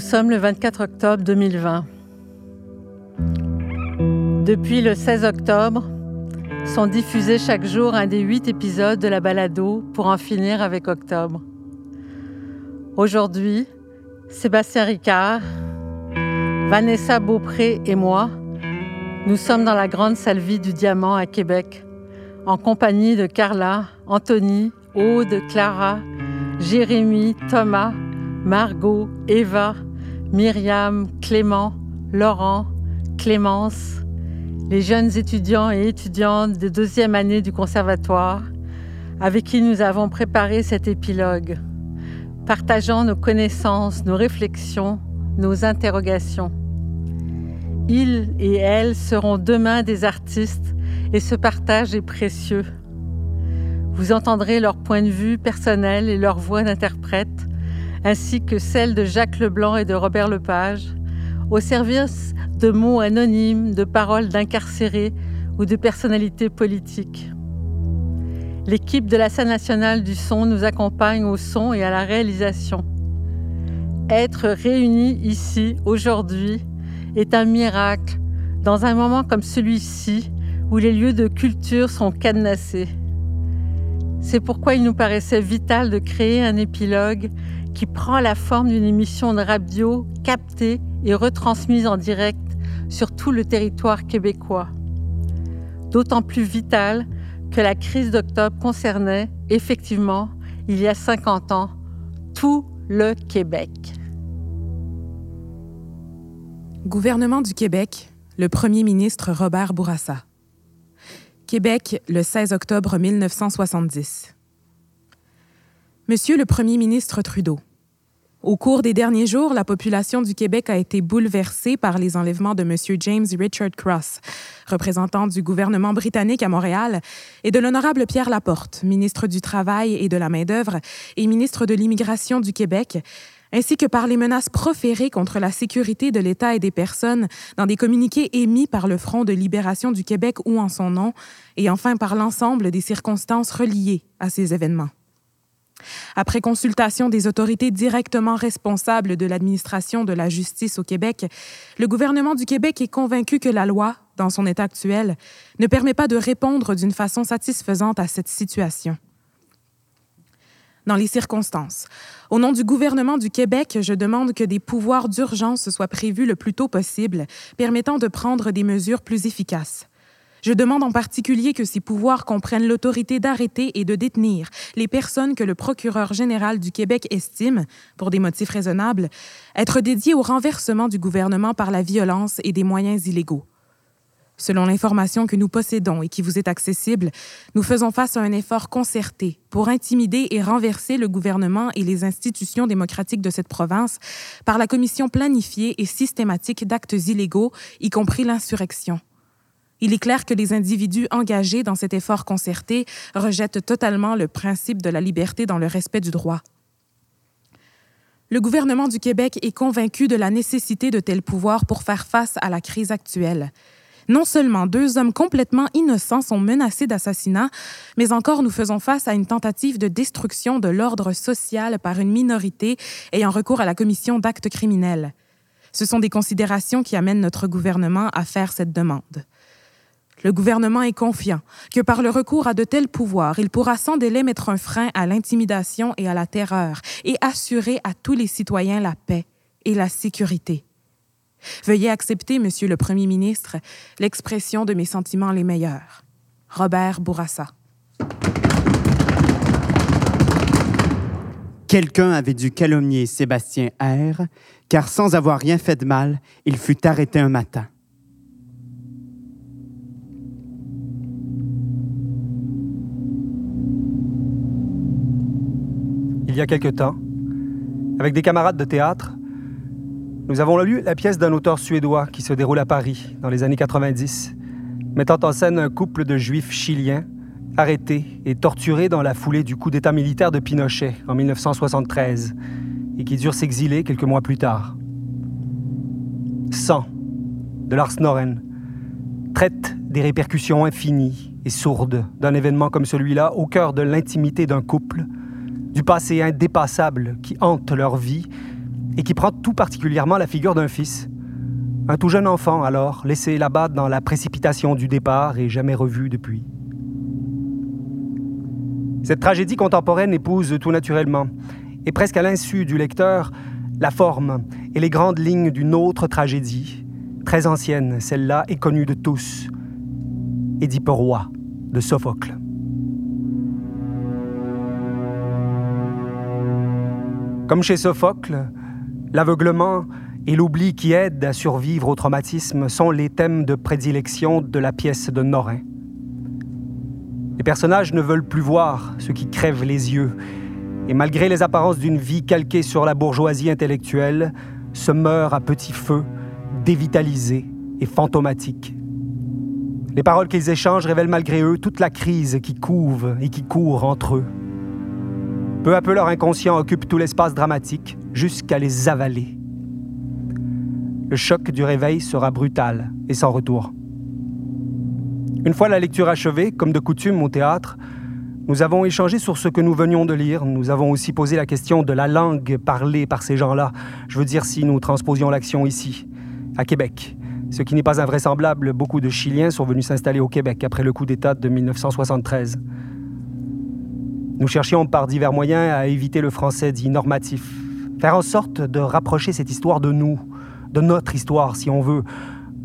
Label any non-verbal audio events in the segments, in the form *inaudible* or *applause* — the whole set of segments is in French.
Nous sommes le 24 octobre 2020. Depuis le 16 octobre, sont diffusés chaque jour un des huit épisodes de la balado pour en finir avec octobre. Aujourd'hui, Sébastien Ricard, Vanessa Beaupré et moi, nous sommes dans la grande salle vide du Diamant à Québec, en compagnie de Carla, Anthony, Aude, Clara, Jérémy, Thomas, Margot, Eva, Myriam, Clément, Laurent, Clémence, les jeunes étudiants et étudiantes de deuxième année du conservatoire avec qui nous avons préparé cet épilogue, partageant nos connaissances, nos réflexions, nos interrogations. Ils et elles seront demain des artistes et ce partage est précieux. Vous entendrez leur point de vue personnel et leur voix d'interprète, ainsi que celle de Jacques Leblanc et de Robert Lepage, au service de mots anonymes, de paroles d'incarcérés ou de personnalités politiques. L'équipe de la scène nationale du son nous accompagne au son et à la réalisation. Être réunis ici, aujourd'hui, est un miracle dans un moment comme celui-ci où les lieux de culture sont cadenassés. C'est pourquoi il nous paraissait vital de créer un épilogue qui prend la forme d'une émission de radio captée et retransmise en direct sur tout le territoire québécois. D'autant plus vital que la crise d'octobre concernait effectivement, il y a 50 ans, tout le Québec. Gouvernement du Québec, le premier ministre Robert Bourassa. Québec, le 16 octobre 1970. Monsieur le premier ministre Trudeau, au cours des derniers jours, la population du Québec a été bouleversée par les enlèvements de M. James Richard Cross, représentant du gouvernement britannique à Montréal, et de l'honorable Pierre Laporte, ministre du Travail et de la Main-d'œuvre et ministre de l'Immigration du Québec, ainsi que par les menaces proférées contre la sécurité de l'État et des personnes dans des communiqués émis par le Front de libération du Québec ou en son nom, et enfin par l'ensemble des circonstances reliées à ces événements. Après consultation des autorités directement responsables de l'administration de la justice au Québec, le gouvernement du Québec est convaincu que la loi, dans son état actuel, ne permet pas de répondre d'une façon satisfaisante à cette situation. Dans les circonstances, au nom du gouvernement du Québec, je demande que des pouvoirs d'urgence soient prévus le plus tôt possible, permettant de prendre des mesures plus efficaces. Je demande en particulier que ces pouvoirs comprennent l'autorité d'arrêter et de détenir les personnes que le procureur général du Québec estime, pour des motifs raisonnables, être dédiées au renversement du gouvernement par la violence et des moyens illégaux. Selon l'information que nous possédons et qui vous est accessible, nous faisons face à un effort concerté pour intimider et renverser le gouvernement et les institutions démocratiques de cette province par la commission planifiée et systématique d'actes illégaux, y compris l'insurrection. Il est clair que les individus engagés dans cet effort concerté rejettent totalement le principe de la liberté dans le respect du droit. Le gouvernement du Québec est convaincu de la nécessité de tels pouvoirs pour faire face à la crise actuelle. Non seulement deux hommes complètement innocents sont menacés d'assassinat, mais encore nous faisons face à une tentative de destruction de l'ordre social par une minorité ayant recours à la commission d'actes criminels. Ce sont des considérations qui amènent notre gouvernement à faire cette demande. Le gouvernement est confiant que par le recours à de tels pouvoirs, il pourra sans délai mettre un frein à l'intimidation et à la terreur et assurer à tous les citoyens la paix et la sécurité. Veuillez accepter, Monsieur le Premier ministre, l'expression de mes sentiments les meilleurs. Robert Bourassa. Quelqu'un avait dû calomnier Sébastien R, car sans avoir rien fait de mal, il fut arrêté un matin. Il y a quelque temps, avec des camarades de théâtre, nous avons lu la pièce d'un auteur suédois qui se déroule à Paris dans les années 90, mettant en scène un couple de juifs chiliens arrêtés et torturés dans la foulée du coup d'État militaire de Pinochet en 1973 et qui durent s'exiler quelques mois plus tard. Sang de Lars Noren traite des répercussions infinies et sourdes d'un événement comme celui-là au cœur de l'intimité d'un couple du passé indépassable qui hante leur vie et qui prend tout particulièrement la figure d'un fils. Un tout jeune enfant, alors, laissé là-bas dans la précipitation du départ et jamais revu depuis. Cette tragédie contemporaine épouse tout naturellement, et presque à l'insu du lecteur, la forme et les grandes lignes d'une autre tragédie, très ancienne, celle-là, est connue de tous. Édipe roi de Sophocle. Comme chez Sophocle, l'aveuglement et l'oubli qui aident à survivre au traumatisme sont les thèmes de prédilection de la pièce de Norin. Les personnages ne veulent plus voir ce qui crève les yeux, et malgré les apparences d'une vie calquée sur la bourgeoisie intellectuelle, se meurent à petit feu, dévitalisés et fantomatiques. Les paroles qu'ils échangent révèlent malgré eux toute la crise qui couve et qui court entre eux. Peu à peu, leur inconscient occupe tout l'espace dramatique jusqu'à les avaler. Le choc du réveil sera brutal et sans retour. Une fois la lecture achevée, comme de coutume au théâtre, nous avons échangé sur ce que nous venions de lire. Nous avons aussi posé la question de la langue parlée par ces gens-là. Je veux dire si nous transposions l'action ici, à Québec. Ce qui n'est pas invraisemblable, beaucoup de Chiliens sont venus s'installer au Québec après le coup d'État de 1973. Nous cherchions par divers moyens à éviter le français dit normatif, faire en sorte de rapprocher cette histoire de nous, de notre histoire si on veut,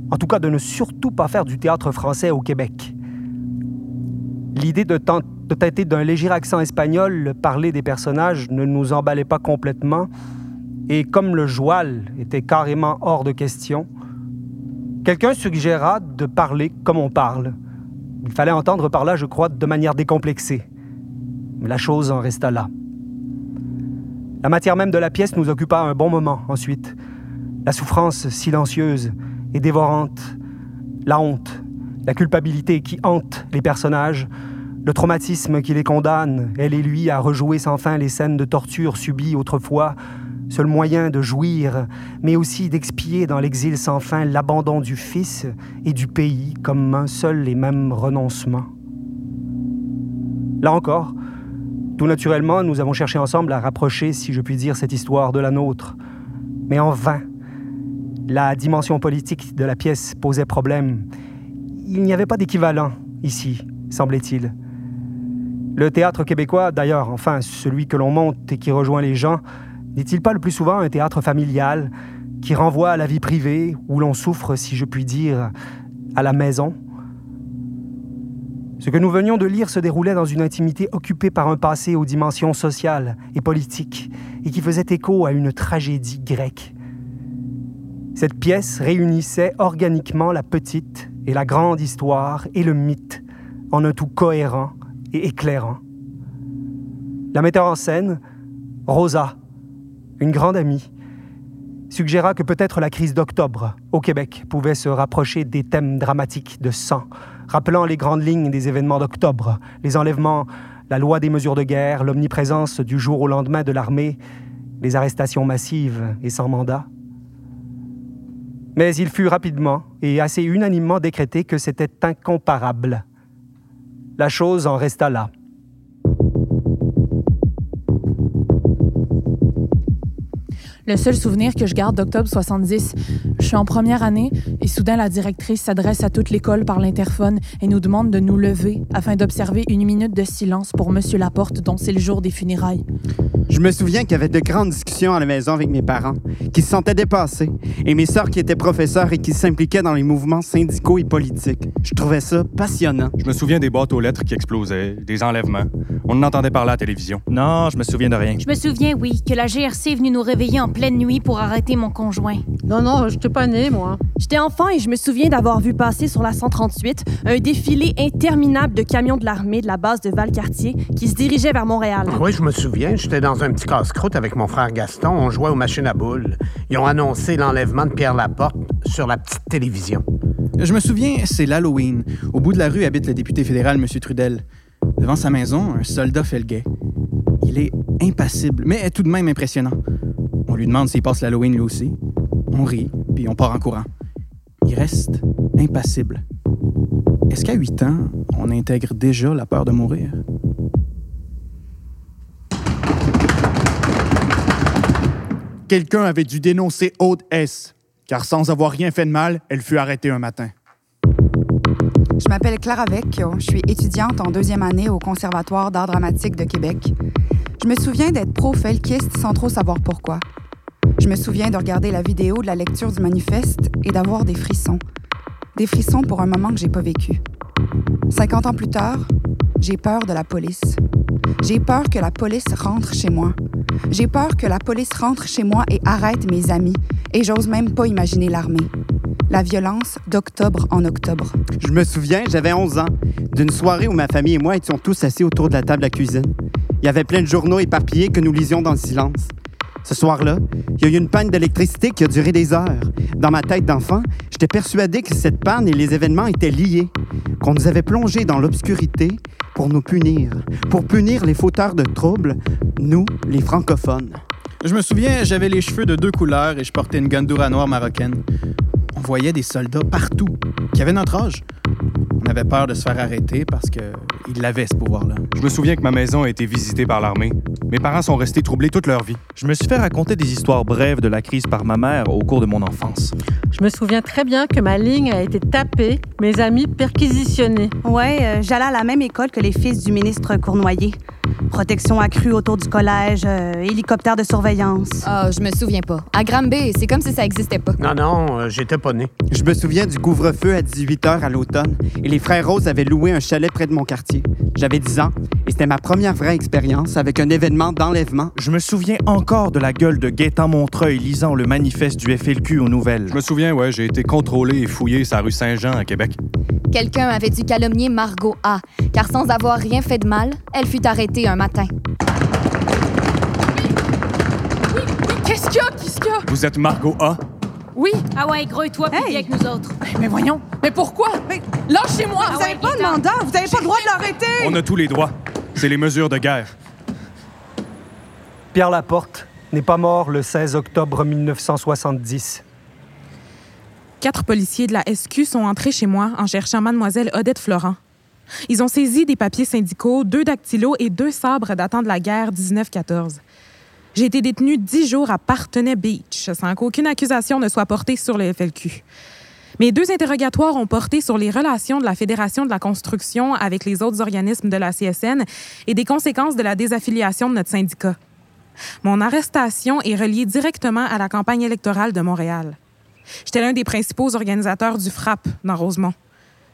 en tout cas de ne surtout pas faire du théâtre français au Québec. L'idée de, de tenter d'un léger accent espagnol parler des personnages ne nous emballait pas complètement, et comme le joual était carrément hors de question, quelqu'un suggéra de parler comme on parle. Il fallait entendre par là, je crois, de manière décomplexée la chose en resta là. La matière même de la pièce nous occupa un bon moment ensuite. La souffrance silencieuse et dévorante, la honte, la culpabilité qui hante les personnages, le traumatisme qui les condamne, elle et lui, à rejouer sans fin les scènes de torture subies autrefois, seul moyen de jouir, mais aussi d'expier dans l'exil sans fin l'abandon du Fils et du pays comme un seul et même renoncement. Là encore, tout naturellement, nous avons cherché ensemble à rapprocher, si je puis dire, cette histoire de la nôtre. Mais en vain. La dimension politique de la pièce posait problème. Il n'y avait pas d'équivalent ici, semblait-il. Le théâtre québécois, d'ailleurs, enfin celui que l'on monte et qui rejoint les gens, n'est-il pas le plus souvent un théâtre familial qui renvoie à la vie privée, où l'on souffre, si je puis dire, à la maison? Ce que nous venions de lire se déroulait dans une intimité occupée par un passé aux dimensions sociales et politiques, et qui faisait écho à une tragédie grecque. Cette pièce réunissait organiquement la petite et la grande histoire et le mythe en un tout cohérent et éclairant. La metteur en scène, Rosa, une grande amie, suggéra que peut-être la crise d'octobre au Québec pouvait se rapprocher des thèmes dramatiques de sang, rappelant les grandes lignes des événements d'octobre, les enlèvements, la loi des mesures de guerre, l'omniprésence du jour au lendemain de l'armée, les arrestations massives et sans mandat. Mais il fut rapidement et assez unanimement décrété que c'était incomparable. La chose en resta là. Le seul souvenir que je garde d'octobre 70. Je suis en première année et soudain la directrice s'adresse à toute l'école par l'interphone et nous demande de nous lever afin d'observer une minute de silence pour Monsieur Laporte dont c'est le jour des funérailles. Je me souviens qu'il y avait de grandes discussions à la maison avec mes parents, qui se sentaient dépassés, et mes sœurs qui étaient professeurs et qui s'impliquaient dans les mouvements syndicaux et politiques. Je trouvais ça passionnant. Je me souviens des boîtes aux lettres qui explosaient, des enlèvements. On en entendait parler à la télévision. Non, je me souviens de rien. Je me souviens, oui, que la GRC est venue nous réveiller en pleine nuit pour arrêter mon conjoint. Non, non, je t'ai pas né, moi. J'étais enfant et je me souviens d'avoir vu passer sur la 138 un défilé interminable de camions de l'armée de la base de Valcartier qui se dirigeait vers Montréal. Oui, je me souviens. J'étais dans un petit casse-croûte avec mon frère Gaston. On jouait aux machines à boules. Ils ont annoncé l'enlèvement de Pierre Laporte sur la petite télévision. Je me souviens, c'est l'Halloween. Au bout de la rue habite le député fédéral, M. Trudel. Devant sa maison, un soldat fait le guet. Il est impassible, mais tout de même impressionnant. On lui demande s'il passe l'Halloween lui aussi. On rit, puis on part en courant. Il reste impassible. Est-ce qu'à 8 ans, on intègre déjà la peur de mourir? Quelqu'un avait dû dénoncer Aude S, car sans avoir rien fait de mal, elle fut arrêtée un matin. Je m'appelle Clara Vecchio. Je suis étudiante en deuxième année au Conservatoire d'art dramatique de Québec. Je me souviens d'être pro-felkiste sans trop savoir pourquoi. Je me souviens de regarder la vidéo de la lecture du manifeste et d'avoir des frissons. Des frissons pour un moment que j'ai pas vécu. 50 ans plus tard, j'ai peur de la police. J'ai peur que la police rentre chez moi. J'ai peur que la police rentre chez moi et arrête mes amis. Et j'ose même pas imaginer l'armée. La violence d'octobre en octobre. Je me souviens, j'avais 11 ans, d'une soirée où ma famille et moi étions tous assis autour de la table à cuisine. Il y avait plein de journaux éparpillés que nous lisions dans le silence. Ce soir-là, il y a eu une panne d'électricité qui a duré des heures. Dans ma tête d'enfant, j'étais persuadé que cette panne et les événements étaient liés, qu'on nous avait plongés dans l'obscurité pour nous punir, pour punir les fauteurs de troubles, nous, les francophones. Je me souviens, j'avais les cheveux de deux couleurs et je portais une gandoura noire marocaine. On voyait des soldats partout qui avaient notre âge. On avait peur de se faire arrêter parce qu'ils l'avaient, ce pouvoir-là. Je me souviens que ma maison a été visitée par l'armée. Mes parents sont restés troublés toute leur vie. Je me suis fait raconter des histoires brèves de la crise par ma mère au cours de mon enfance. Je me souviens très bien que ma ligne a été tapée, mes amis perquisitionnés. Ouais, euh, j'allais à la même école que les fils du ministre Cournoyer. Protection accrue autour du collège, euh, hélicoptère de surveillance. Ah, je me souviens pas. À Granby, c'est comme si ça existait pas. Non, non, euh, j'étais pas né. Je me souviens du couvre-feu à 18 h à l'automne et les frères Rose avaient loué un chalet près de mon quartier. J'avais 10 ans et c'était ma première vraie expérience avec un événement d'enlèvement. Je me souviens encore de la gueule de Gaétan Montreuil lisant le manifeste du FLQ aux nouvelles. Je me souviens, ouais, j'ai été contrôlé et fouillé sa rue Saint-Jean à Québec. Quelqu'un avait dû calomnier Margot A, car sans avoir rien fait de mal, elle fut arrêtée un matin. Qu'est-ce qu'il y a? Qu'est-ce qu'il y a? Vous êtes Margot A? Oui. Ah ouais, gros, et toi, puis viens avec nous autres. Mais voyons. Mais pourquoi? Mais lâchez-moi! Vous avez pas de mandat, vous avez pas le droit de l'arrêter! On a tous les droits. C'est les mesures de guerre. Pierre Laporte n'est pas mort le 16 octobre 1970. Quatre policiers de la SQ sont entrés chez moi en cherchant mademoiselle Odette Florent. Ils ont saisi des papiers syndicaux, deux dactylos et deux sabres datant de la guerre 1914. J'ai été détenue dix jours à Partenay Beach, sans qu'aucune accusation ne soit portée sur le FLQ. Mes deux interrogatoires ont porté sur les relations de la Fédération de la construction avec les autres organismes de la CSN et des conséquences de la désaffiliation de notre syndicat. Mon arrestation est reliée directement à la campagne électorale de Montréal. J'étais l'un des principaux organisateurs du FRAP dans Rosemont.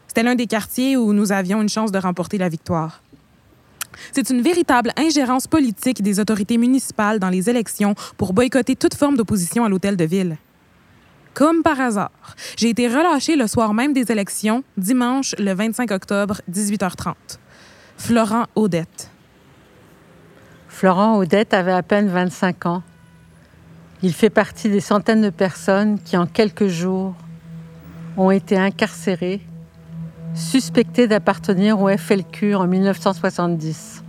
C'était l'un des quartiers où nous avions une chance de remporter la victoire. C'est une véritable ingérence politique des autorités municipales dans les élections pour boycotter toute forme d'opposition à l'hôtel de ville. Comme par hasard, j'ai été relâchée le soir même des élections, dimanche le 25 octobre, 18h30. Florent Odette. Florent Odette avait à peine 25 ans. Il fait partie des centaines de personnes qui, en quelques jours, ont été incarcérées, suspectées d'appartenir au FLQ en 1970.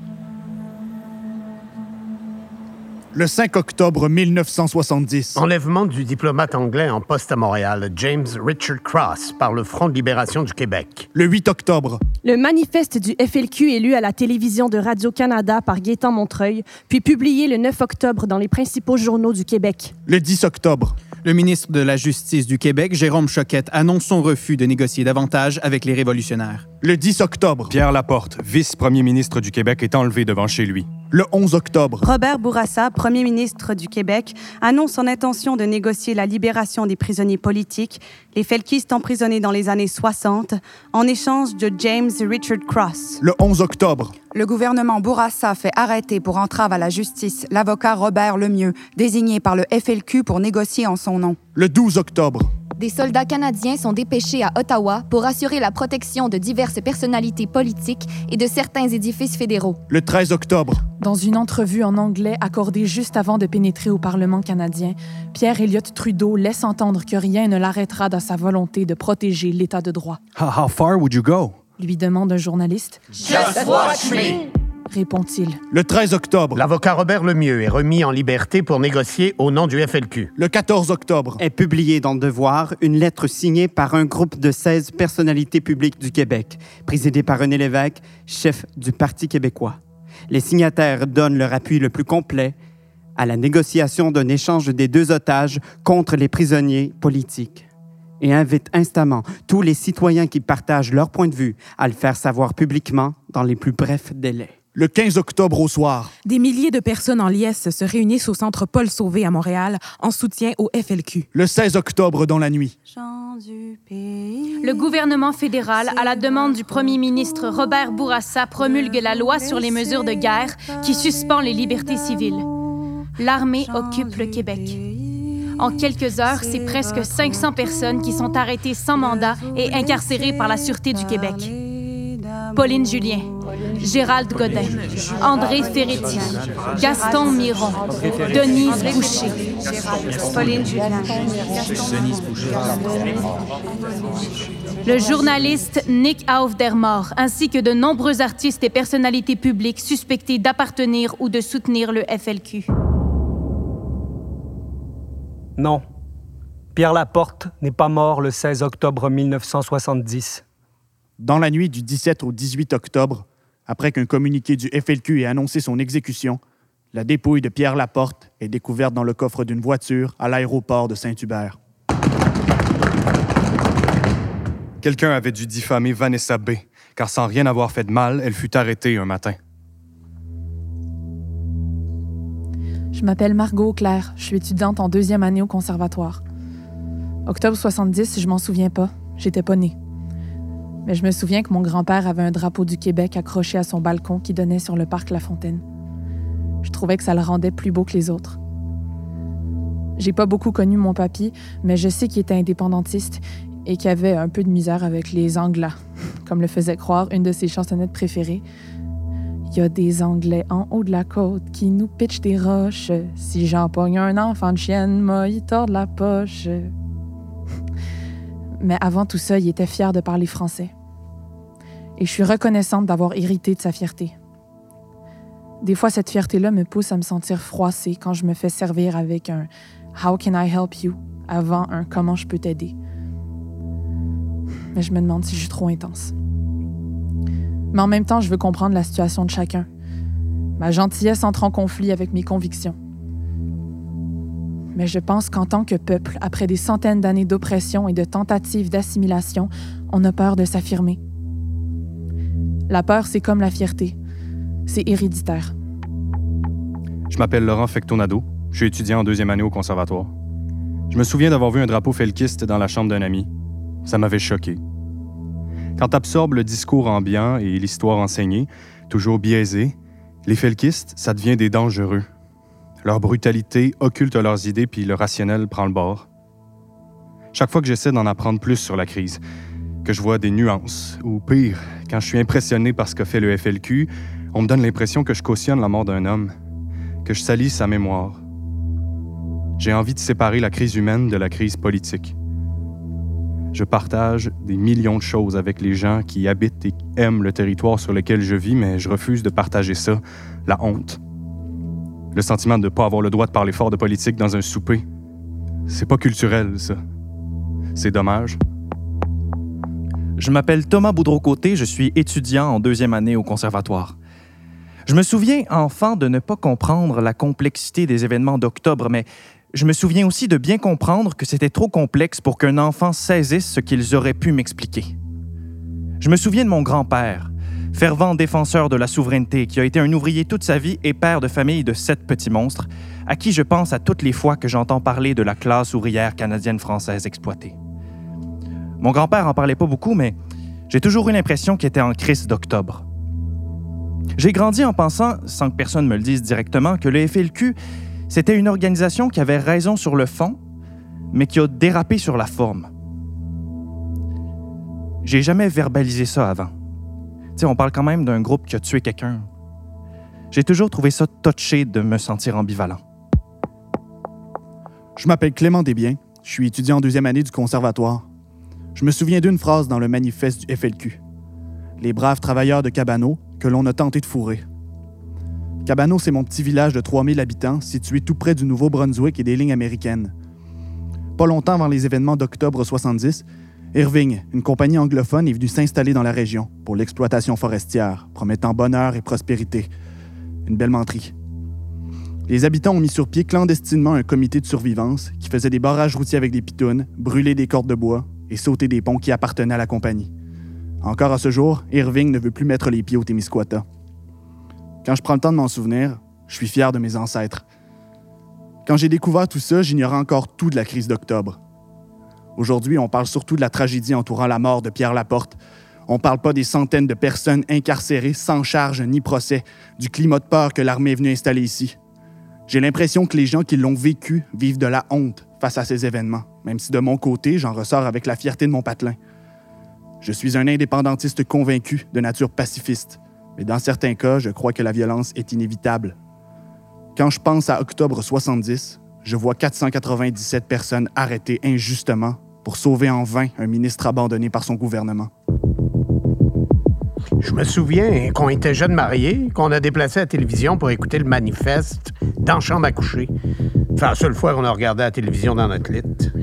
Le 5 octobre 1970. Enlèvement du diplomate anglais en poste à Montréal, James Richard Cross, par le Front de libération du Québec. Le 8 octobre. Le manifeste du FLQ est lu à la télévision de Radio-Canada par Gaétan Montreuil, puis publié le 9 octobre dans les principaux journaux du Québec. Le 10 octobre. Le ministre de la Justice du Québec, Jérôme Choquette, annonce son refus de négocier davantage avec les révolutionnaires. Le 10 octobre. Pierre Laporte, vice-premier ministre du Québec, est enlevé devant chez lui. Le 11 octobre. Robert Bourassa, premier ministre du Québec, annonce son intention de négocier la libération des prisonniers politiques, les felkistes emprisonnés dans les années 60, en échange de James Richard Cross. Le 11 octobre. Le gouvernement Bourassa fait arrêter pour entrave à la justice l'avocat Robert Lemieux, désigné par le FLQ pour négocier en son nom. Le 12 octobre. Des soldats canadiens sont dépêchés à Ottawa pour assurer la protection de diverses personnalités politiques et de certains édifices fédéraux. Le 13 octobre. Dans une entrevue en anglais accordée juste avant de pénétrer au Parlement canadien, Pierre Elliott Trudeau laisse entendre que rien ne l'arrêtera dans sa volonté de protéger l'État de droit. How, how far would you go? Lui demande un journaliste. Just watch me! Répond-il. Le 13 octobre. L'avocat Robert Lemieux est remis en liberté pour négocier au nom du FLQ. Le 14 octobre. Est publiée dans le Devoir une lettre signée par un groupe de 16 personnalités publiques du Québec, présidée par René Lévesque, chef du Parti québécois. Les signataires donnent leur appui le plus complet à la négociation d'un échange des deux otages contre les prisonniers politiques et invite instamment tous les citoyens qui partagent leur point de vue à le faire savoir publiquement dans les plus brefs délais. Le 15 octobre au soir, Des milliers de personnes en liesse se réunissent au centre Paul Sauvé à Montréal en soutien au FLQ. le 16 octobre dans la nuit, Le gouvernement fédéral, à la demande du premier ministre Robert Bourassa, promulgue la loi sur les mesures de guerre qui suspend les libertés civiles. L'armée occupe le Québec. En quelques heures, c'est presque 500 personnes qui sont arrêtées sans mandat et incarcérées par la Sûreté du Québec. Pauline Julien, Gérald Godin, André Ferretti, Gaston Miron, Denise Boucher. Pauline Julien. Le journaliste Nick Aufdermor, ainsi que de nombreux artistes et personnalités publiques suspectés d'appartenir ou de soutenir le FLQ. Non. Pierre Laporte n'est pas mort le 16 octobre 1970. Dans la nuit du 17 au 18 octobre, après qu'un communiqué du FLQ ait annoncé son exécution, la dépouille de Pierre Laporte est découverte dans le coffre d'une voiture à l'aéroport de Saint-Hubert. Quelqu'un avait dû diffamer Vanessa B, car sans rien avoir fait de mal, elle fut arrêtée un matin. Je m'appelle Margot Claire. Je suis étudiante en deuxième année au conservatoire. Octobre 70, je m'en souviens pas. J'étais pas née. Mais je me souviens que mon grand-père avait un drapeau du Québec accroché à son balcon qui donnait sur le parc La Fontaine. Je trouvais que ça le rendait plus beau que les autres. J'ai pas beaucoup connu mon papy, mais je sais qu'il était indépendantiste et qu'il avait un peu de misère avec les Anglais, *laughs* comme le faisait croire une de ses chansonnettes préférées. Il y a des Anglais en haut de la côte qui nous pitchent des roches. Si j'en un enfant de chienne, moi, il tord de la poche. Mais avant tout ça, il était fier de parler français. Et je suis reconnaissante d'avoir hérité de sa fierté. Des fois, cette fierté-là me pousse à me sentir froissée quand je me fais servir avec un How can I help you avant un Comment je peux t'aider. Mais je me demande si je suis trop intense. Mais en même temps, je veux comprendre la situation de chacun. Ma gentillesse entre en conflit avec mes convictions. Mais je pense qu'en tant que peuple, après des centaines d'années d'oppression et de tentatives d'assimilation, on a peur de s'affirmer. La peur, c'est comme la fierté. C'est héréditaire. Je m'appelle Laurent Fectonado. Je suis étudiant en deuxième année au conservatoire. Je me souviens d'avoir vu un drapeau felkiste dans la chambre d'un ami. Ça m'avait choqué. Quand t'absorbes le discours ambiant et l'histoire enseignée, toujours biaisée, les felkistes, ça devient des dangereux. Leur brutalité occulte leurs idées puis le rationnel prend le bord. Chaque fois que j'essaie d'en apprendre plus sur la crise, que je vois des nuances, ou pire, quand je suis impressionné par ce qu'a fait le FLQ, on me donne l'impression que je cautionne la mort d'un homme, que je salis sa mémoire. J'ai envie de séparer la crise humaine de la crise politique. Je partage des millions de choses avec les gens qui habitent et aiment le territoire sur lequel je vis, mais je refuse de partager ça, la honte. Le sentiment de ne pas avoir le droit de parler fort de politique dans un souper. C'est pas culturel, ça. C'est dommage. Je m'appelle Thomas Boudreau-Côté, je suis étudiant en deuxième année au conservatoire. Je me souviens, enfant, de ne pas comprendre la complexité des événements d'octobre, mais je me souviens aussi de bien comprendre que c'était trop complexe pour qu'un enfant saisisse ce qu'ils auraient pu m'expliquer. Je me souviens de mon grand-père, fervent défenseur de la souveraineté, qui a été un ouvrier toute sa vie et père de famille de sept petits monstres, à qui je pense à toutes les fois que j'entends parler de la classe ouvrière canadienne-française exploitée. Mon grand-père en parlait pas beaucoup, mais j'ai toujours eu l'impression qu'il était en crise d'octobre. J'ai grandi en pensant, sans que personne me le dise directement, que le FLQ, c'était une organisation qui avait raison sur le fond, mais qui a dérapé sur la forme. J'ai jamais verbalisé ça avant. Sais, on parle quand même d'un groupe qui a tué quelqu'un. J'ai toujours trouvé ça touché de me sentir ambivalent. Je m'appelle Clément Desbiens. Je suis étudiant en deuxième année du conservatoire. Je me souviens d'une phrase dans le manifeste du FLQ. Les braves travailleurs de Cabano que l'on a tenté de fourrer. Cabano, c'est mon petit village de 3000 habitants situé tout près du Nouveau-Brunswick et des lignes américaines. Pas longtemps avant les événements d'octobre 70, Irving, une compagnie anglophone, est venue s'installer dans la région pour l'exploitation forestière, promettant bonheur et prospérité. Une belle menterie. Les habitants ont mis sur pied clandestinement un comité de survivance qui faisait des barrages routiers avec des pitounes, brûler des cordes de bois et sauter des ponts qui appartenaient à la compagnie. Encore à ce jour, Irving ne veut plus mettre les pieds au Témiscouata. Quand je prends le temps de m'en souvenir, je suis fier de mes ancêtres. Quand j'ai découvert tout ça, j'ignorais encore tout de la crise d'octobre. Aujourd'hui, on parle surtout de la tragédie entourant la mort de Pierre Laporte. On ne parle pas des centaines de personnes incarcérées sans charge ni procès, du climat de peur que l'armée est venue installer ici. J'ai l'impression que les gens qui l'ont vécu vivent de la honte face à ces événements, même si de mon côté, j'en ressors avec la fierté de mon patelin. Je suis un indépendantiste convaincu de nature pacifiste, mais dans certains cas, je crois que la violence est inévitable. Quand je pense à octobre 70, je vois 497 personnes arrêtées injustement pour sauver en vain un ministre abandonné par son gouvernement. Je me souviens qu'on était jeunes mariés, qu'on a déplacé la télévision pour écouter le manifeste dans la chambre à coucher. C'est la seule fois qu'on a regardé la télévision dans notre lit.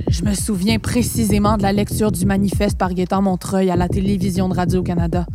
Je me souviens précisément de la lecture du manifeste par Gaétan Montreuil à la télévision de Radio-Canada.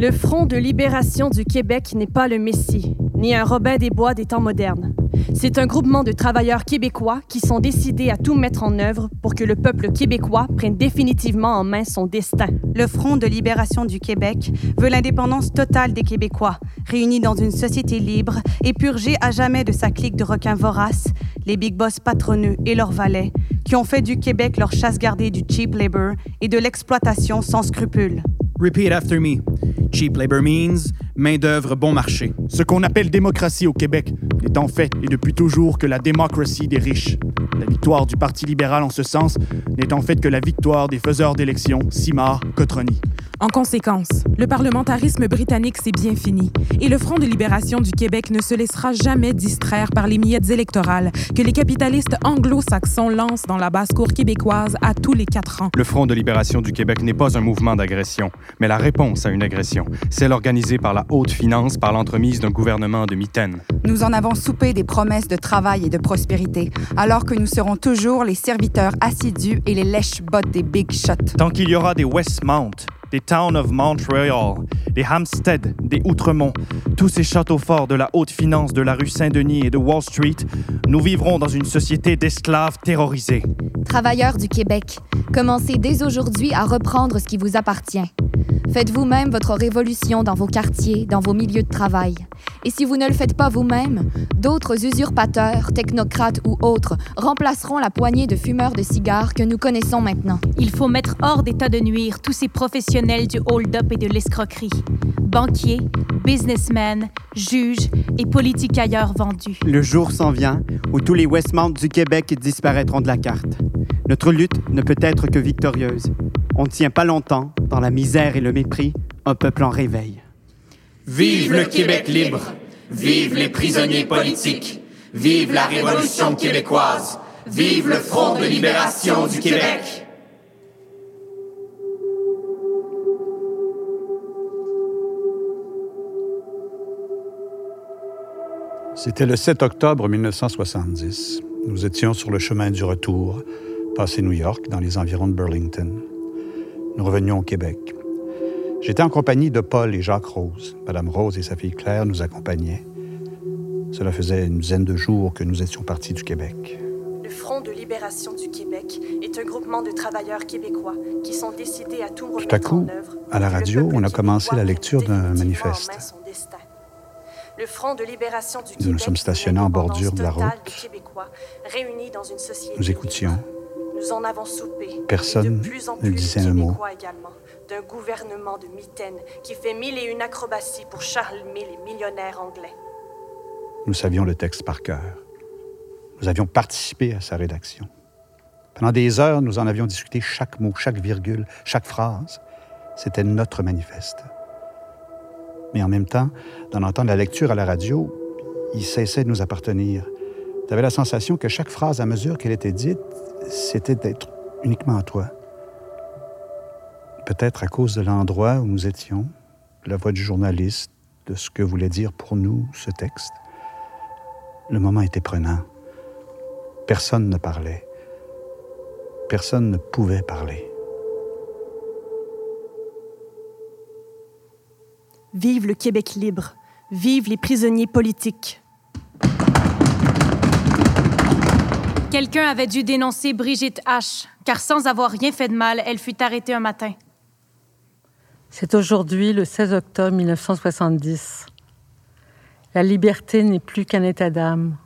Le Front de libération du Québec n'est pas le Messie, ni un Robin des Bois des temps modernes. C'est un groupement de travailleurs québécois qui sont décidés à tout mettre en œuvre pour que le peuple québécois prenne définitivement en main son destin. Le Front de libération du Québec veut l'indépendance totale des Québécois, réunis dans une société libre et purgés à jamais de sa clique de requins voraces, les big boss patronneux et leurs valets, qui ont fait du Québec leur chasse gardée du cheap labor et de l'exploitation sans scrupules. Repeat after me. Cheap labor means main-d'œuvre bon marché. Ce qu'on appelle démocratie au Québec n'est en fait et depuis toujours que la démocratie des riches. La victoire du Parti libéral en ce sens n'est en fait que la victoire des faiseurs d'élections, Simard, Cotroni. En conséquence, le parlementarisme britannique s'est bien fini et le Front de libération du Québec ne se laissera jamais distraire par les miettes électorales que les capitalistes anglo-saxons lancent dans la basse-cour québécoise à tous les quatre ans. Le Front de libération du Québec n'est pas un mouvement d'agression, mais la réponse à une agression, celle organisée par la haute finance par l'entremise d'un gouvernement de mitaine. Nous en avons soupé des promesses de travail et de prospérité, alors que nous serons toujours les serviteurs assidus et les lèches-bottes des big shots. Tant qu'il y aura des Westmount, des Town of Montreal, des Hampstead, des Outremont, tous ces châteaux forts de la haute finance de la rue Saint-Denis et de Wall Street, nous vivrons dans une société d'esclaves terrorisés. Travailleurs du Québec, commencez dès aujourd'hui à reprendre ce qui vous appartient. Faites vous-même votre révolution dans vos quartiers, dans vos milieux de travail. Et si vous ne le faites pas vous-même, d'autres usurpateurs, technocrates ou autres remplaceront la poignée de fumeurs de cigares que nous connaissons maintenant. Il faut mettre hors d'état de nuire tous ces professionnels du hold-up et de l'escroquerie. Banquiers, businessmen, juges et politicailleurs vendus. Le jour s'en vient où tous les Westmount du Québec disparaîtront de la carte. Notre lutte ne peut être que victorieuse. On ne tient pas longtemps, dans la misère et le mépris, un peuple en réveil. Vive le Québec libre! Vive les prisonniers politiques! Vive la Révolution québécoise! Vive le Front de libération du Québec! C'était le 7 octobre 1970. Nous étions sur le chemin du retour, passé New York, dans les environs de Burlington. Nous revenions au Québec. J'étais en compagnie de Paul et Jacques Rose. Madame Rose et sa fille Claire nous accompagnaient. Cela faisait une dizaine de jours que nous étions partis du Québec. Le Front de libération du Québec est un groupement de travailleurs québécois qui sont décidés à tout Tout remettre à coup, en œuvre. à la radio, on a commencé la lecture d'un manifeste. son destin. Le Front de libération du Nous Québec nous sommes stationnés en bordure de la route. Nous écoutions. Nous en avons soupé. Personne Et ne disait un mot. D'un gouvernement de mitaines qui fait mille et une acrobaties pour charmer les millionnaires anglais. Nous savions le texte par cœur. Nous avions participé à sa rédaction. Pendant des heures, nous en avions discuté chaque mot, chaque virgule, chaque phrase. C'était notre manifeste. Mais en même temps, d'en entendre la lecture à la radio, il cessait de nous appartenir. Tu la sensation que chaque phrase, à mesure qu'elle était dite, c'était d'être uniquement à toi. Peut-être à cause de l'endroit où nous étions, de la voix du journaliste, de ce que voulait dire pour nous ce texte. Le moment était prenant. Personne ne parlait. Personne ne pouvait parler. Vive le Québec libre. Vive les prisonniers politiques. Quelqu'un avait dû dénoncer Brigitte H., car sans avoir rien fait de mal, elle fut arrêtée un matin. C'est aujourd'hui le 16 octobre 1970. La liberté n'est plus qu'un état d'âme.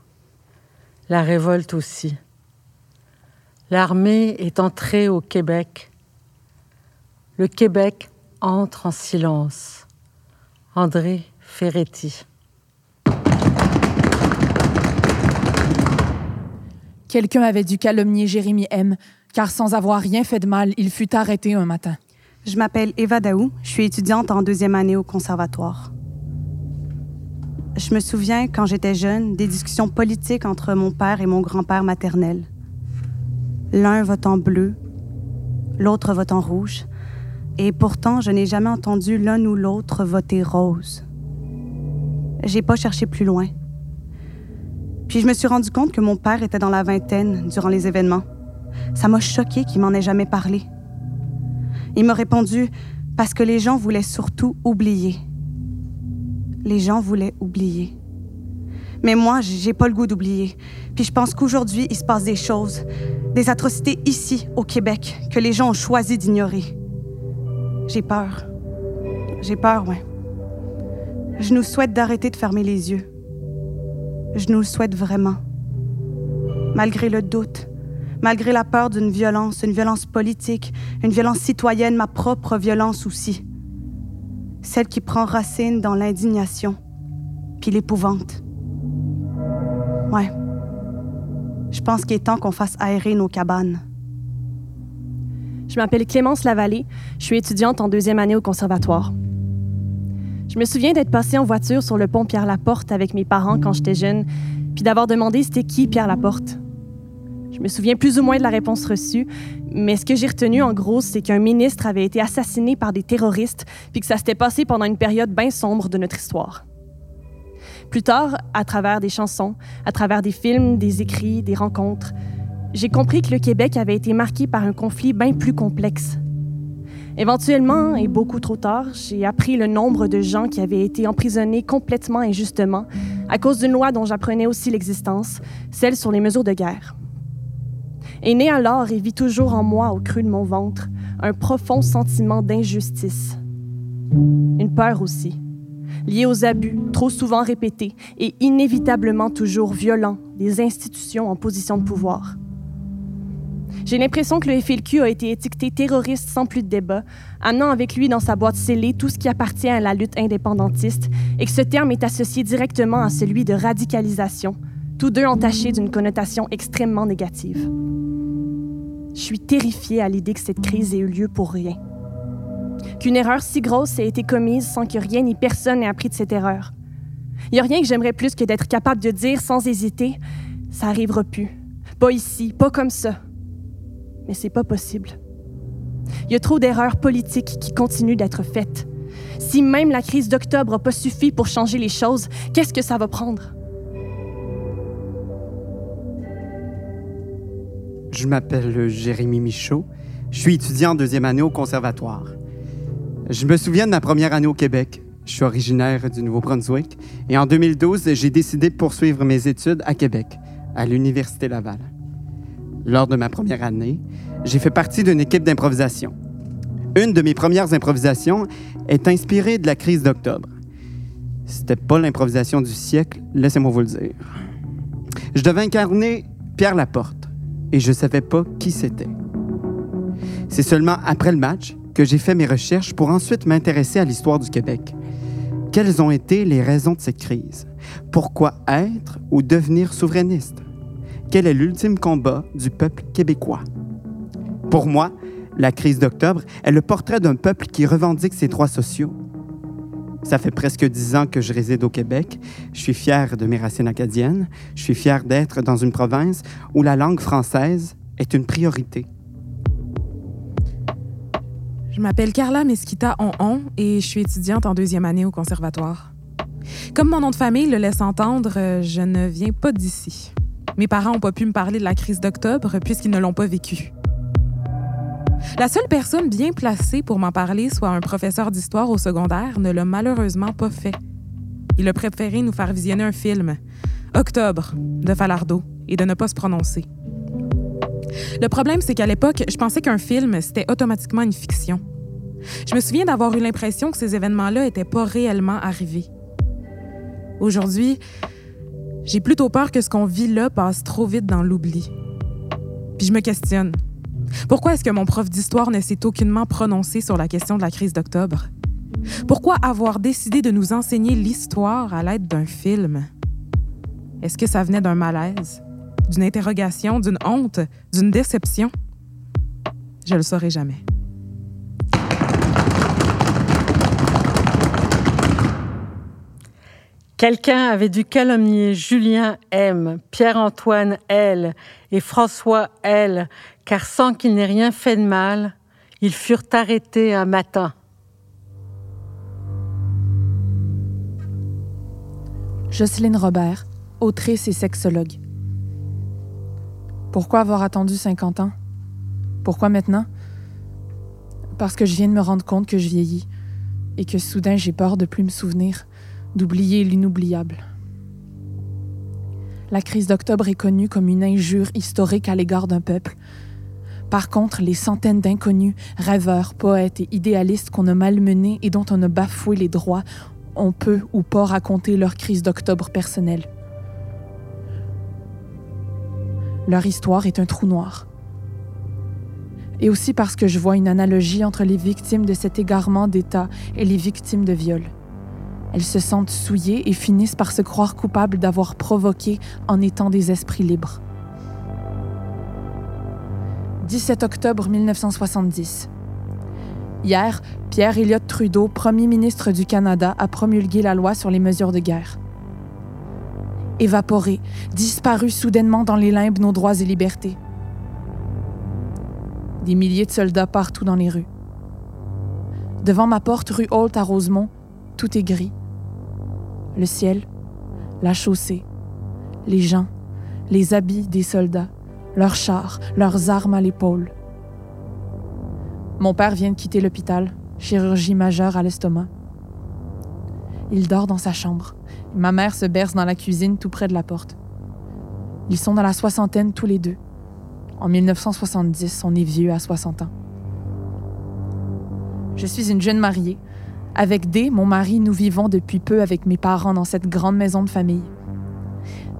La révolte aussi. L'armée est entrée au Québec. Le Québec entre en silence. André Ferretti. Quelqu'un avait dû calomnier Jérémy M, car sans avoir rien fait de mal, il fut arrêté un matin. Je m'appelle Eva Daou, je suis étudiante en deuxième année au conservatoire. Je me souviens, quand j'étais jeune, des discussions politiques entre mon père et mon grand-père maternel. L'un vote en bleu, l'autre vote en rouge, et pourtant je n'ai jamais entendu l'un ou l'autre voter rose. J'ai pas cherché plus loin. Puis je me suis rendu compte que mon père était dans la vingtaine durant les événements. Ça m'a choqué qu'il m'en ait jamais parlé. Il m'a répondu parce que les gens voulaient surtout oublier. Les gens voulaient oublier. Mais moi, j'ai pas le goût d'oublier. Puis je pense qu'aujourd'hui, il se passe des choses, des atrocités ici, au Québec, que les gens ont choisi d'ignorer. J'ai peur. J'ai peur, ouais. Je nous souhaite d'arrêter de fermer les yeux. Je nous le souhaite vraiment. Malgré le doute, malgré la peur d'une violence, une violence politique, une violence citoyenne, ma propre violence aussi. Celle qui prend racine dans l'indignation, puis l'épouvante. Ouais. Je pense qu'il est temps qu'on fasse aérer nos cabanes. Je m'appelle Clémence Lavallée, je suis étudiante en deuxième année au conservatoire. Je me souviens d'être passée en voiture sur le pont Pierre-Laporte avec mes parents quand j'étais jeune, puis d'avoir demandé c'était qui Pierre Laporte. Je me souviens plus ou moins de la réponse reçue, mais ce que j'ai retenu en gros, c'est qu'un ministre avait été assassiné par des terroristes, puis que ça s'était passé pendant une période bien sombre de notre histoire. Plus tard, à travers des chansons, à travers des films, des écrits, des rencontres, j'ai compris que le Québec avait été marqué par un conflit bien plus complexe, Éventuellement, et beaucoup trop tard, j'ai appris le nombre de gens qui avaient été emprisonnés complètement injustement à cause d'une loi dont j'apprenais aussi l'existence, celle sur les mesures de guerre. Et né alors et vit toujours en moi, au creux de mon ventre, un profond sentiment d'injustice. Une peur aussi, liée aux abus trop souvent répétés et inévitablement toujours violents des institutions en position de pouvoir. J'ai l'impression que le FLQ a été étiqueté terroriste sans plus de débat, amenant avec lui dans sa boîte scellée tout ce qui appartient à la lutte indépendantiste, et que ce terme est associé directement à celui de radicalisation, tous deux entachés d'une connotation extrêmement négative. Je suis terrifiée à l'idée que cette crise ait eu lieu pour rien. Qu'une erreur si grosse ait été commise sans que rien ni personne n'ait appris de cette erreur. Il n'y a rien que j'aimerais plus que d'être capable de dire sans hésiter ça arrivera plus. Pas ici, pas comme ça mais c'est pas possible. Il y a trop d'erreurs politiques qui continuent d'être faites. Si même la crise d'octobre n'a pas suffi pour changer les choses, qu'est-ce que ça va prendre? Je m'appelle Jérémy Michaud. Je suis étudiant en deuxième année au conservatoire. Je me souviens de ma première année au Québec. Je suis originaire du Nouveau-Brunswick et en 2012, j'ai décidé de poursuivre mes études à Québec, à l'Université Laval. Lors de ma première année, j'ai fait partie d'une équipe d'improvisation. Une de mes premières improvisations est inspirée de la crise d'octobre. C'était pas l'improvisation du siècle, laissez-moi vous le dire. Je devais incarner Pierre Laporte et je savais pas qui c'était. C'est seulement après le match que j'ai fait mes recherches pour ensuite m'intéresser à l'histoire du Québec. Quelles ont été les raisons de cette crise? Pourquoi être ou devenir souverainiste? Quel est l'ultime combat du peuple québécois? Pour moi, la crise d'octobre est le portrait d'un peuple qui revendique ses droits sociaux. Ça fait presque dix ans que je réside au Québec. Je suis fier de mes racines acadiennes. Je suis fier d'être dans une province où la langue française est une priorité. Je m'appelle Carla Mesquita Onhon et je suis étudiante en deuxième année au conservatoire. Comme mon nom de famille le laisse entendre, euh, je ne viens pas d'ici. Mes parents n'ont pas pu me parler de la crise d'octobre puisqu'ils ne l'ont pas vécue. La seule personne bien placée pour m'en parler, soit un professeur d'histoire au secondaire, ne l'a malheureusement pas fait. Il a préféré nous faire visionner un film, Octobre, de Falardeau, et de ne pas se prononcer. Le problème, c'est qu'à l'époque, je pensais qu'un film, c'était automatiquement une fiction. Je me souviens d'avoir eu l'impression que ces événements-là n'étaient pas réellement arrivés. Aujourd'hui, j'ai plutôt peur que ce qu'on vit là passe trop vite dans l'oubli. Puis je me questionne. Pourquoi est-ce que mon prof d'histoire ne s'est aucunement prononcé sur la question de la crise d'octobre? Pourquoi avoir décidé de nous enseigner l'histoire à l'aide d'un film? Est-ce que ça venait d'un malaise, d'une interrogation, d'une honte, d'une déception? Je le saurai jamais. Quelqu'un avait dû calomnier Julien M, Pierre-Antoine L et François L, car sans qu'ils n'aient rien fait de mal, ils furent arrêtés un matin. Jocelyne Robert, autrice et sexologue. Pourquoi avoir attendu 50 ans? Pourquoi maintenant? Parce que je viens de me rendre compte que je vieillis et que soudain j'ai peur de plus me souvenir, d'oublier l'inoubliable. La crise d'octobre est connue comme une injure historique à l'égard d'un peuple. Par contre, les centaines d'inconnus, rêveurs, poètes et idéalistes qu'on a malmenés et dont on a bafoué les droits on peut ou pas raconter leur crise d'octobre personnelle. Leur histoire est un trou noir. Et aussi parce que je vois une analogie entre les victimes de cet égarement d'État et les victimes de viol. Elles se sentent souillées et finissent par se croire coupables d'avoir provoqué en étant des esprits libres. 17 octobre 1970. Hier, Pierre Elliott Trudeau, premier ministre du Canada, a promulgué la loi sur les mesures de guerre. Évaporé, disparu soudainement dans les limbes nos droits et libertés. Des milliers de soldats partout dans les rues. Devant ma porte rue Holt à Rosemont, tout est gris. Le ciel, la chaussée, les gens, les habits des soldats, leurs chars, leurs armes à l'épaule. Mon père vient de quitter l'hôpital, chirurgie majeure à l'estomac. Il dort dans sa chambre. Ma mère se berce dans la cuisine tout près de la porte. Ils sont dans la soixantaine tous les deux. En 1970, on est vieux à 60 ans. Je suis une jeune mariée. Avec D, mon mari, nous vivons depuis peu avec mes parents dans cette grande maison de famille.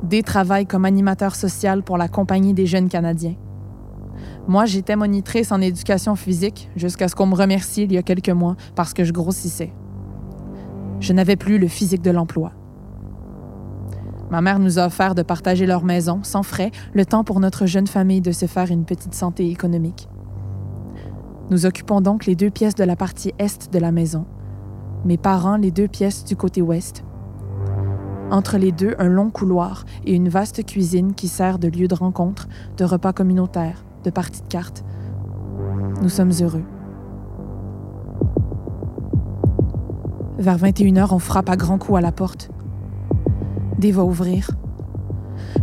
D travaille comme animateur social pour la Compagnie des jeunes Canadiens. Moi, j'étais monitrice en éducation physique jusqu'à ce qu'on me remercie il y a quelques mois parce que je grossissais. Je n'avais plus le physique de l'emploi. Ma mère nous a offert de partager leur maison, sans frais, le temps pour notre jeune famille de se faire une petite santé économique. Nous occupons donc les deux pièces de la partie est de la maison, mes parents les deux pièces du côté ouest. Entre les deux, un long couloir et une vaste cuisine qui sert de lieu de rencontre, de repas communautaires, de parties de cartes. Nous sommes heureux. Vers 21h, on frappe à grands coups à la porte. Des va ouvrir.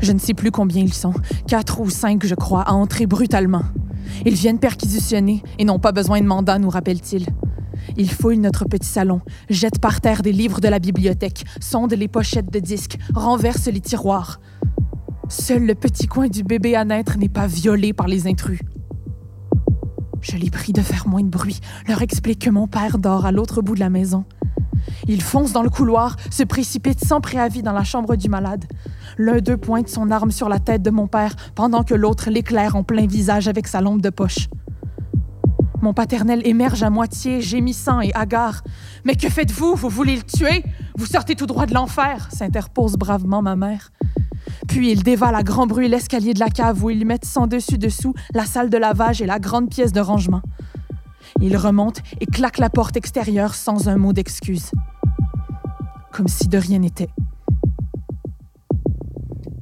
Je ne sais plus combien ils sont, quatre ou cinq, je crois, à entrer brutalement. Ils viennent perquisitionner et n'ont pas besoin de mandat, nous rappelle-t-il. Ils fouillent notre petit salon, jettent par terre des livres de la bibliothèque, sondent les pochettes de disques, renversent les tiroirs. Seul le petit coin du bébé à naître n'est pas violé par les intrus. Je les prie de faire moins de bruit, leur explique que mon père dort à l'autre bout de la maison. Ils foncent dans le couloir, se précipitent sans préavis dans la chambre du malade. L'un d'eux pointe son arme sur la tête de mon père, pendant que l'autre l'éclaire en plein visage avec sa lampe de poche. Mon paternel émerge à moitié, gémissant et hagard. Mais que faites-vous? Vous voulez le tuer? Vous sortez tout droit de l'enfer? s'interpose bravement ma mère. Puis il dévale à grand bruit l'escalier de la cave où ils mettent sans dessus-dessous la salle de lavage et la grande pièce de rangement. Il remonte et claque la porte extérieure sans un mot d'excuse. Comme si de rien n'était.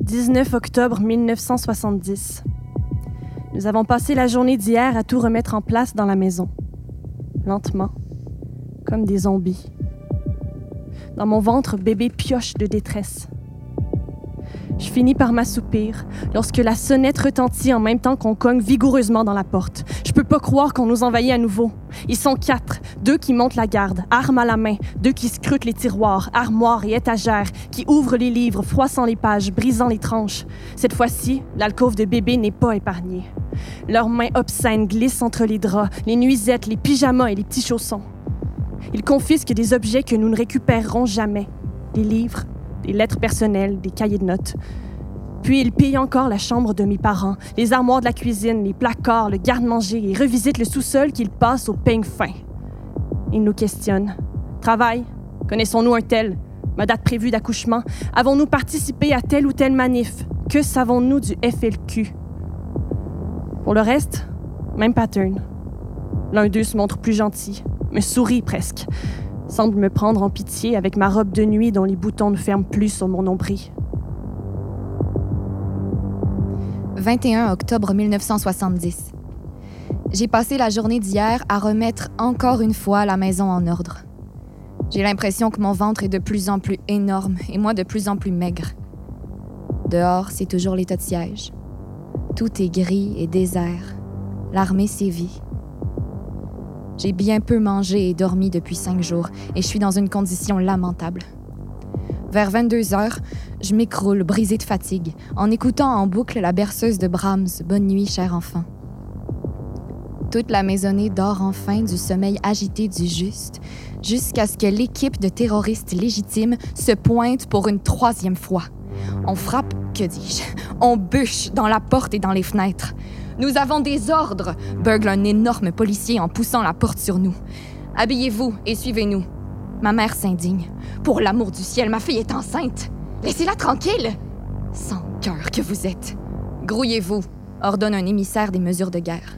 19 octobre 1970. Nous avons passé la journée d'hier à tout remettre en place dans la maison. Lentement, comme des zombies. Dans mon ventre, bébé pioche de détresse. Je finis par m'assoupir lorsque la sonnette retentit en même temps qu'on cogne vigoureusement dans la porte. Je peux pas croire qu'on nous envahit à nouveau. Ils sont quatre, deux qui montent la garde, armes à la main, deux qui scrutent les tiroirs, armoires et étagères, qui ouvrent les livres, froissant les pages, brisant les tranches. Cette fois-ci, l'alcôve de bébé n'est pas épargnée. Leurs mains obscènes glissent entre les draps, les nuisettes, les pyjamas et les petits chaussons. Ils confisquent des objets que nous ne récupérerons jamais. Des livres, des lettres personnelles, des cahiers de notes. Puis ils pillent encore la chambre de mes parents, les armoires de la cuisine, les placards, le garde-manger et revisitent le sous-sol qu'ils passent au peigne fin. Ils nous questionnent. Travail? Connaissons-nous un tel? Ma date prévue d'accouchement? Avons-nous participé à telle ou telle manif? Que savons-nous du FLQ? Pour le reste, même pattern. L'un d'eux se montre plus gentil, me sourit presque, semble me prendre en pitié avec ma robe de nuit dont les boutons ne ferment plus sur mon nombril. 21 octobre 1970. J'ai passé la journée d'hier à remettre encore une fois la maison en ordre. J'ai l'impression que mon ventre est de plus en plus énorme et moi de plus en plus maigre. Dehors, c'est toujours l'état de siège. Tout est gris et désert. L'armée sévit. J'ai bien peu mangé et dormi depuis cinq jours et je suis dans une condition lamentable. Vers 22 heures, je m'écroule, brisée de fatigue, en écoutant en boucle la berceuse de Brahms, Bonne nuit, cher enfant. Toute la maisonnée dort enfin du sommeil agité du juste, jusqu'à ce que l'équipe de terroristes légitimes se pointe pour une troisième fois. On frappe, que dis-je, on bûche dans la porte et dans les fenêtres. Nous avons des ordres, burgle un énorme policier en poussant la porte sur nous. Habillez-vous et suivez-nous. Ma mère s'indigne. Pour l'amour du ciel, ma fille est enceinte. Laissez-la tranquille. Sans cœur que vous êtes. Grouillez-vous, ordonne un émissaire des mesures de guerre.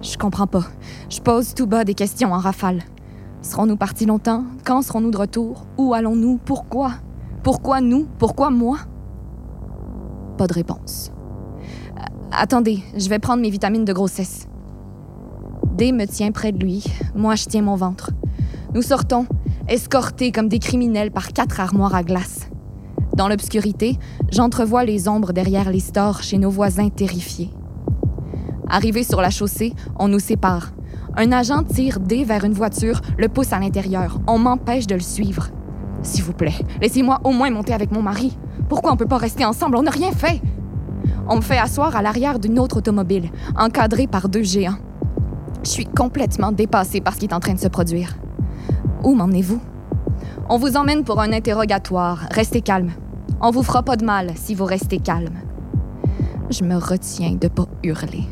Je comprends pas. Je pose tout bas des questions en rafale. Serons-nous partis longtemps? Quand serons-nous de retour? Où allons-nous? Pourquoi? Pourquoi nous? Pourquoi moi? Pas de réponse. Attendez, je vais prendre mes vitamines de grossesse. D me tient près de lui. Moi, je tiens mon ventre. Nous sortons, escortés comme des criminels par quatre armoires à glace. Dans l'obscurité, j'entrevois les ombres derrière les stores chez nos voisins terrifiés. Arrivé sur la chaussée, on nous sépare. Un agent tire D vers une voiture, le pousse à l'intérieur. On m'empêche de le suivre. S'il vous plaît, laissez-moi au moins monter avec mon mari. Pourquoi on peut pas rester ensemble? On n'a rien fait. On me fait asseoir à l'arrière d'une autre automobile, encadrée par deux géants. Je suis complètement dépassée par ce qui est en train de se produire. Où m'emmenez-vous? On vous emmène pour un interrogatoire. Restez calme. On vous fera pas de mal si vous restez calme. Je me retiens de pas hurler.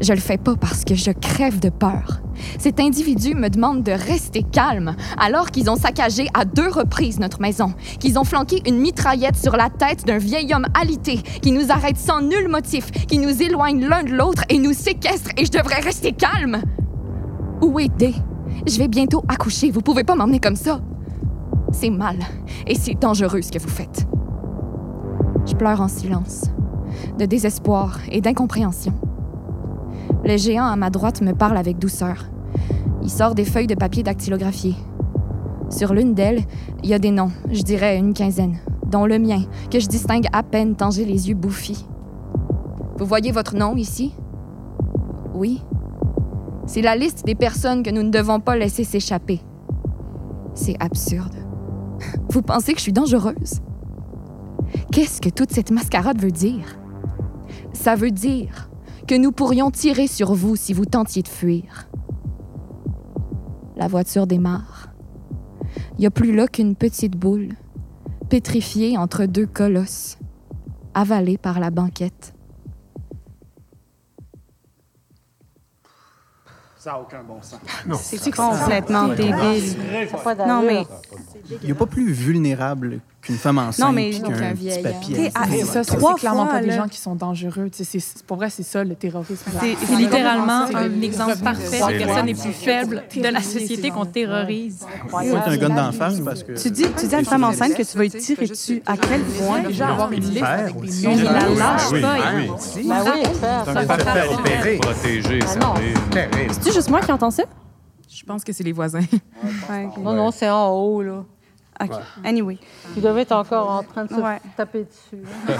Je le fais pas parce que je crève de peur. Cet individu me demande de rester calme alors qu'ils ont saccagé à deux reprises notre maison, qu'ils ont flanqué une mitraillette sur la tête d'un vieil homme alité, qui nous arrête sans nul motif, qui nous éloigne l'un de l'autre et nous séquestre et je devrais rester calme. Où est D? Je vais bientôt accoucher, vous pouvez pas m'emmener comme ça. C'est mal et c'est dangereux ce que vous faites. Je pleure en silence, de désespoir et d'incompréhension. Le géant à ma droite me parle avec douceur. Il sort des feuilles de papier dactylographiées. Sur l'une d'elles, il y a des noms, je dirais une quinzaine, dont le mien, que je distingue à peine tant j'ai les yeux bouffis. Vous voyez votre nom ici? Oui. C'est la liste des personnes que nous ne devons pas laisser s'échapper. C'est absurde. Vous pensez que je suis dangereuse? Qu'est-ce que toute cette mascarade veut dire? Ça veut dire que nous pourrions tirer sur vous si vous tentiez de fuir. La voiture démarre. Il n'y a plus là qu'une petite boule, pétrifiée entre deux colosses, avalée par la banquette. Ça n'a aucun bon sens. C'est complètement débile? Non, mais Il n'y a pas plus vulnérable qu'une femme enceinte Non, mais- puis qu'un qu'un petit vieil papier. Ah, C'est ça, c'est Trois c'est clairement fois, pas des gens qui sont dangereux. Pour vrai, c'est ça le terrorisme. C'est c'est littéralement un exemple parfait des personnes les plus faibles de la société qu'on terrorise. Un gun d'en face parce que. Tu dis, tu dis à une femme enceinte que tu vas y tirer dessus. À quel point? Déjà avoir une liste avec des On noms. la lâche pas. Ben un ça. opérer. Protéger, Ah. C'est-tu juste moi qui entends ça? Je pense que c'est les voisins. Non, non, c'est en haut, là. OK. Anyway. Tu devais être encore en train de se Ouais. taper dessus. *laughs*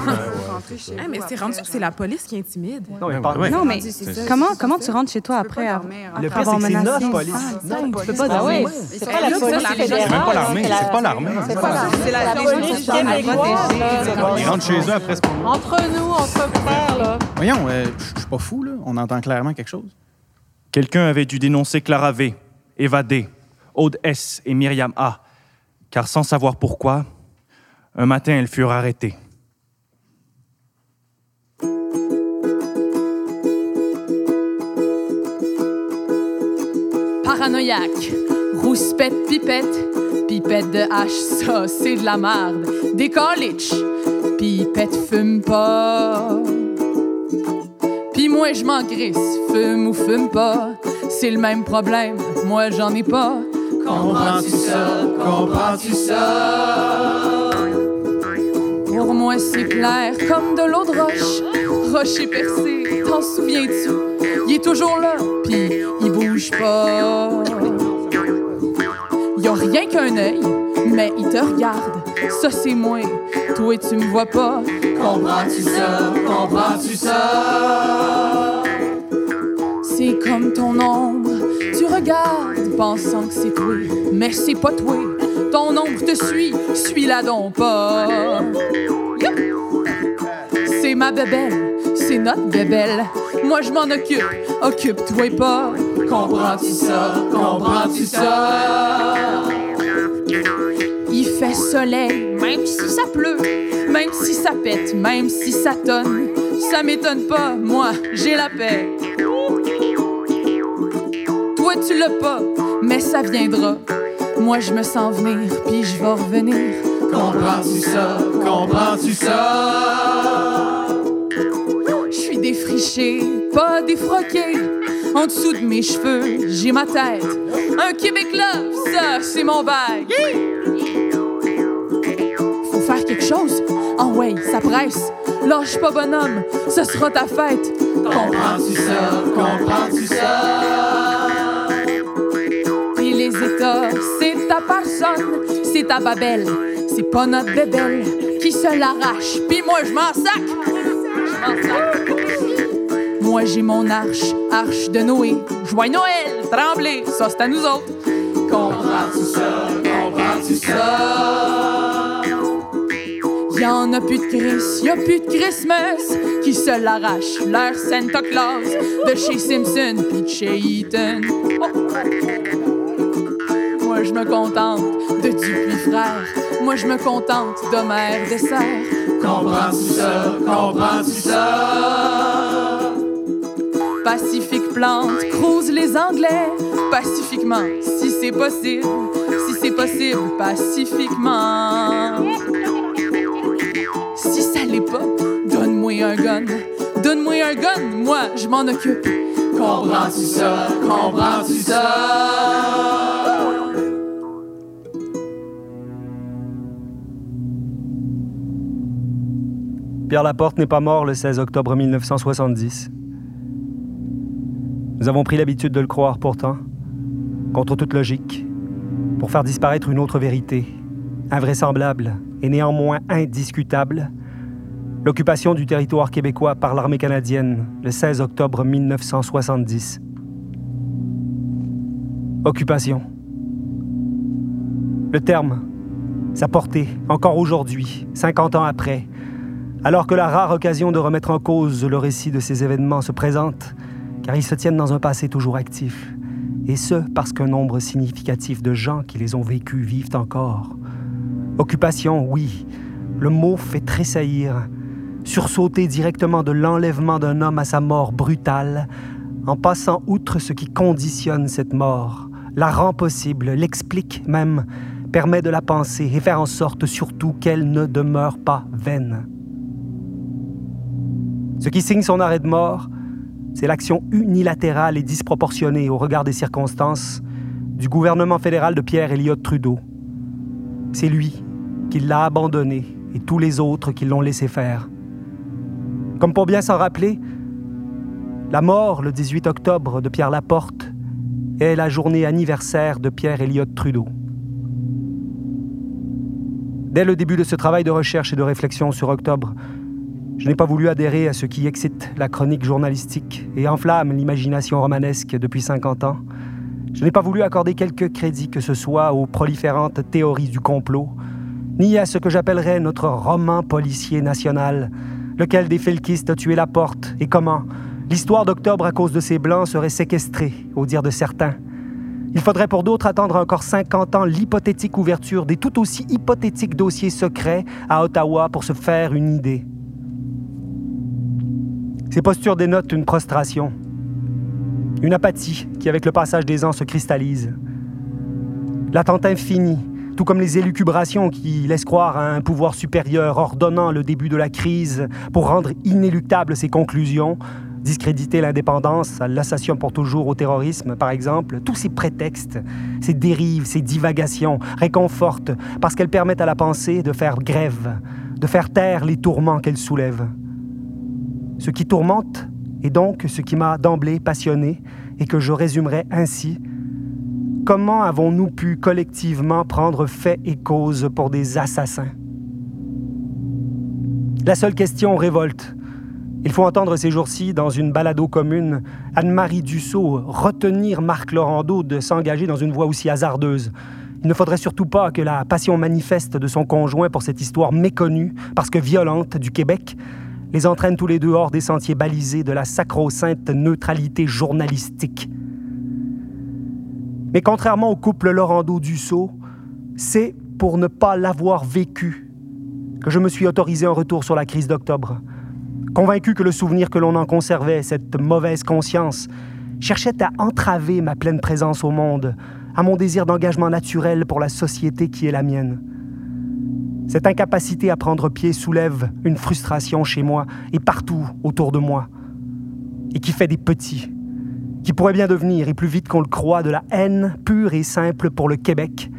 Ah, mais c'est rendu que c'est la police qui intimide. Non, mais Ouais. Non, mais comment, comment tu rentres chez toi après avoir Le pire, c'est que c'est menacé? notre police. Ah, Non, tu peux Ah pas oui, dormir. c'est pas la police fédérale. C'est même pas l'armée, c'est pas l'armée. C'est pas l'armée, c'est la police qui sont à québécoise. Ils rentrent chez eux après ce moment. Entre nous, entre frères, là. Voyons, euh, je suis pas fou, là. On entend clairement quelque chose. Quelqu'un avait dû dénoncer Clara V, Eva D, Aude S et Myriam A, car sans savoir pourquoi, un matin, elles furent arrêtées. Paranoïaque, rouspette, pipette, pipette de hache, ça c'est de la merde. Des college, pipette fume pas. Pis moi je m'en grisse, fume ou fume pas, c'est le même problème, moi j'en ai pas. Comprends-tu ça? Comprends-tu ça? Pour moi c'est clair comme de l'eau de roche, rocher percé, t'en souviens-tu? Il est toujours là, pis il bouge pas. Y a rien qu'un œil, mais il te regarde. Ça c'est moi, toi tu me vois pas. Comprends-tu ça? Comprends-tu ça? C'est comme ton tu regardes pensant que c'est toi, mais c'est pas toi. Ton ombre te suit, suis-la donc pas. C'est ma bébelle, c'est notre bébelle. Moi je m'en occupe, occupe-toi pas. Comprends-tu ça? Comprends-tu ça? Il fait soleil, même si ça pleut, même si ça pète, même si ça tonne. Ça m'étonne pas, moi j'ai la paix. Toi tu l'as pas, mais ça viendra. Moi je me sens venir, puis je vais revenir. Comprends-tu ça? Comprends-tu ça? Je suis défriché, pas défroqué. En dessous de mes cheveux, j'ai ma tête. Un Québec love, ça, c'est mon bague. Faut faire quelque chose. Ah ouais, ça presse. Lâche pas, bonhomme, ce sera ta fête. Comprends-tu ça? Comprends-tu ça? C'est ta personne, c'est ta babelle. C'est pas notre bébelle qui se l'arrache. Puis moi, je m'en sac. Je m'en sac. Moi, j'ai mon arche, arche de Noé. Joie Noël, tremblez, ça c'est à nous autres. Comprends-tu ça? Comprends-tu ça? Y en a plus de Chris, y a plus de Christmas qui se l'arrache. Leur Santa Claus de chez Simpson puis de chez Eaton. Oh. Je me contente de Dupuis frère. Moi, je me contente d'Homère Dessert. Comprends-tu ça? Comprends-tu ça? Pacifique plante, cruise les Anglais, pacifiquement, si c'est possible, si c'est possible, pacifiquement. Si ça l'est pas, donne-moi un gun, donne-moi un gun, moi je m'en occupe. Comprends-tu ça? Comprends-tu ça? Pierre Laporte n'est pas mort le 16 octobre 1970. Nous avons pris l'habitude de le croire pourtant, contre toute logique, pour faire disparaître une autre vérité, invraisemblable et néanmoins indiscutable, l'occupation du territoire québécois par l'armée canadienne le 16 octobre 1970. Occupation. Le terme, sa portée, encore aujourd'hui, 50 ans après, alors que la rare occasion de remettre en cause le récit de ces événements se présente, car ils se tiennent dans un passé toujours actif, et ce parce qu'un nombre significatif de gens qui les ont vécus vivent encore. Occupation, oui, le mot fait tressaillir, sursauter directement de l'enlèvement d'un homme à sa mort brutale, en passant outre ce qui conditionne cette mort, la rend possible, l'explique même, permet de la penser et faire en sorte surtout qu'elle ne demeure pas vaine. Ce qui signe son arrêt de mort, c'est l'action unilatérale et disproportionnée au regard des circonstances du gouvernement fédéral de Pierre Elliott Trudeau. C'est lui qui l'a abandonné et tous les autres qui l'ont laissé faire. Comme pour bien s'en rappeler, la mort le 18 octobre de Pierre Laporte est la journée anniversaire de Pierre Elliott Trudeau. Dès le début de ce travail de recherche et de réflexion sur octobre, je n'ai pas voulu adhérer à ce qui excite la chronique journalistique et enflamme l'imagination romanesque depuis 50 ans. Je n'ai pas voulu accorder quelque crédit que ce soit aux proliférantes théories du complot, ni à ce que j'appellerais notre roman policier national, Lequel des felkistes a la porte et comment L'histoire d'octobre à cause de ces Blancs serait séquestrée, au dire de certains. Il faudrait pour d'autres attendre encore 50 ans l'hypothétique ouverture des tout aussi hypothétiques dossiers secrets à Ottawa pour se faire une idée. Ces postures dénotent une prostration, une apathie qui, avec le passage des ans, se cristallise. L'attente infinie, tout comme les élucubrations qui laissent croire à un pouvoir supérieur ordonnant le début de la crise pour rendre inéluctables ses conclusions, discréditer l'indépendance, l'association pour toujours au terrorisme, par exemple, tous ces prétextes, ces dérives, ces divagations réconfortent parce qu'elles permettent à la pensée de faire grève, de faire taire les tourments qu'elle soulève. Ce qui tourmente est donc ce qui m'a d'emblée passionné et que je résumerai ainsi. Comment avons-nous pu collectivement prendre fait et cause pour des assassins? La seule question révolte. Il faut entendre ces jours-ci, dans une balado commune, Anne-Marie Dussault retenir Marc Laurando de s'engager dans une voie aussi hasardeuse. Il ne faudrait surtout pas que la passion manifeste de son conjoint pour cette histoire méconnue, parce que violente, du Québec, les entraîne tous les deux hors des sentiers balisés de la sacro-sainte neutralité journalistique. Mais contrairement au couple Laurando-Dussault, c'est pour ne pas l'avoir vécu que je me suis autorisé un retour sur la crise d'octobre. Convaincu que le souvenir que l'on en conservait, cette mauvaise conscience, cherchait à entraver ma pleine présence au monde, à mon désir d'engagement naturel pour la société qui est la mienne. Cette incapacité à prendre pied soulève une frustration chez moi et partout autour de moi, et qui fait des petits, qui pourrait bien devenir, et plus vite qu'on le croit, de la haine pure et simple pour le Québec,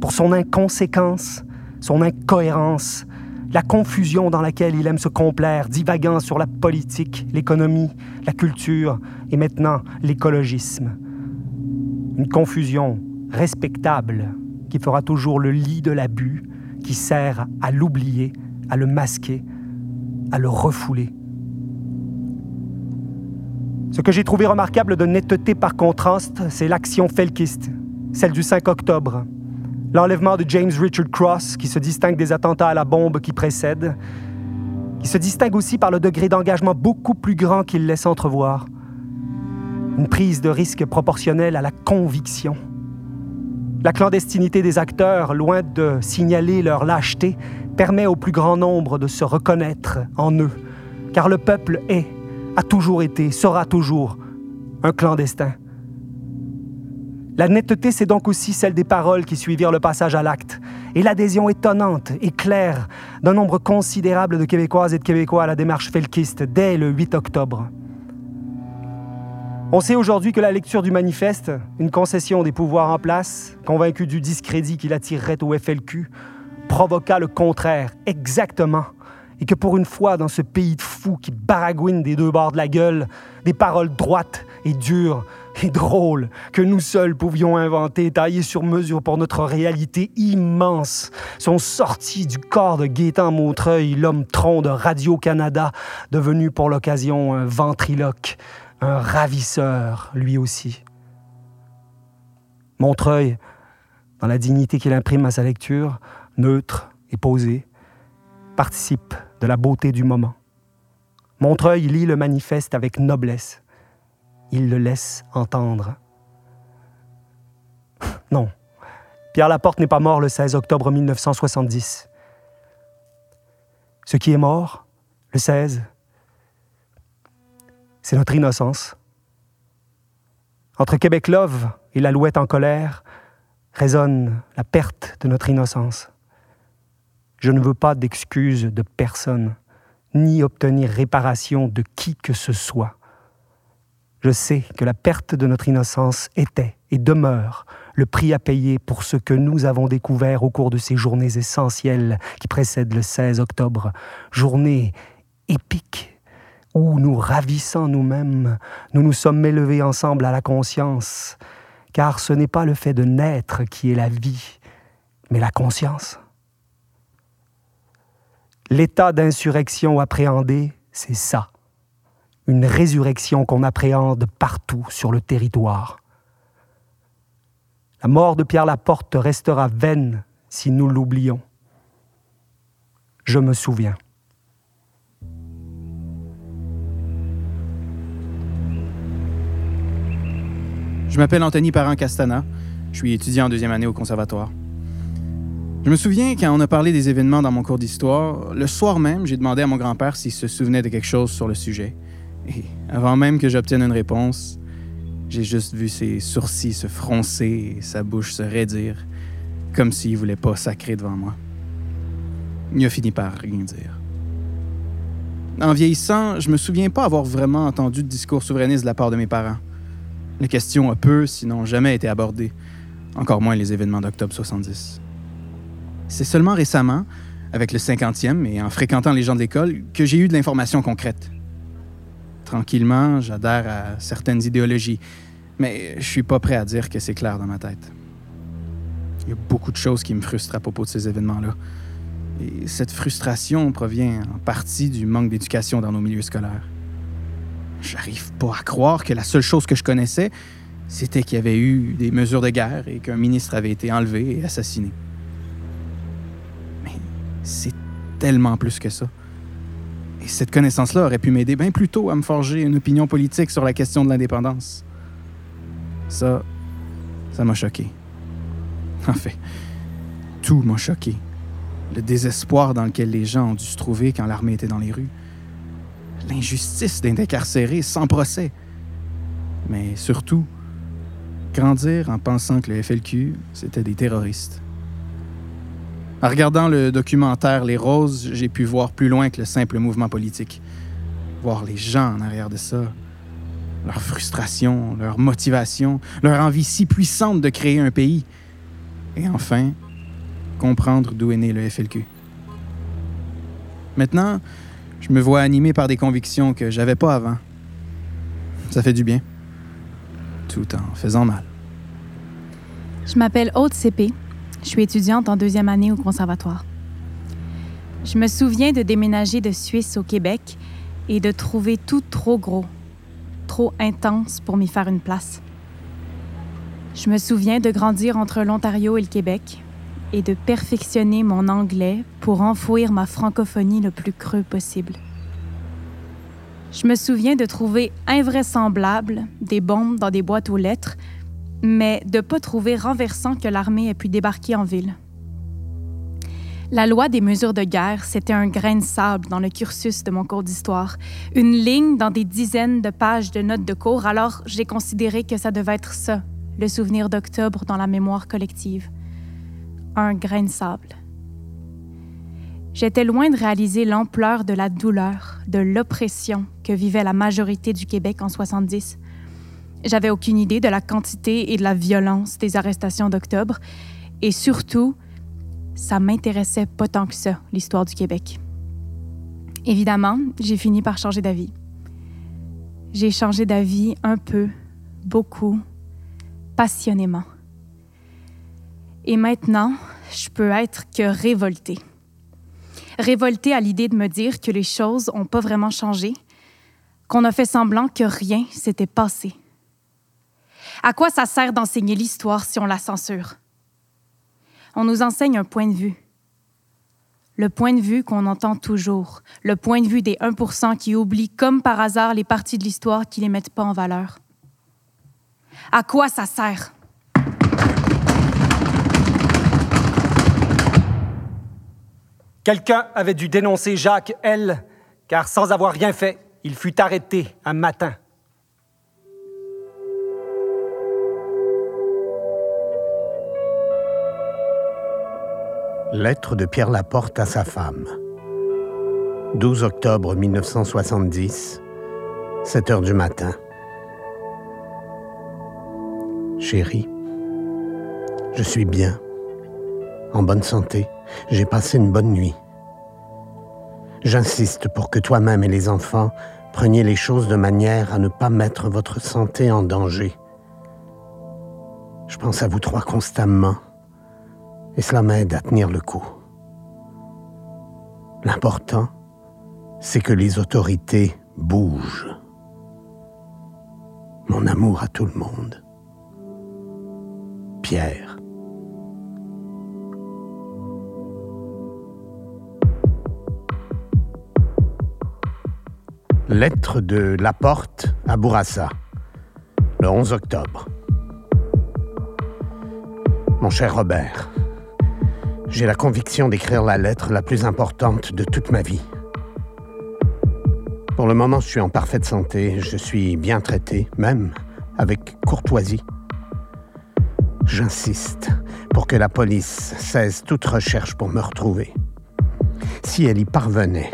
pour son inconséquence, son incohérence, la confusion dans laquelle il aime se complaire, divagant sur la politique, l'économie, la culture et maintenant l'écologisme. Une confusion respectable qui fera toujours le lit de l'abus qui sert à l'oublier, à le masquer, à le refouler. Ce que j'ai trouvé remarquable de netteté par contraste, c'est l'action felkiste, celle du 5 octobre. L'enlèvement de James Richard Cross, qui se distingue des attentats à la bombe qui précèdent, qui se distingue aussi par le degré d'engagement beaucoup plus grand qu'il laisse entrevoir. Une prise de risque proportionnelle à la conviction. La clandestinité des acteurs, loin de signaler leur lâcheté, permet au plus grand nombre de se reconnaître en eux, car le peuple est, a toujours été, sera toujours un clandestin. La netteté, c'est donc aussi celle des paroles qui suivirent le passage à l'acte, et l'adhésion étonnante et claire d'un nombre considérable de Québécoises et de Québécois à la démarche felkiste dès le 8 octobre. On sait aujourd'hui que la lecture du manifeste, une concession des pouvoirs en place, convaincu du discrédit qu'il attirerait au FLQ, provoqua le contraire, exactement, et que pour une fois dans ce pays de fous qui baragouine des deux bords de la gueule, des paroles droites et dures et drôles que nous seuls pouvions inventer, taillées sur mesure pour notre réalité immense, sont sorties du corps de Gaétan Montreuil, l'homme tronc de Radio-Canada, devenu pour l'occasion un ventriloque un ravisseur, lui aussi. Montreuil, dans la dignité qu'il imprime à sa lecture, neutre et posé, participe de la beauté du moment. Montreuil lit le manifeste avec noblesse. Il le laisse entendre. *laughs* Non, Pierre Laporte n'est pas mort le 16 octobre 1970. Ce qui est mort, le 16, c'est notre innocence. Entre Québec Love et l'alouette en colère résonne la perte de notre innocence. Je ne veux pas d'excuses de personne, ni obtenir réparation de qui que ce soit. Je sais que la perte de notre innocence était et demeure le prix à payer pour ce que nous avons découvert au cours de ces journées essentielles qui précèdent le 16 octobre, journées épiques où, nous ravissant nous-mêmes, nous nous sommes élevés ensemble à la conscience, car ce n'est pas le fait de naître qui est la vie, mais la conscience. L'état d'insurrection appréhendé, c'est ça, une résurrection qu'on appréhende partout sur le territoire. La mort de Pierre Laporte restera vaine si nous l'oublions. Je me souviens. Je m'appelle Anthony Parent-Castana. Je suis étudiant en deuxième année au conservatoire. Je me souviens quand on a parlé des événements dans mon cours d'histoire, le soir même, j'ai demandé à mon grand-père s'il se souvenait de quelque chose sur le sujet. Et avant même que j'obtienne une réponse, j'ai juste vu ses sourcils se froncer et sa bouche se raidir, comme s'il voulait pas sacrer devant moi. Il a fini par rien dire. En vieillissant, je me souviens pas avoir vraiment entendu de discours souverainiste de la part de mes parents. Les questions ont peu, sinon jamais été abordées, encore moins les événements d'octobre 70. C'est seulement récemment, avec le 50e et en fréquentant les gens de l'école, que j'ai eu de l'information concrète. Tranquillement, j'adhère à certaines idéologies, mais je suis pas prêt à dire que c'est clair dans ma tête. Il y a beaucoup de choses qui me frustrent à propos de ces événements-là. Et cette frustration provient en partie du manque d'éducation dans nos milieux scolaires. J'arrive pas à croire que la seule chose que je connaissais, c'était qu'il y avait eu des mesures de guerre et qu'un ministre avait été enlevé et assassiné. Mais c'est tellement plus que ça. Et cette connaissance-là aurait pu m'aider bien plus tôt à me forger une opinion politique sur la question de l'indépendance. Ça, ça m'a choqué. En fait, tout m'a choqué. Le désespoir dans lequel les gens ont dû se trouver quand l'armée était dans les rues. L'injustice d'être incarcéré sans procès. Mais surtout, grandir en pensant que le FLQ, c'était des terroristes. En regardant le documentaire Les Roses, j'ai pu voir plus loin que le simple mouvement politique. Voir les gens en arrière de ça. Leur frustration, leur motivation, leur envie si puissante de créer un pays. Et enfin, comprendre d'où est né le FLQ. Maintenant, je me vois animé par des convictions que j'avais pas avant. Ça fait du bien, tout en faisant mal. Je m'appelle Haute CP. Je suis étudiante en deuxième année au conservatoire. Je me souviens de déménager de Suisse au Québec et de trouver tout trop gros, trop intense pour m'y faire une place. Je me souviens de grandir entre l'Ontario et le Québec et de perfectionner mon anglais pour enfouir ma francophonie le plus creux possible. Je me souviens de trouver invraisemblable des bombes dans des boîtes aux lettres mais de pas trouver renversant que l'armée ait pu débarquer en ville. La loi des mesures de guerre, c'était un grain de sable dans le cursus de mon cours d'histoire, une ligne dans des dizaines de pages de notes de cours, alors j'ai considéré que ça devait être ça, le souvenir d'octobre dans la mémoire collective. Un grain de sable. J'étais loin de réaliser l'ampleur de la douleur, de l'oppression que vivait la majorité du Québec en 70 j'avais aucune idée de la quantité et de la violence des arrestations d'octobre. Et surtout, ça m'intéressait pas tant que ça, l'histoire du Québec. Évidemment, j'ai fini par changer d'avis. J'ai changé d'avis un peu, beaucoup, passionnément. Et maintenant, je peux être que révoltée. Révoltée à l'idée de me dire que les choses n'ont pas vraiment changé, qu'on a fait semblant que rien s'était passé. À quoi ça sert d'enseigner l'histoire si on la censure? On nous enseigne un point de vue. Le point de vue qu'on entend toujours, le point de vue des 1% qui oublient comme par hasard les parties de l'histoire qui ne les mettent pas en valeur. À quoi ça sert? Quelqu'un avait dû dénoncer Jacques L, car sans avoir rien fait, il fut arrêté un matin. Lettre de Pierre Laporte à sa femme. 12 octobre 1970, 7 heures du matin. Chérie, je suis bien, en bonne santé, j'ai passé une bonne nuit. J'insiste pour que toi-même et les enfants preniez les choses de manière à ne pas mettre votre santé en danger. Je pense à vous trois constamment et cela m'aide à tenir le coup. L'important, c'est que les autorités bougent. Mon amour à tout le monde. Pierre. Lettre de Laporte à Bourassa, le 11 octobre. Mon cher Robert, j'ai la conviction d'écrire la lettre la plus importante de toute ma vie. Pour le moment, je suis en parfaite santé, je suis bien traité, même avec courtoisie. J'insiste pour que la police cesse toute recherche pour me retrouver. Si elle y parvenait,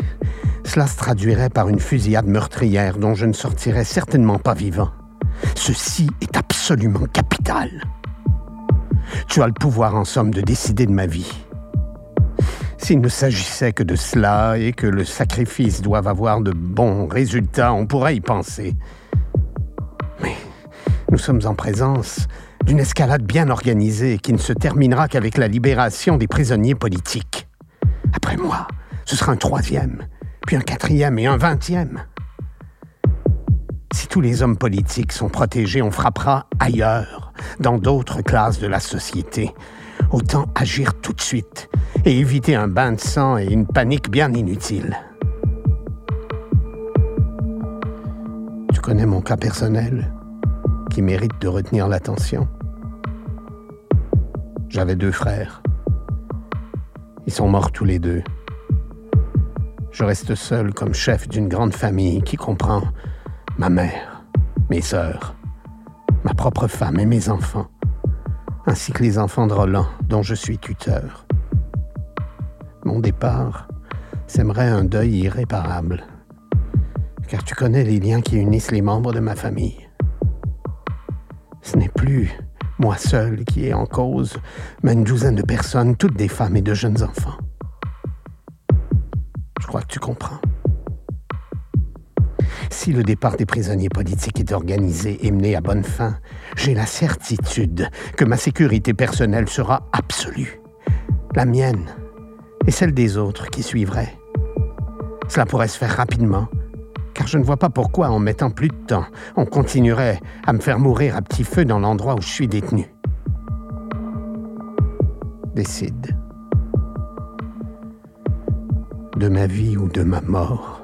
cela se traduirait par une fusillade meurtrière dont je ne sortirais certainement pas vivant. Ceci est absolument capital. Tu as le pouvoir, en somme, de décider de ma vie. S'il ne s'agissait que de cela et que le sacrifice doive avoir de bons résultats, on pourrait y penser. Mais nous sommes en présence d'une escalade bien organisée qui ne se terminera qu'avec la libération des prisonniers politiques. Après moi, ce sera un troisième, puis un quatrième et un vingtième. Si tous les hommes politiques sont protégés, on frappera ailleurs, dans d'autres classes de la société. Autant agir tout de suite et éviter un bain de sang et une panique bien inutile. Tu connais mon cas personnel qui mérite de retenir l'attention? J'avais deux frères. Ils sont morts tous les deux. Je reste seul comme chef d'une grande famille qui comprend ma mère, mes sœurs, ma propre femme et mes enfants, ainsi que les enfants de Roland dont je suis tuteur. Mon départ sèmerait un deuil irréparable, car tu connais les liens qui unissent les membres de ma famille. Ce n'est plus moi seul qui est en cause, mais une douzaine de personnes, toutes des femmes et de jeunes enfants. Je crois que tu comprends. Si le départ des prisonniers politiques est organisé et mené à bonne fin, j'ai la certitude que ma sécurité personnelle sera absolue. La mienne et celle des autres qui suivraient. Cela pourrait se faire rapidement, car je ne vois pas pourquoi, en mettant plus de temps, on continuerait à me faire mourir à petit feu dans l'endroit où je suis détenu. Décide. De ma vie ou de ma mort.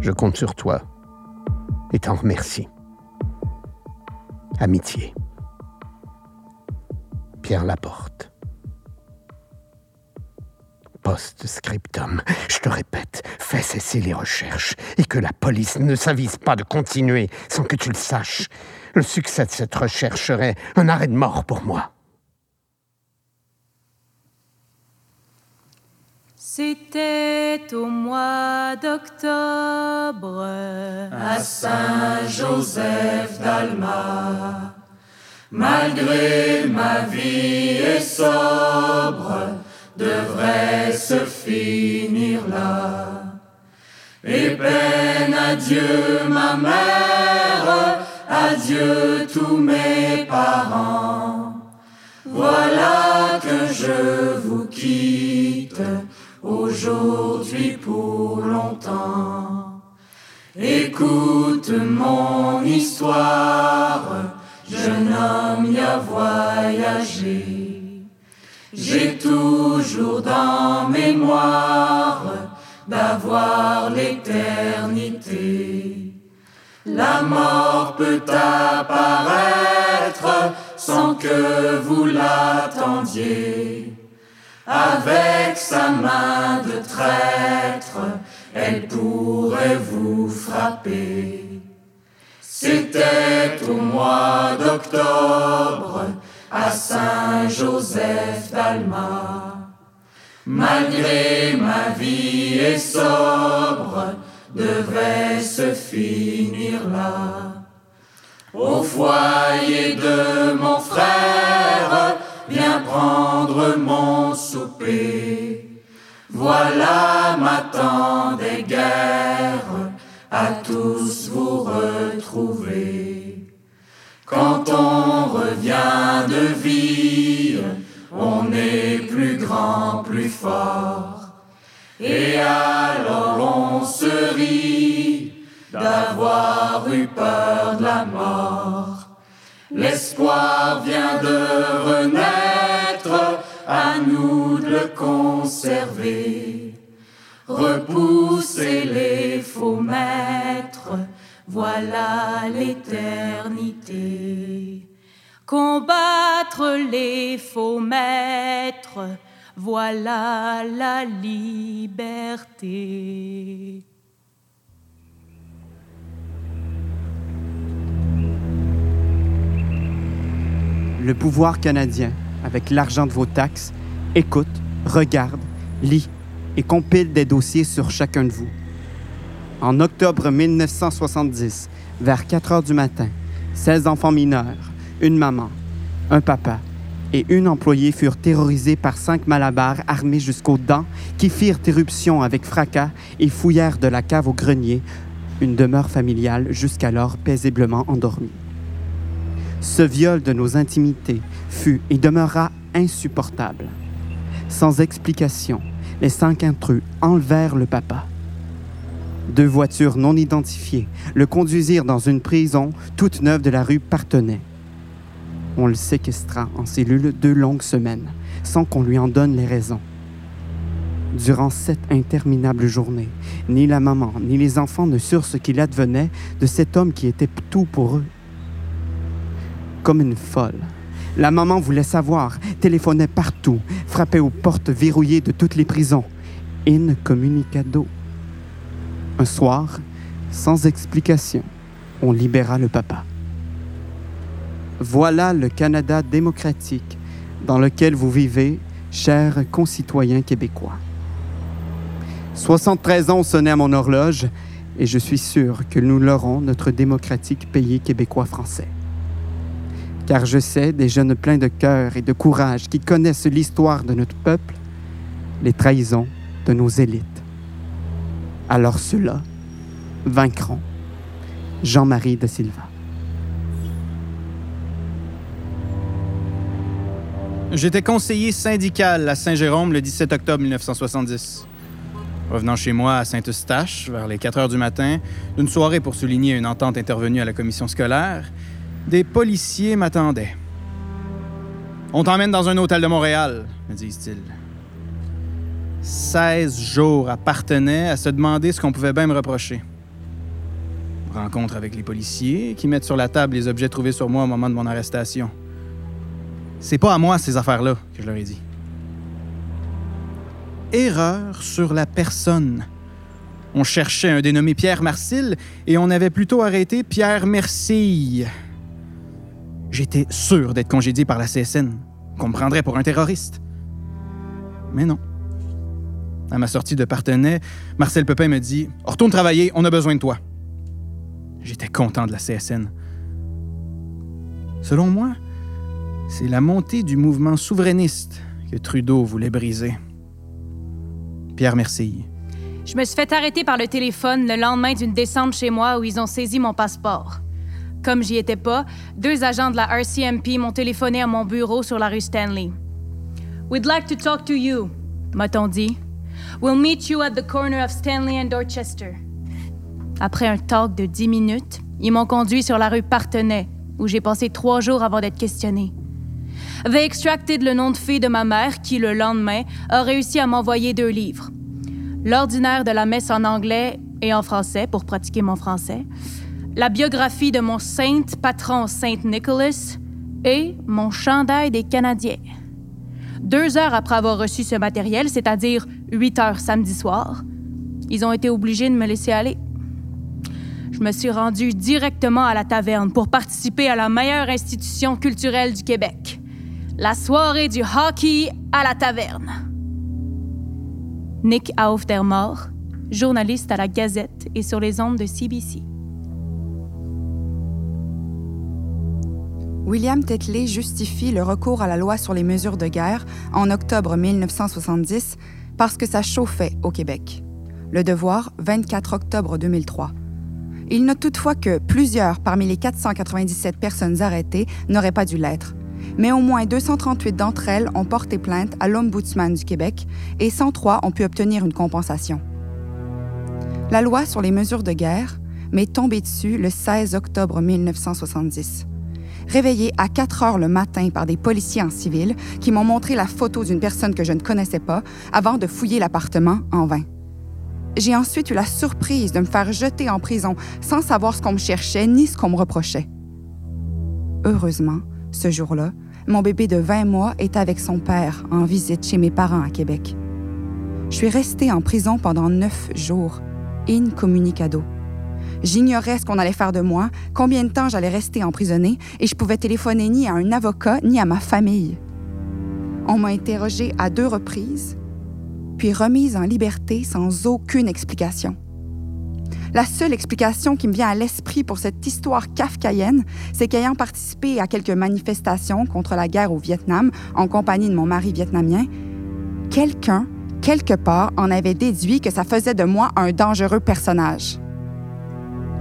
Je compte sur toi et t'en remercie. Amitié. Pierre Laporte. Post-scriptum. Je te répète, fais cesser les recherches et que la police ne s'avise pas de continuer sans que tu le saches. Le succès de cette recherche serait un arrêt de mort pour moi. C'était au mois d'octobre à Saint-Joseph d'Alma. Malgré ma vie est sobre, devrait se finir là. Et peine adieu ma mère, adieu tous mes parents. Voilà que je vous quitte aujourd'hui pour longtemps. Écoute mon histoire, jeune homme y a voyagé. J'ai toujours dans mémoire d'avoir l'éternité. La mort peut apparaître sans que vous l'attendiez. Avec sa main de traître, elle pourrait vous frapper. C'était au mois d'octobre à Saint-Joseph d'Alma. Malgré ma vie est sobre, devait se finir là. Au foyer de mon frère, viens prendre mon Voilà m'attendait guerre, à tous vous retrouver. Quand on revient de vie, on est plus grand, plus fort. Et alors on se rit d'avoir eu peur de la mort. L'espoir vient de renaître, conserver. Repousser les faux maîtres, voilà l'éternité. combattre les faux maîtres, voilà la liberté. Le pouvoir canadien, avec l'argent de vos taxes, écoute, regarde, lit et compile des dossiers sur chacun de vous. En octobre 1970, vers 4 heures du matin, 16 enfants mineurs, une maman, un papa et une employée furent terrorisés par cinq malabars armés jusqu'aux dents qui firent éruption avec fracas et fouillèrent de la cave au grenier une demeure familiale jusqu'alors paisiblement endormie. Ce viol de nos intimités fut et demeura insupportable. Sans explication, les cinq intrus enlevèrent le papa. Deux voitures non identifiées le conduisirent dans une prison toute neuve de la rue Partenay. On le séquestra en cellule deux longues semaines, sans qu'on lui en donne les raisons. Durant cette interminable journée, ni la maman ni les enfants ne surent ce qu'il advenait de cet homme qui était tout pour eux. Comme une folle, la maman voulait savoir, téléphonait partout, frappait aux portes verrouillées de toutes les prisons. Incommunicado. Un soir, sans explication, on libéra le papa. Voilà le Canada démocratique dans lequel vous vivez, chers concitoyens québécois. 73 ans sonné à mon horloge et je suis sûr que nous l'aurons, notre démocratique pays québécois-français. Car je sais des jeunes pleins de cœur et de courage qui connaissent l'histoire de notre peuple, les trahisons de nos élites. Alors ceux-là vaincront. Jean-Marie de Silva. J'étais conseiller syndical à Saint-Jérôme le 17 octobre 1970. Revenant chez moi à Saint-Eustache, vers les 4 heures du matin, d'une soirée pour souligner une entente intervenue à la commission scolaire, des policiers m'attendaient. On t'emmène dans un hôtel de Montréal, me disent-ils. 16 jours appartenaient à se demander ce qu'on pouvait bien me reprocher. Rencontre avec les policiers qui mettent sur la table les objets trouvés sur moi au moment de mon arrestation. C'est pas à moi ces affaires-là que je leur ai dit. Erreur sur la personne. On cherchait un dénommé Pierre Marcille et on avait plutôt arrêté Pierre Mercille. J'étais sûr d'être congédié par la CSN, qu'on me prendrait pour un terroriste. Mais non. À ma sortie de Partenay, Marcel Pepin me dit Retourne travailler, on a besoin de toi. J'étais content de la CSN. Selon moi, c'est la montée du mouvement souverainiste que Trudeau voulait briser. Pierre Mercille. Je me suis fait arrêter par le téléphone le lendemain d'une descente chez moi où ils ont saisi mon passeport. Comme j'y étais pas, deux agents de la RCMP m'ont téléphoné à mon bureau sur la rue Stanley. We'd like to talk to you, m'a-t-on dit. We'll meet you at the corner of Stanley and Dorchester. Après un talk de dix minutes, ils m'ont conduit sur la rue Partenay, où j'ai passé trois jours avant d'être questionné. They extracted le nom de fille de ma mère qui, le lendemain, a réussi à m'envoyer deux livres. L'ordinaire de la messe en anglais et en français pour pratiquer mon français, la biographie de mon saint patron Saint Nicholas et mon chandail des Canadiens. Deux heures après avoir reçu ce matériel, c'est-à-dire huit heures samedi soir, ils ont été obligés de me laisser aller. Je me suis rendue directement à la taverne pour participer à la meilleure institution culturelle du Québec, la soirée du hockey à la taverne. Nick Aufdermort, journaliste à la Gazette et sur les ondes de CBC. William Tetley justifie le recours à la loi sur les mesures de guerre en octobre 1970 parce que ça chauffait au Québec. Le Devoir, 24 octobre 2003. Il note toutefois que plusieurs parmi les 497 personnes arrêtées n'auraient pas dû l'être, mais au moins 238 d'entre elles ont porté plainte à l'Ombudsman du Québec et 103 ont pu obtenir une compensation. La loi sur les mesures de guerre m'est tombée dessus le 16 octobre 1970 réveillée à 4 heures le matin par des policiers en civil qui m'ont montré la photo d'une personne que je ne connaissais pas avant de fouiller l'appartement en vain. J'ai ensuite eu la surprise de me faire jeter en prison sans savoir ce qu'on me cherchait ni ce qu'on me reprochait. Heureusement, Ce jour-là, mon bébé de 20 mois était avec son père en visite chez mes parents à Québec. Je suis restée en prison pendant neuf jours, incommunicado. J'ignorais ce qu'on allait faire de moi, combien de temps j'allais rester emprisonnée, et je pouvais téléphoner ni à un avocat ni à ma famille. On m'a interrogée à deux reprises, puis remise en liberté sans aucune explication. La seule explication qui me vient à l'esprit pour cette histoire kafkaïenne, c'est qu'ayant participé à quelques manifestations contre la guerre au Vietnam en compagnie de mon mari vietnamien, quelqu'un, quelque part, en avait déduit que ça faisait de moi un dangereux personnage.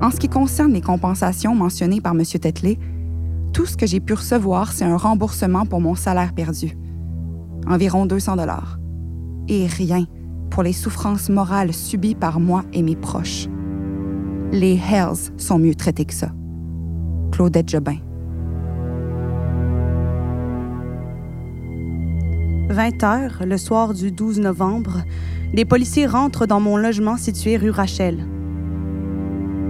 En ce qui concerne les compensations mentionnées par M. Tetley, tout ce que j'ai pu recevoir, c'est un remboursement pour mon salaire perdu. Environ 200 dollars. Et rien pour les souffrances morales subies par moi et mes proches. Les Hells sont mieux traités que ça. Claudette Jobin. 20 heures, le soir du 12 novembre, des policiers rentrent dans mon logement situé rue Rachel.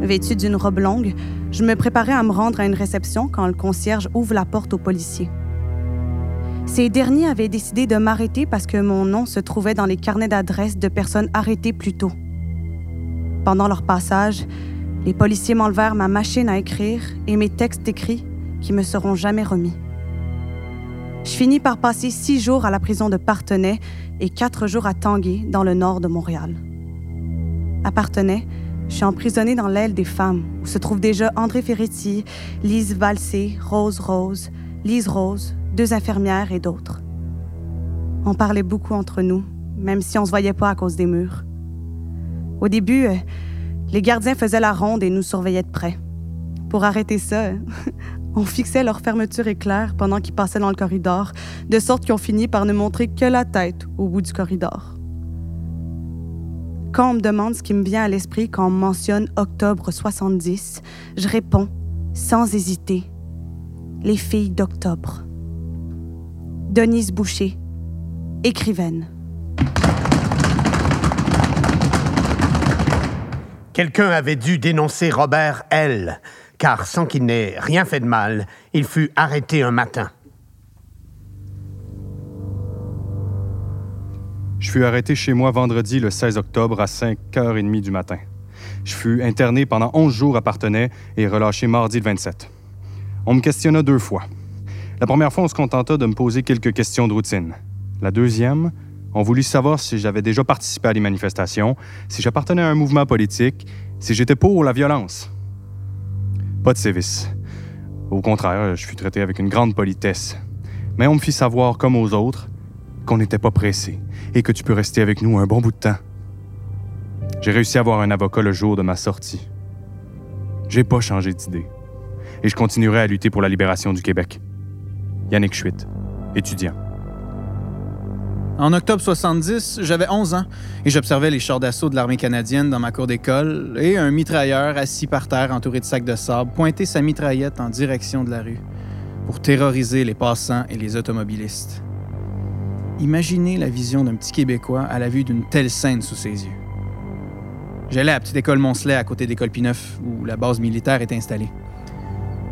Vêtue d'une robe longue, je me préparais à me rendre à une réception quand le concierge ouvre la porte aux policiers. Ces derniers avaient décidé de m'arrêter parce que mon nom se trouvait dans les carnets d'adresses de personnes arrêtées plus tôt. Pendant leur passage, les policiers m'enlevèrent ma machine à écrire et mes textes écrits qui me seront jamais remis. Je finis par passer six jours à la prison de Partenay et quatre jours à Tanguay, dans le nord de Montréal. À Partenay, je suis emprisonnée dans l'aile des femmes, où se trouvent déjà André Ferretti, Lise Valsé, Rose Rose, Lise Rose, deux infirmières et d'autres. On parlait beaucoup entre nous, même si on se voyait pas à cause des murs. Au début, euh, les gardiens faisaient la ronde et nous surveillaient de près. Pour arrêter ça, *laughs* on fixait leur fermeture éclair pendant qu'ils passaient dans le corridor, de sorte qu'ils ont fini par ne montrer que la tête au bout du corridor. Quand on me demande ce qui me vient à l'esprit quand on mentionne octobre 70, je réponds, sans hésiter, les filles d'octobre. Denise Boucher, écrivaine. Quelqu'un avait dû dénoncer Robert L., car sans qu'il n'ait rien fait de mal, il fut arrêté un matin. Je fus arrêté chez moi vendredi le 16 octobre à 5h30 du matin. Je fus interné pendant 11 jours à Partenay et relâché mardi le 27. On me questionna deux fois. La première fois, on se contenta de me poser quelques questions de routine. La deuxième, on voulut savoir si j'avais déjà participé à des manifestations, si j'appartenais à un mouvement politique, si j'étais pour la violence. Pas de sévice. Au contraire, je fus traité avec une grande politesse. Mais on me fit savoir, comme aux autres, qu'on n'était pas pressé et que tu peux rester avec nous un bon bout de temps. J'ai réussi à avoir un avocat le jour de ma sortie. J'ai pas changé d'idée. Et je continuerai à lutter pour la libération du Québec. Yannick Schwitt, étudiant. En octobre 70, j'avais 11 ans et j'observais les chars d'assaut de l'armée canadienne dans ma cour d'école et un mitrailleur assis par terre entouré de sacs de sable pointait sa mitraillette en direction de la rue pour terroriser les passants et les automobilistes. Imaginez la vision d'un petit Québécois à la vue d'une telle scène sous ses yeux. J'allais à la petite école Moncelet à côté d'école Pineuf où la base militaire est installée.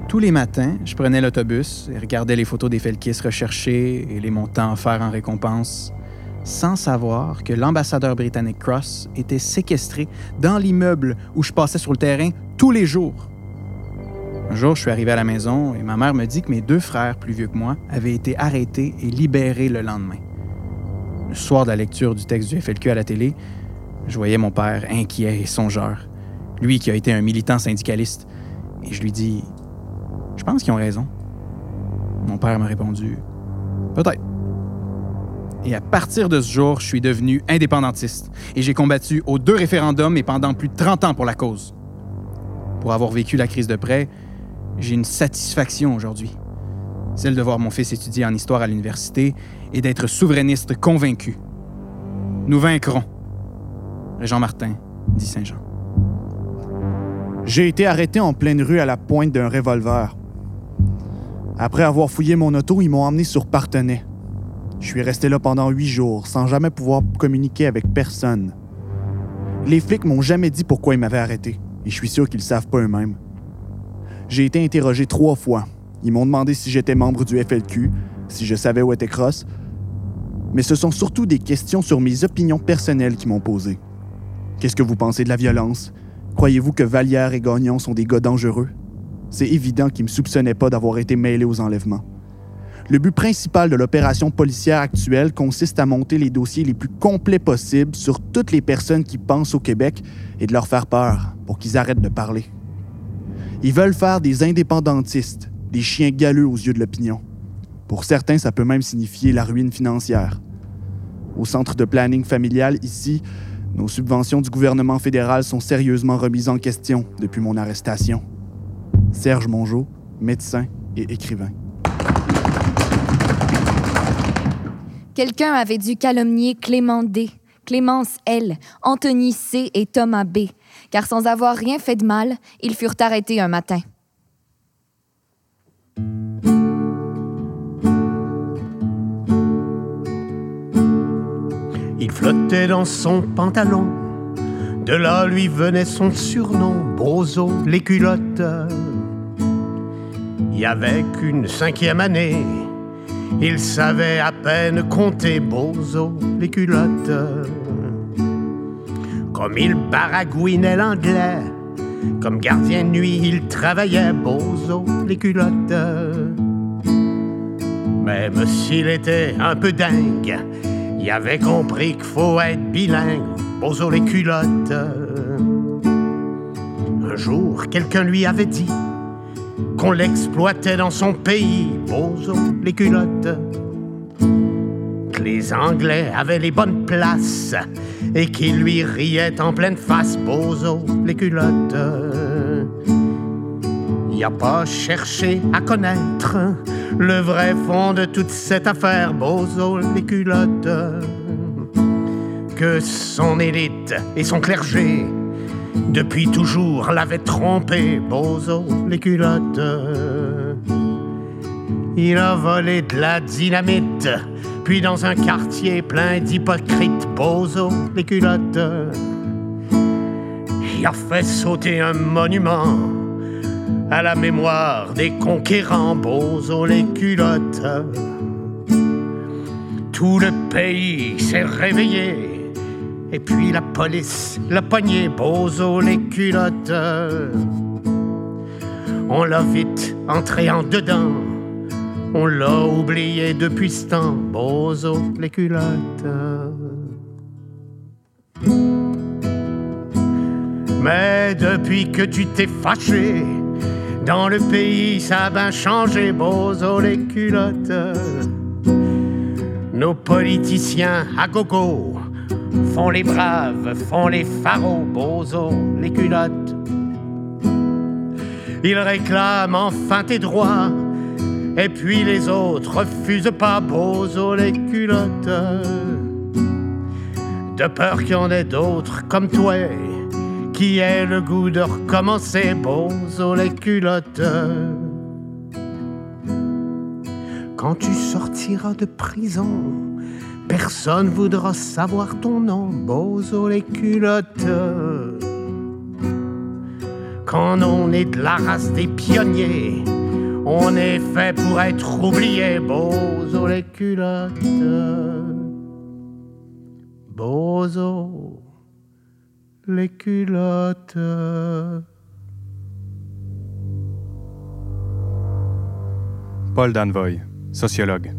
Tous les matins, je prenais l'autobus et regardais les photos des Felkis recherchés et les montants offerts en récompense, sans savoir que l'ambassadeur britannique Cross était séquestré dans l'immeuble où je passais sur le terrain tous les jours. Un jour, je suis arrivé à la maison et ma mère me dit que mes deux frères plus vieux que moi avaient été arrêtés et libérés le lendemain. Le soir de la lecture du texte du FLQ à la télé, je voyais mon père inquiet et songeur, lui qui a été un militant syndicaliste, et je lui dis Je pense qu'ils ont raison. Mon père m'a répondu Peut-être. Et à partir de ce jour, je suis devenu indépendantiste et j'ai combattu aux deux référendums et pendant plus de 30 ans pour la cause. Pour avoir vécu la crise de près, j'ai une satisfaction aujourd'hui. Celle de voir mon fils étudier en histoire à l'université et d'être souverainiste convaincu. Nous vaincrons. Jean Martin, dit Saint-Jean. J'ai été arrêté en pleine rue à la pointe d'un revolver. Après avoir fouillé mon auto, ils m'ont emmené sur Partenay. Je suis resté là pendant huit jours, sans jamais pouvoir communiquer avec personne. Les flics m'ont jamais dit pourquoi ils m'avaient arrêté, et je suis sûr qu'ils le savent pas eux-mêmes. J'ai été interrogé trois fois. Ils m'ont demandé si j'étais membre du FLQ, si je savais où était Cross. Mais ce sont surtout des questions sur mes opinions personnelles qui m'ont posé. Qu'est-ce que vous pensez de la violence? Croyez-vous que Vallière et Gagnon sont des gars dangereux? C'est évident qu'ils ne me soupçonnaient pas d'avoir été mêlés aux enlèvements. Le but principal de l'opération policière actuelle consiste à monter les dossiers les plus complets possibles sur toutes les personnes qui pensent au Québec et de leur faire peur pour qu'ils arrêtent de parler. Ils veulent faire des indépendantistes, des chiens galeux aux yeux de l'opinion. Pour certains, ça peut même signifier la ruine financière. Au centre de planning familial, ici, nos subventions du gouvernement fédéral sont sérieusement remises en question depuis mon arrestation. Serge Mongeau, médecin et écrivain. Quelqu'un avait dû calomnier Clément D, Clémence L, Anthony C et Thomas B, car sans avoir rien fait de mal, ils furent arrêtés un matin. Il flottait dans son pantalon. De là lui venait son surnom, Bozo les culottes. Y avait qu'une cinquième année, il savait à peine compter Bozo les culottes. Comme il baragouinait l'anglais, comme gardien de nuit, il travaillait Bozo les culottes. Même s'il était un peu dingue, avait compris qu'il faut être bilingue, Bozo les culottes. Un jour, quelqu'un lui avait dit qu'on l'exploitait dans son pays, Bozo les culottes. Que les Anglais avaient les bonnes places et qu'ils lui riaient en pleine face, Bozo les culottes. Il a pas cherché à connaître le vrai fond de toute cette affaire, Bozo les culottes. Que son élite et son clergé, depuis toujours, l'avaient trompé, Bozo les culottes. Il a volé de la dynamite, puis dans un quartier plein d'hypocrites, Bozo les culottes. Il a fait sauter un monument à la mémoire des conquérants, Bozo les culottes. Tout le pays s'est réveillé, et puis la police l'a pogné, Bozo les culottes. On l'a vite entré en dedans, on l'a oublié depuis ce temps, Bozo les culottes. Mais depuis que tu t'es fâché, dans le pays, ça a bien changé, Bozo les culottes. Nos politiciens à gogo font les braves, font les pharaons, Bozo les culottes. Ils réclament enfin tes droits, et puis les autres refusent pas, Bozo les culottes. De peur qu'il y en ait d'autres comme toi qui ait le goût de recommencer, Bozo les culottes. Quand tu sortiras de prison, personne voudra savoir ton nom, Bozo les culottes. Quand on est de la race des pionniers, on est fait pour être oublié, Bozo les culottes. Bozo les culottes. Paul Danvoy, sociologue.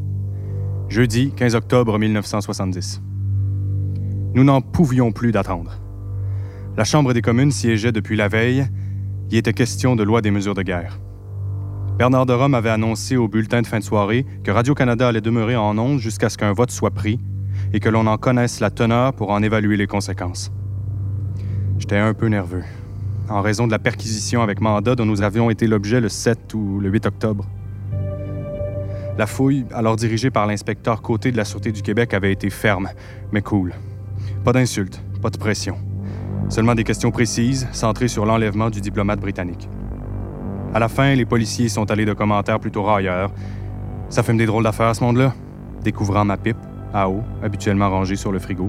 Jeudi 15 octobre 1970. Nous n'en pouvions plus d'attendre. La Chambre des communes siégeait depuis la veille. Il était question de loi des mesures de guerre. Bernard de Rome avait annoncé au bulletin de fin de soirée que Radio-Canada allait demeurer en ondes jusqu'à ce qu'un vote soit pris et que l'on en connaisse la teneur pour en évaluer les conséquences. J'étais un peu nerveux, en raison de la perquisition avec mandat dont nous avions été l'objet le 7 ou le 8 octobre. La fouille, alors dirigée par l'inspecteur Côté de la Sûreté du Québec, avait été ferme, mais cool. Pas d'insultes, pas de pression. Seulement des questions précises, centrées sur l'enlèvement du diplomate britannique. À la fin, les policiers sont allés de commentaires plutôt railleurs. Ça fait des drôles d'affaires, ce monde-là. Découvrant ma pipe, à eau, habituellement rangée sur le frigo.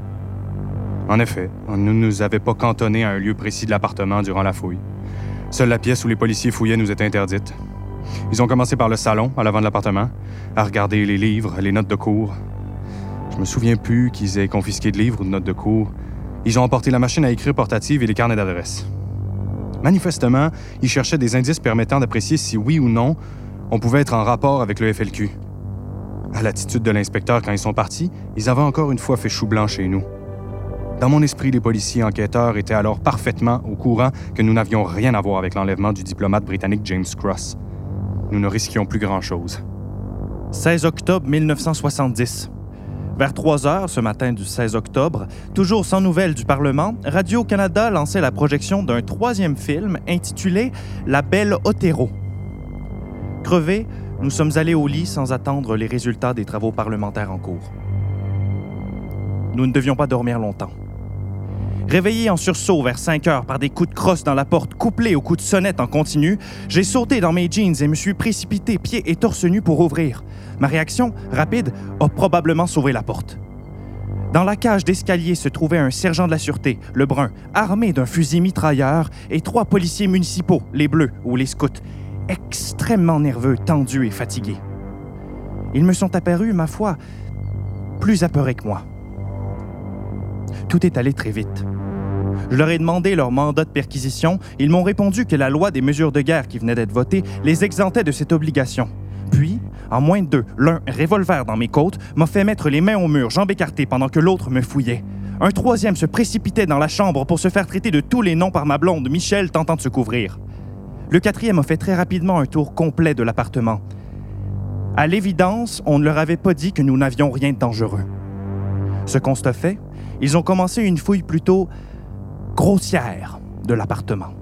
En effet, on ne nous avait pas cantonné à un lieu précis de l'appartement durant la fouille. Seule la pièce où les policiers fouillaient nous était interdite. Ils ont commencé par le salon, à l'avant de l'appartement, à regarder les livres, les notes de cours. Je me souviens plus qu'ils aient confisqué de livres ou de notes de cours. Ils ont emporté la machine à écrire portative et les carnets d'adresse. Manifestement, ils cherchaient des indices permettant d'apprécier si oui ou non on pouvait être en rapport avec le FLQ. À l'attitude de l'inspecteur quand ils sont partis, ils avaient encore une fois fait chou blanc chez nous. Dans mon esprit, les policiers enquêteurs étaient alors parfaitement au courant que nous n'avions rien à voir avec l'enlèvement du diplomate britannique James Cross. Nous ne risquions plus grand-chose. 16 octobre 1970. Vers 3 heures ce matin du 16 octobre, toujours sans nouvelles du Parlement, Radio-Canada lançait la projection d'un troisième film intitulé La Belle Otero. Crevés, nous sommes allés au lit sans attendre les résultats des travaux parlementaires en cours. Nous ne devions pas dormir longtemps. Réveillé en sursaut vers 5 heures par des coups de crosse dans la porte couplés aux coups de sonnette en continu, j'ai sauté dans mes jeans et me suis précipité pieds et torse nu pour ouvrir. Ma réaction, rapide, a probablement sauvé la porte. Dans la cage d'escalier se trouvait un sergent de la sûreté, le brun, armé d'un fusil mitrailleur, et trois policiers municipaux, les bleus ou les scouts, extrêmement nerveux, tendus et fatigués. Ils me sont apparus, ma foi, plus apeurés que moi. Tout est allé très vite. Je leur ai demandé leur mandat de perquisition. Ils m'ont répondu que la loi des mesures de guerre qui venait d'être votée les exemptait de cette obligation. Puis, en moins de deux, l'un, revolver dans mes côtes, m'a fait mettre les mains au mur, jambes écartées, pendant que l'autre me fouillait. Un troisième se précipitait dans la chambre pour se faire traiter de tous les noms par ma blonde, Michel, tentant de se couvrir. Le quatrième a fait très rapidement un tour complet de l'appartement. À l'évidence, on ne leur avait pas dit que nous n'avions rien de dangereux. Ce constat fait, ils ont commencé une fouille plutôt grossière de l'appartement.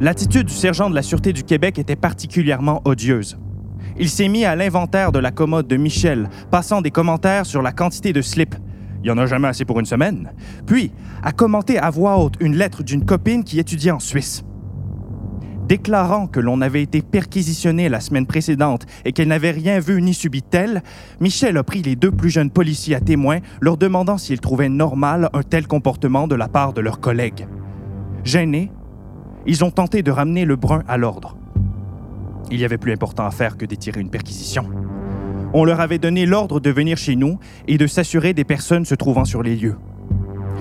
L'attitude du sergent de la Sûreté du Québec était particulièrement odieuse. Il s'est mis à l'inventaire de la commode de Michel, passant des commentaires sur la quantité de slip. Il n'y en a jamais assez pour une semaine. Puis, a commenté à voix haute une lettre d'une copine qui étudiait en Suisse. Déclarant que l'on avait été perquisitionné la semaine précédente et qu'elle n'avait rien vu ni subi tel, Michel a pris les deux plus jeunes policiers à témoin, leur demandant s'ils trouvaient normal un tel comportement de la part de leurs collègues. Gênés, ils ont tenté de ramener le brun à l'ordre. Il y avait plus important à faire que d'étirer une perquisition. On leur avait donné l'ordre de venir chez nous et de s'assurer des personnes se trouvant sur les lieux.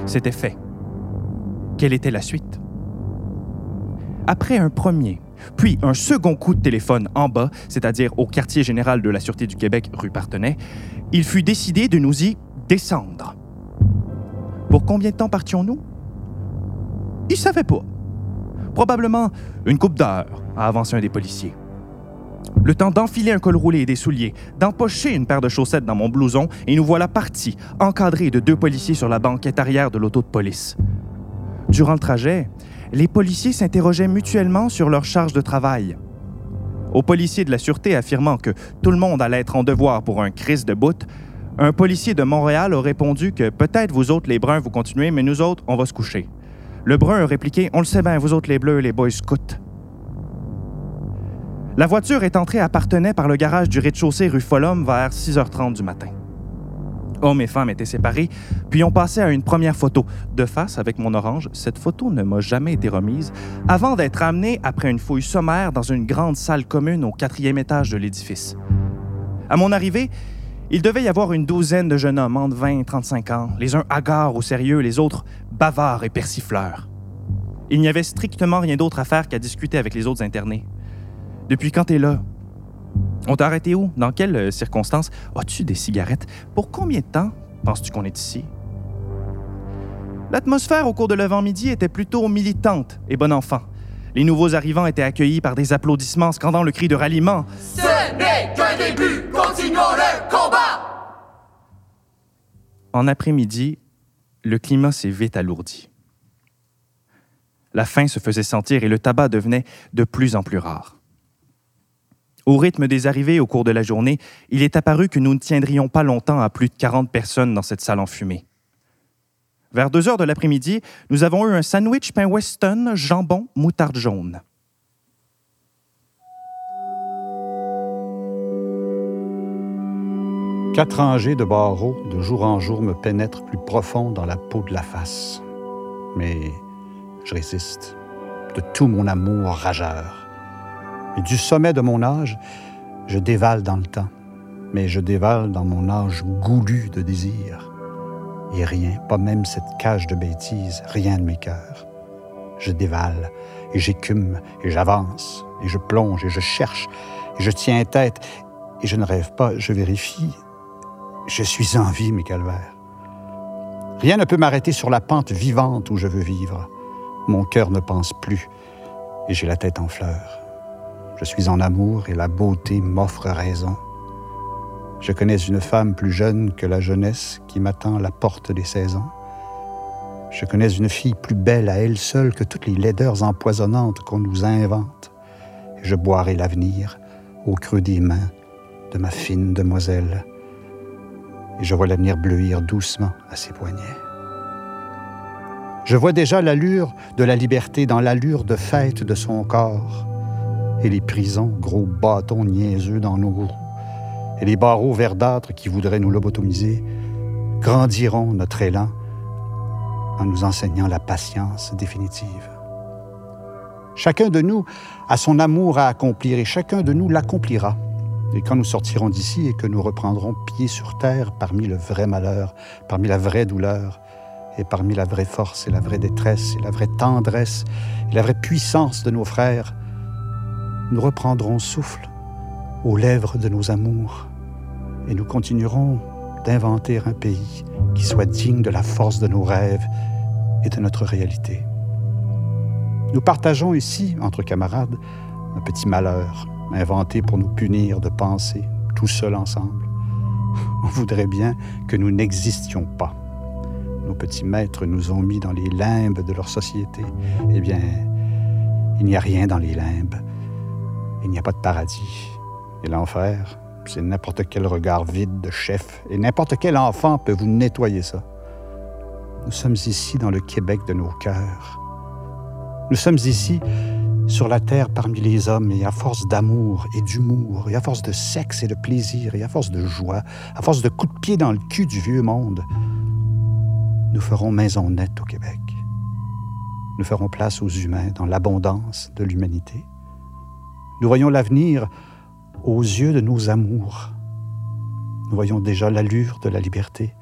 C'était fait. Quelle était la suite? Après un premier, puis un second coup de téléphone en bas, c'est-à-dire au quartier général de la Sûreté du Québec, rue Partenay, il fut décidé de nous y descendre. Pour combien de temps partions-nous? Ils ne savaient pas. Probablement une coupe d'heure, a avancé un des policiers. Le temps d'enfiler un col roulé et des souliers, d'empocher une paire de chaussettes dans mon blouson, et nous voilà partis, encadrés de deux policiers sur la banquette arrière de l'auto de police. Durant le trajet, les policiers s'interrogeaient mutuellement sur leur charge de travail. Aux policiers de la Sûreté affirmant que tout le monde allait être en devoir pour un crise de bout, un policier de Montréal a répondu que peut-être vous autres les bruns vous continuez, mais nous autres, on va se coucher. Le brun a répliqué On le sait bien, vous autres les bleus, les boys scouts. La voiture est entrée à Partenay par le garage du rez-de-chaussée rue Folhomme vers 6h30 du matin. Hommes et femmes étaient séparés, puis on passait à une première photo, de face avec mon orange. Cette photo ne m'a jamais été remise, avant d'être amenée après une fouille sommaire dans une grande salle commune au quatrième étage de l'édifice. À mon arrivée, il devait y avoir une douzaine de jeunes hommes entre 20 et 35 ans, les uns hagards au sérieux, les autres bavards et persifleurs. Il n'y avait strictement rien d'autre à faire qu'à discuter avec les autres internés. Depuis quand t'es là? On t'a arrêté où? Dans quelles euh, circonstances? As-tu des cigarettes? Pour combien de temps penses-tu qu'on est ici? L'atmosphère au cours de l'avant-midi était plutôt militante et bon enfant. Les nouveaux arrivants étaient accueillis par des applaudissements scandant le cri de ralliement. Ce n'est qu'un début, continuons le combat! En après-midi, le climat s'est vite alourdi. La faim se faisait sentir et le tabac devenait de plus en plus rare. Au rythme des arrivées au cours de la journée, il est apparu que nous ne tiendrions pas longtemps à plus de 40 personnes dans cette salle enfumée. Vers 2 heures de l'après-midi, nous avons eu un sandwich pain weston, jambon, moutarde jaune. Quatre rangées de barreaux de jour en jour me pénètrent plus profond dans la peau de la face. Mais je résiste de tout mon amour rageur. Et du sommet de mon âge, je dévale dans le temps, mais je dévale dans mon âge goulu de désir. Et rien, pas même cette cage de bêtises, rien de mes cœurs. Je dévale, et j'écume, et j'avance, et je plonge, et je cherche, et je tiens tête, et je ne rêve pas, je vérifie. Je suis en vie, mes calvaires. Rien ne peut m'arrêter sur la pente vivante où je veux vivre. Mon cœur ne pense plus, et j'ai la tête en fleurs. Je suis en amour et la beauté m'offre raison. Je connais une femme plus jeune que la jeunesse qui m'attend à la porte des saisons. Je connais une fille plus belle à elle seule que toutes les laideurs empoisonnantes qu'on nous invente. Et je boirai l'avenir au creux des mains de ma fine demoiselle. Et je vois l'avenir bleuir doucement à ses poignets. Je vois déjà l'allure de la liberté dans l'allure de fête de son corps et les prisons, gros bâtons niaiseux dans nos roues, et les barreaux verdâtres qui voudraient nous lobotomiser, grandiront notre élan en nous enseignant la patience définitive. Chacun de nous a son amour à accomplir et chacun de nous l'accomplira. Et quand nous sortirons d'ici et que nous reprendrons pied sur terre parmi le vrai malheur, parmi la vraie douleur, et parmi la vraie force et la vraie détresse et la vraie tendresse et la vraie puissance de nos frères, nous reprendrons souffle aux lèvres de nos amours et nous continuerons d'inventer un pays qui soit digne de la force de nos rêves et de notre réalité. Nous partageons ici, entre camarades, un petit malheur inventé pour nous punir de penser, tout seuls ensemble. *laughs* On voudrait bien que nous n'existions pas. Nos petits maîtres nous ont mis dans les limbes de leur société. Eh bien, il n'y a rien dans les limbes. Il n'y a pas de paradis. Et l'enfer, c'est n'importe quel regard vide de chef, et n'importe quel enfant peut vous nettoyer ça. Nous sommes ici dans le Québec de nos cœurs. Nous sommes ici sur la terre parmi les hommes, et à force d'amour et d'humour, et à force de sexe et de plaisir, et à force de joie, à force de coups de pied dans le cul du vieux monde, nous ferons maison nette au Québec. Nous ferons place aux humains dans l'abondance de l'humanité. Nous voyons l'avenir aux yeux de nos amours. Nous voyons déjà l'allure de la liberté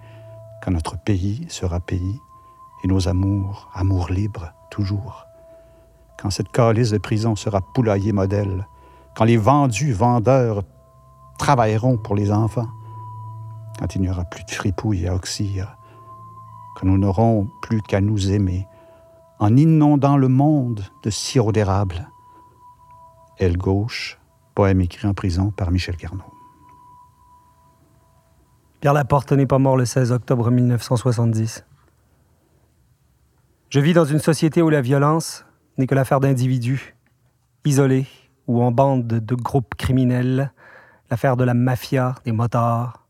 quand notre pays sera pays et nos amours, amours libres, toujours. Quand cette calice de prison sera poulailler modèle, quand les vendus vendeurs travailleront pour les enfants, quand il n'y aura plus de fripouilles à oxyre, quand nous n'aurons plus qu'à nous aimer, en inondant le monde de sirop d'érable, Aile gauche, poème écrit en prison par Michel Carnot. Pierre Laporte n'est pas mort le 16 octobre 1970. Je vis dans une société où la violence n'est que l'affaire d'individus, isolés ou en bande de groupes criminels, l'affaire de la mafia, des motards.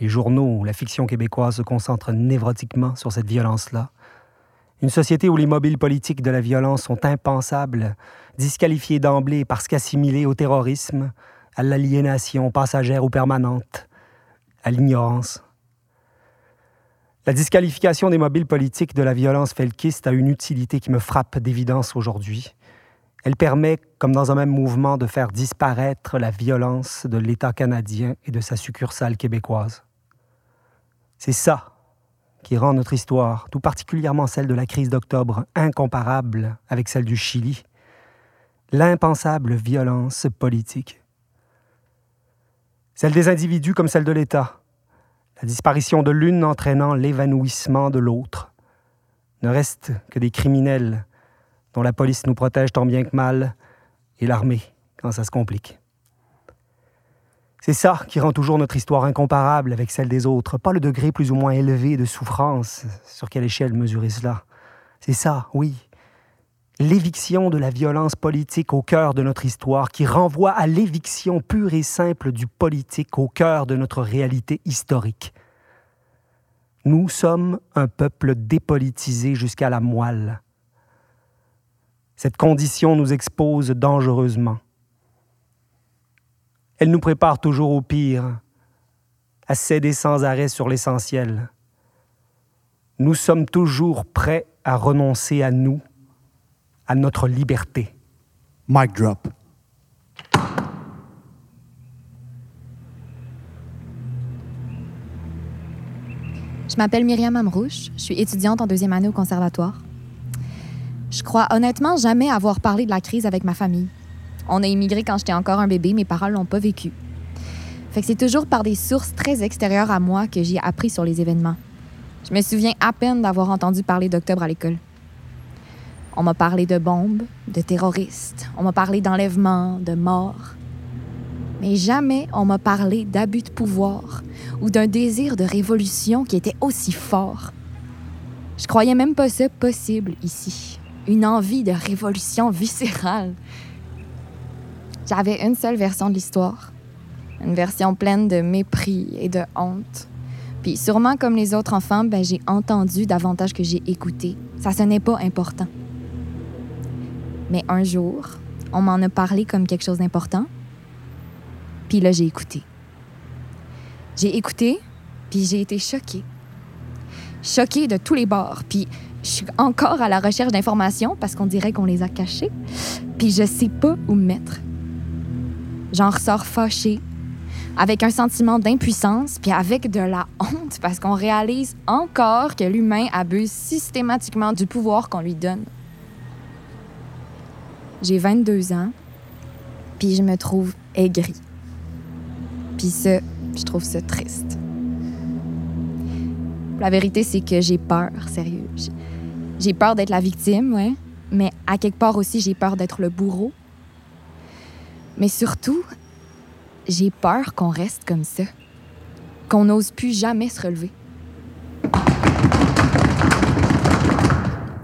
Les journaux, la fiction québécoise se concentrent névrotiquement sur cette violence-là. Une société où les mobiles politiques de la violence sont impensables, disqualifiés d'emblée parce qu'assimilés au terrorisme, à l'aliénation passagère ou permanente, à l'ignorance. La disqualification des mobiles politiques de la violence felkiste a une utilité qui me frappe d'évidence aujourd'hui. Elle permet, comme dans un même mouvement, de faire disparaître la violence de l'État canadien et de sa succursale québécoise. C'est ça qui rend notre histoire, tout particulièrement celle de la crise d'octobre, incomparable avec celle du Chili, l'impensable violence politique. Celle des individus comme celle de l'État, la disparition de l'une entraînant l'évanouissement de l'autre. Ne reste que des criminels dont la police nous protège tant bien que mal, et l'armée quand ça se complique. C'est ça qui rend toujours notre histoire incomparable avec celle des autres, pas le degré plus ou moins élevé de souffrance, sur quelle échelle mesurer cela. C'est ça, oui. L'éviction de la violence politique au cœur de notre histoire, qui renvoie à l'éviction pure et simple du politique au cœur de notre réalité historique. Nous sommes un peuple dépolitisé jusqu'à la moelle. Cette condition nous expose dangereusement. Elle nous prépare toujours au pire, à céder sans arrêt sur l'essentiel. Nous sommes toujours prêts à renoncer à nous, à notre liberté. Mic drop. Je m'appelle Myriam Amrouche, je suis étudiante en deuxième année au conservatoire. Je crois honnêtement jamais avoir parlé de la crise avec ma famille. On a immigré quand j'étais encore un bébé, mes parents l'ont pas vécu. Fait que c'est toujours par des sources très extérieures à moi que j'ai appris sur les événements. Je me souviens à peine d'avoir entendu parler d'octobre à l'école. On m'a parlé de bombes, de terroristes, on m'a parlé d'enlèvements, de morts. Mais jamais on m'a parlé d'abus de pouvoir ou d'un désir de révolution qui était aussi fort. Je croyais même pas ça possible ici. Une envie de révolution viscérale. J'avais une seule version de l'histoire. Une version pleine de mépris et de honte. Puis sûrement comme les autres enfants, ben, j'ai entendu davantage que j'ai écouté. Ça sonnait pas important. Mais un jour, on m'en a parlé comme quelque chose d'important. Puis là, j'ai écouté. J'ai écouté, puis j'ai été choquée. Choquée de tous les bords. Puis je suis encore à la recherche d'informations parce qu'on dirait qu'on les a cachées. Puis je sais pas où me mettre. J'en ressors fâchée, avec un sentiment d'impuissance, puis avec de la honte parce qu'on réalise encore que l'humain abuse systématiquement du pouvoir qu'on lui donne. J'ai 22 ans, puis je me trouve aigrie. Puis ça, je trouve ça triste. La vérité, c'est que j'ai peur, sérieux. J'ai- peur d'être la victime, ouais, mais à quelque part aussi, j'ai peur d'être le bourreau. Mais surtout, j'ai peur qu'on reste comme ça, qu'on n'ose plus jamais se relever.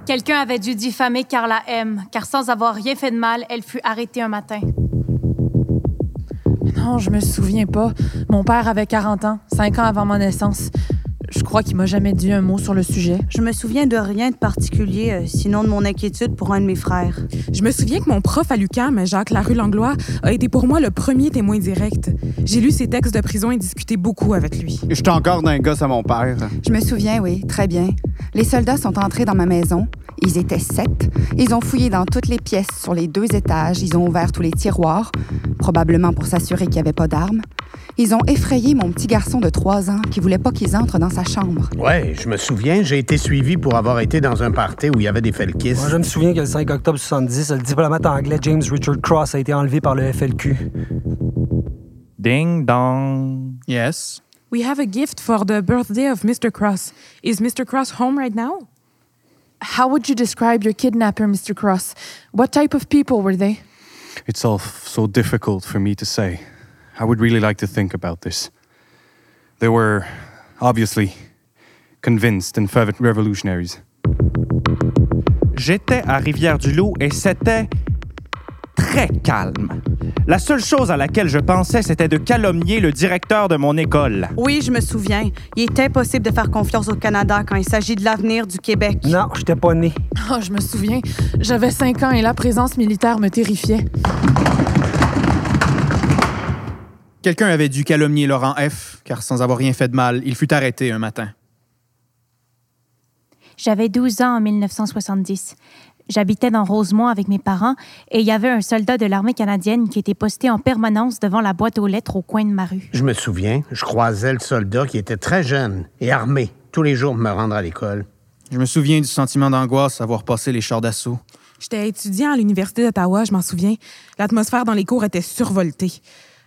Quelqu'un avait dû diffamer Carla M, car sans avoir rien fait de mal, elle fut arrêtée un matin. Non, je me souviens pas. Mon père avait 40 ans, 5 ans avant ma naissance. Je crois qu'il m'a jamais dit un mot sur le sujet. Je me souviens de rien de particulier, euh, sinon de mon inquiétude pour un de mes frères. Je me souviens que mon prof à l'UQAM, Jacques Larue-Langlois, a été pour moi le premier témoin direct. J'ai lu ses textes de prison et discuté beaucoup avec lui. J'étais encore d'un gosse à mon père. Je me souviens, oui, très bien. Les soldats sont entrés dans ma maison. Ils étaient sept. Ils ont fouillé dans toutes les pièces sur les deux étages. Ils ont ouvert tous les tiroirs, probablement pour s'assurer qu'il n'y avait pas d'armes. Ils ont effrayé mon petit garçon de trois ans qui voulait pas qu'ils entrent dans sa chambre. Ouais, je me souviens, j'ai été suivi pour avoir été dans un party où il y avait des felkis. Moi, je me souviens que le 5 octobre 70, le diplomate anglais James Richard Cross a été enlevé par le FLQ. Ding dong. Yes. We have a gift for the birthday of Mr. Cross. Is Mr. Cross home right now? How would you describe your kidnapper, Mr. Cross? What type of people were they? It's all so difficult for me to say. I would really like to think about this. They were obviously convinced and fervent revolutionaries. J'étais à Rivière-du-Loup et c'était très calme. La seule chose à laquelle je pensais, c'était de calomnier le directeur de mon école. Oui, je me souviens. Il est impossible de faire confiance au Canada quand il s'agit de l'avenir du Québec. Non, j'étais pas né. Oh, je me souviens. J'avais 5 ans et la présence militaire me terrifiait. Quelqu'un avait dû calomnier Laurent F., car sans avoir rien fait de mal, il fut arrêté un matin. J'avais 12 ans en 1970. J'habitais dans Rosemont avec mes parents et il y avait un soldat de l'armée canadienne qui était posté en permanence devant la boîte aux lettres au coin de ma rue. Je me souviens, je croisais le soldat qui était très jeune et armé tous les jours pour me rendre à l'école. Je me souviens du sentiment d'angoisse à voir passer les chars d'assaut. J'étais étudiant à l'Université d'Ottawa, je m'en souviens. L'atmosphère dans les cours était survoltée.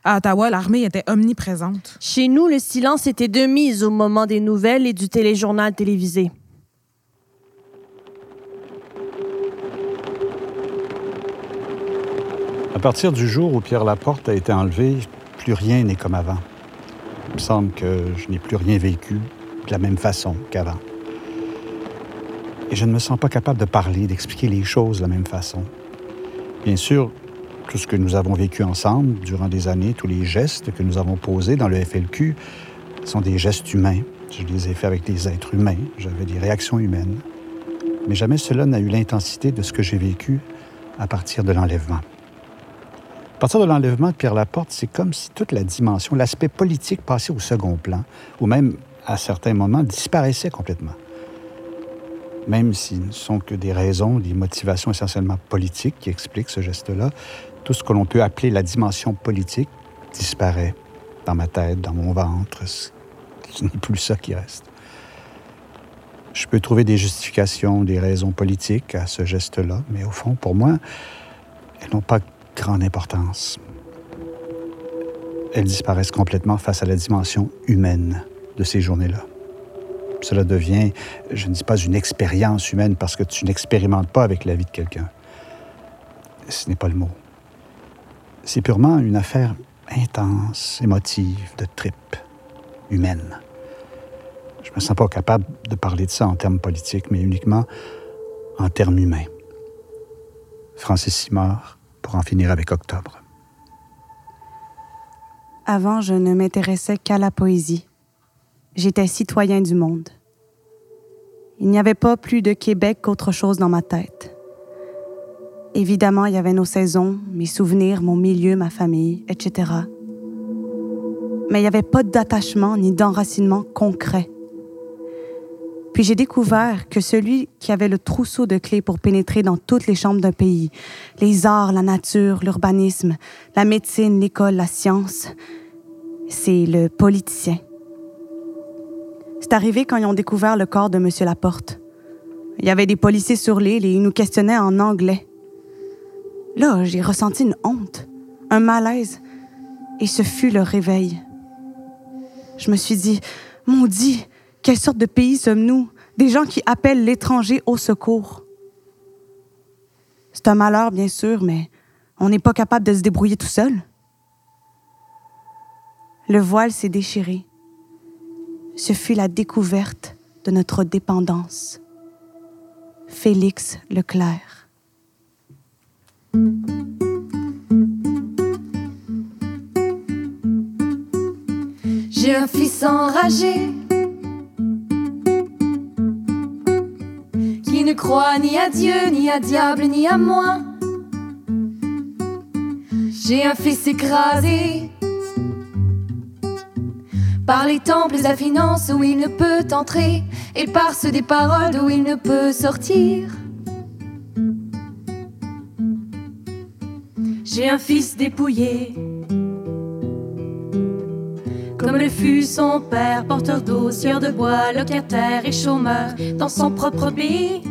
À Ottawa, l'armée était omniprésente. Chez nous, le silence était de mise au moment des nouvelles et du téléjournal télévisé. À partir du jour où Pierre Laporte a été enlevé, plus rien n'est comme avant. Il me semble que je n'ai plus rien vécu de la même façon qu'avant. Et je ne me sens pas capable de parler, d'expliquer les choses de la même façon. Bien sûr, tout ce que nous avons vécu ensemble durant des années, tous les gestes que nous avons posés dans le FLQ sont des gestes humains. Je les ai faits avec des êtres humains, j'avais des réactions humaines. Mais jamais cela n'a eu l'intensité de ce que j'ai vécu à partir de l'enlèvement. À partir de l'enlèvement de Pierre Laporte, c'est comme si toute la dimension, l'aspect politique passait au second plan, ou même, à certains moments, disparaissait complètement. Même s'ils ne sont que des raisons, des motivations essentiellement politiques qui expliquent ce geste-là, tout ce que l'on peut appeler la dimension politique disparaît dans ma tête, dans mon ventre. Ce n'est plus ça qui reste. Je peux trouver des justifications, des raisons politiques à ce geste-là, mais au fond, pour moi, elles n'ont pas grande importance. Elles disparaissent complètement face à la dimension humaine de ces journées-là. Cela devient, je ne dis pas une expérience humaine parce que tu n'expérimentes pas avec la vie de quelqu'un. Ce n'est pas le mot. C'est purement une affaire intense, émotive, de trip, humaine. Je me sens pas capable de parler de ça en termes politiques, mais uniquement en termes humains. Francis Simard, pour en finir avec Octobre. Avant, je ne m'intéressais qu'à la poésie. J'étais citoyen du monde. Il n'y avait pas plus de Québec qu'autre chose dans ma tête. Évidemment, il y avait nos saisons, mes souvenirs, mon milieu, ma famille, etc. Mais il n'y avait pas d'attachement ni d'enracinement concret. Puis j'ai découvert que celui qui avait le trousseau de clés pour pénétrer dans toutes les chambres d'un pays, les arts, la nature, l'urbanisme, la médecine, l'école, la science, c'est le politicien. C'est arrivé quand ils ont découvert le corps de M. Laporte. Il y avait des policiers sur l'île et ils nous questionnaient en anglais. Là, j'ai ressenti une honte, un malaise, et ce fut le réveil. Je me suis dit, maudit, quelle sorte de pays sommes-nous? Des gens qui appellent l'étranger au secours. C'est un malheur, bien sûr, mais on n'est pas capable de se débrouiller tout seul. Le voile s'est déchiré. Ce fut la découverte de notre dépendance. Félix Leclerc. J'ai un fils enragé qui ne croit ni à Dieu, ni à diable, ni à moi. J'ai un fils écrasé par les temples et la finance où il ne peut entrer et par ceux des paroles d'où il ne peut sortir. J'ai un fils dépouillé, comme le fut son père, porteur d'eau, sieur de bois, locataire et chômeur dans son propre pays.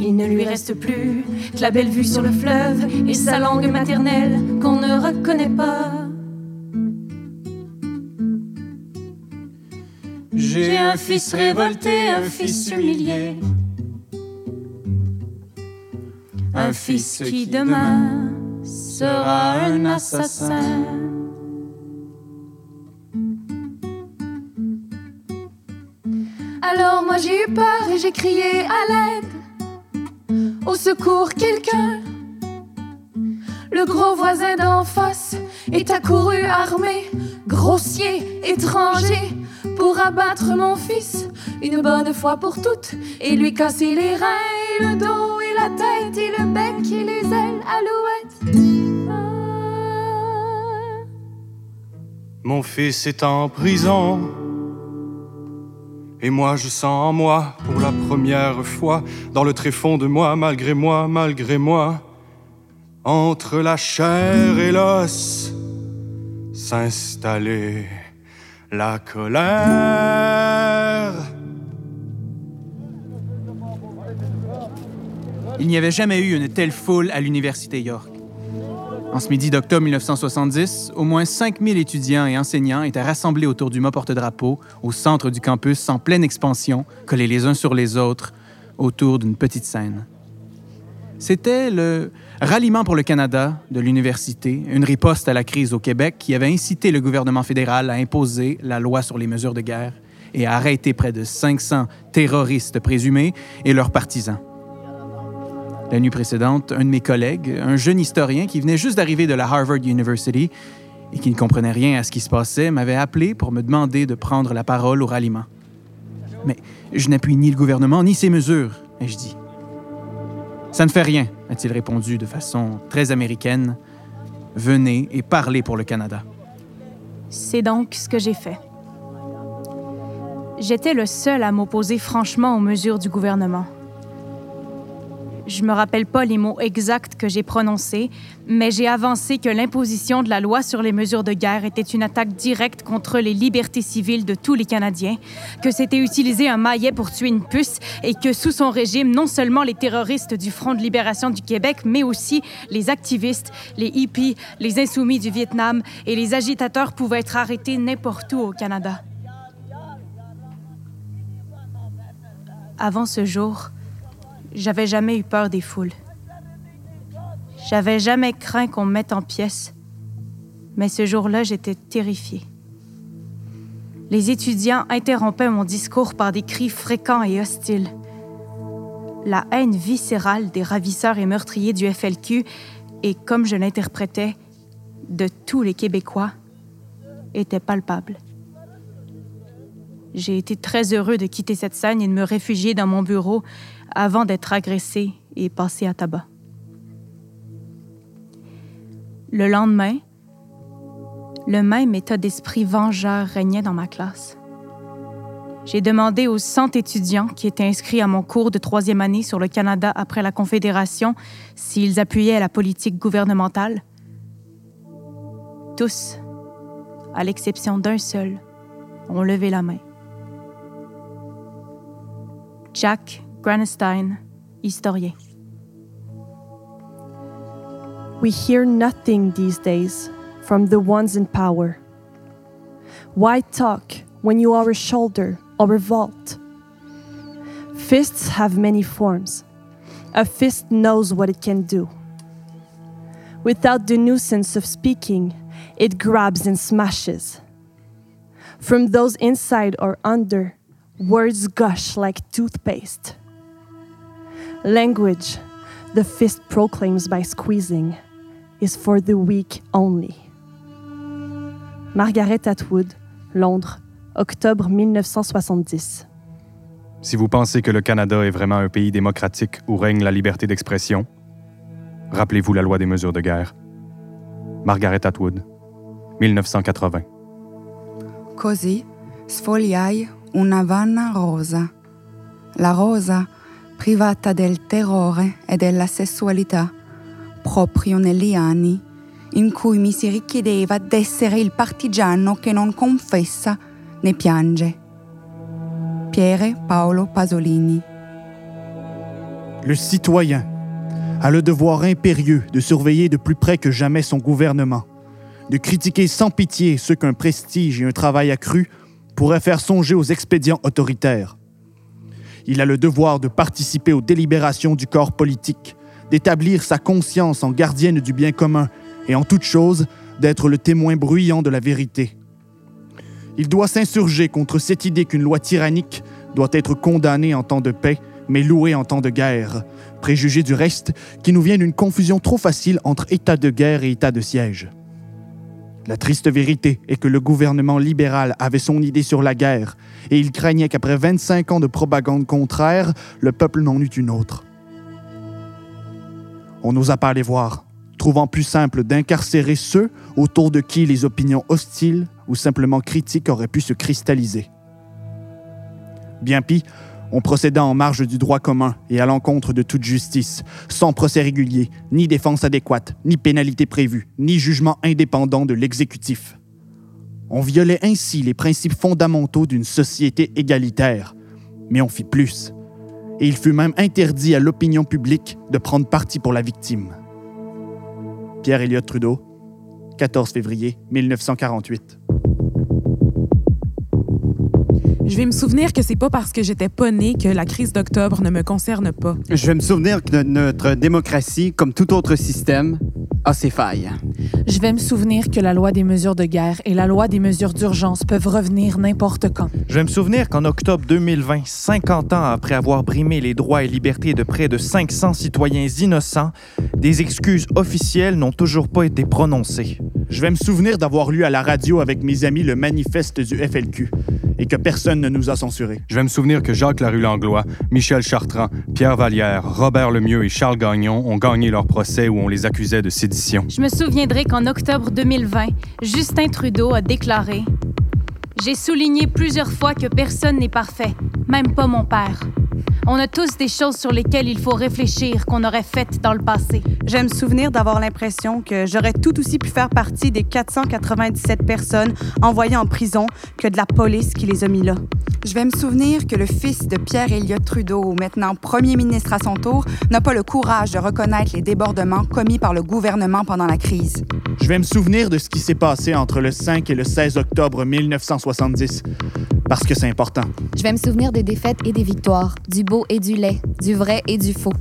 Il ne lui reste plus que la belle vue sur le fleuve et sa langue maternelle qu'on ne reconnaît pas. J'ai un fils révolté, un fils humilié. Un fils qui demain sera un assassin. Alors moi j'ai eu peur et j'ai crié à l'aide. Au secours quelqu'un. Le gros voisin d'en face est accouru armé, grossier, étranger, pour abattre mon fils une bonne fois pour toutes et lui casser les reins, et le dos et la tête et le bec et les ailes alouettes. Mon fils est en prison. Et moi, je sens en moi, pour la première fois, dans le tréfonds de moi, malgré moi, malgré moi, entre la chair et l'os, s'installer la colère. Il n'y avait jamais eu une telle foule à l'Université York. En ce midi d'octobre 1970, au moins 5000 étudiants et enseignants étaient rassemblés autour du mât porte-drapeau au centre du campus en pleine expansion, collés les uns sur les autres, autour d'une petite scène. C'était le Ralliement pour le Canada de l'université, une riposte à la crise au Québec qui avait incité le gouvernement fédéral à imposer la loi sur les mesures de guerre et à arrêter près de 500 terroristes présumés et leurs partisans. La nuit précédente, un de mes collègues, un jeune historien qui venait juste d'arriver de la Harvard University et qui ne comprenait rien à ce qui se passait, m'avait appelé pour me demander de prendre la parole au ralliement. Mais je n'appuie ni le gouvernement ni ses mesures, ai-je dit. Ça ne fait rien, a-t-il répondu de façon très américaine. Venez et parlez pour le Canada. C'est donc ce que j'ai fait. J'étais le seul à m'opposer franchement aux mesures du gouvernement. Je me rappelle pas les mots exacts que j'ai prononcés, mais j'ai avancé que l'imposition de la loi sur les mesures de guerre était une attaque directe contre les libertés civiles de tous les Canadiens, que c'était utiliser un maillet pour tuer une puce et que sous son régime, non seulement les terroristes du Front de libération du Québec, mais aussi les activistes, les hippies, les insoumis du Vietnam et les agitateurs pouvaient être arrêtés n'importe où au Canada. Avant ce jour, j'avais jamais eu peur des foules. J'avais jamais craint qu'on me mette en pièces. Mais ce jour-là, j'étais terrifiée. Les étudiants interrompaient mon discours par des cris fréquents et hostiles. La haine viscérale des ravisseurs et meurtriers du FLQ, et comme je l'interprétais, de tous les Québécois, était palpable. J'ai été très heureux de quitter cette scène et de me réfugier dans mon bureau avant d'être agressé et passé à tabac. Le lendemain, le même état d'esprit vengeur régnait dans ma classe. J'ai demandé aux 100 étudiants qui étaient inscrits à mon cours de troisième année sur le Canada après la Confédération s'ils appuyaient la politique gouvernementale. Tous, à l'exception d'un seul, ont levé la main. Jack Granestein, historien. We hear nothing these days from the ones in power. Why talk when you are a shoulder or revolt? Fists have many forms. A fist knows what it can do. Without the nuisance of speaking, it grabs and smashes. From those inside or under, words gush like toothpaste. Language, the fist proclaims by squeezing, is for the weak only. Margaret Atwood, Londres, octobre 1970. Si vous pensez que le Canada est vraiment un pays démocratique où règne la liberté d'expression, rappelez-vous la loi des mesures de guerre. Margaret Atwood, 1980. Così sfogliai una vanna rosa. La rosa privata del terrore e della sessualità, proprio negli anni in cui mi si richiedeva d'essere il partigiano che non confessa né piange. Pierre Paolo Pasolini. Le citoyen a le devoir impérieux de surveiller de plus près que jamais son gouvernement, de critiquer sans pitié ceux qu'un prestige et un travail accru pourraient faire songer aux expédients autoritaires. Il a le devoir de participer aux délibérations du corps politique, d'établir sa conscience en gardienne du bien commun et en toute chose d'être le témoin bruyant de la vérité. Il doit s'insurger contre cette idée qu'une loi tyrannique doit être condamnée en temps de paix, mais louée en temps de guerre, préjugé du reste qui nous vient d'une confusion trop facile entre état de guerre et état de siège. La triste vérité est que le gouvernement libéral avait son idée sur la guerre et il craignait qu'après 25 ans de propagande contraire, le peuple n'en eût une autre. On n'osa pas les voir, trouvant plus simple d'incarcérer ceux autour de qui les opinions hostiles ou simplement critiques auraient pu se cristalliser. Bien pis, on procéda en marge du droit commun et à l'encontre de toute justice, sans procès régulier, ni défense adéquate, ni pénalité prévue, ni jugement indépendant de l'exécutif. On violait ainsi les principes fondamentaux d'une société égalitaire, mais on fit plus. Et il fut même interdit à l'opinion publique de prendre parti pour la victime. Pierre Elliott Trudeau, 14 février 1948. Je vais me souvenir que c'est pas parce que j'étais pas née que la crise d'octobre ne me concerne pas. Je vais me souvenir que notre démocratie, comme tout autre système, a ses failles. Je vais me souvenir que la loi des mesures de guerre et la loi des mesures d'urgence peuvent revenir n'importe quand. Je vais me souvenir qu'en octobre 2020, 50 ans après avoir brimé les droits et libertés de près de 500 citoyens innocents, des excuses officielles n'ont toujours pas été prononcées. Je vais me souvenir d'avoir lu à la radio avec mes amis le manifeste du FLQ et que personne ne nous a censurés. Je vais me souvenir que Jacques Larue-Langlois, Michel Chartrand, Pierre Vallière, Robert Lemieux et Charles Gagnon ont gagné leur procès où on les accusait de sédition. Je me souviendrai qu'en octobre 2020, Justin Trudeau a déclaré J'ai souligné plusieurs fois que personne n'est parfait, même pas mon père. On a tous des choses sur lesquelles il faut réfléchir qu'on aurait faites dans le passé. J'aime souvenir d'avoir l'impression que j'aurais tout aussi pu faire partie des 497 personnes envoyées en prison que de la police qui les a mis là. Je vais me souvenir que le fils de Pierre Elliott Trudeau, maintenant premier ministre à son tour, n'a pas le courage de reconnaître les débordements commis par le gouvernement pendant la crise. Je vais me souvenir de ce qui s'est passé entre le 5 et le 16 octobre 1970, parce que c'est important. Je vais me souvenir des défaites et des victoires, du beau et du laid, du vrai et du faux.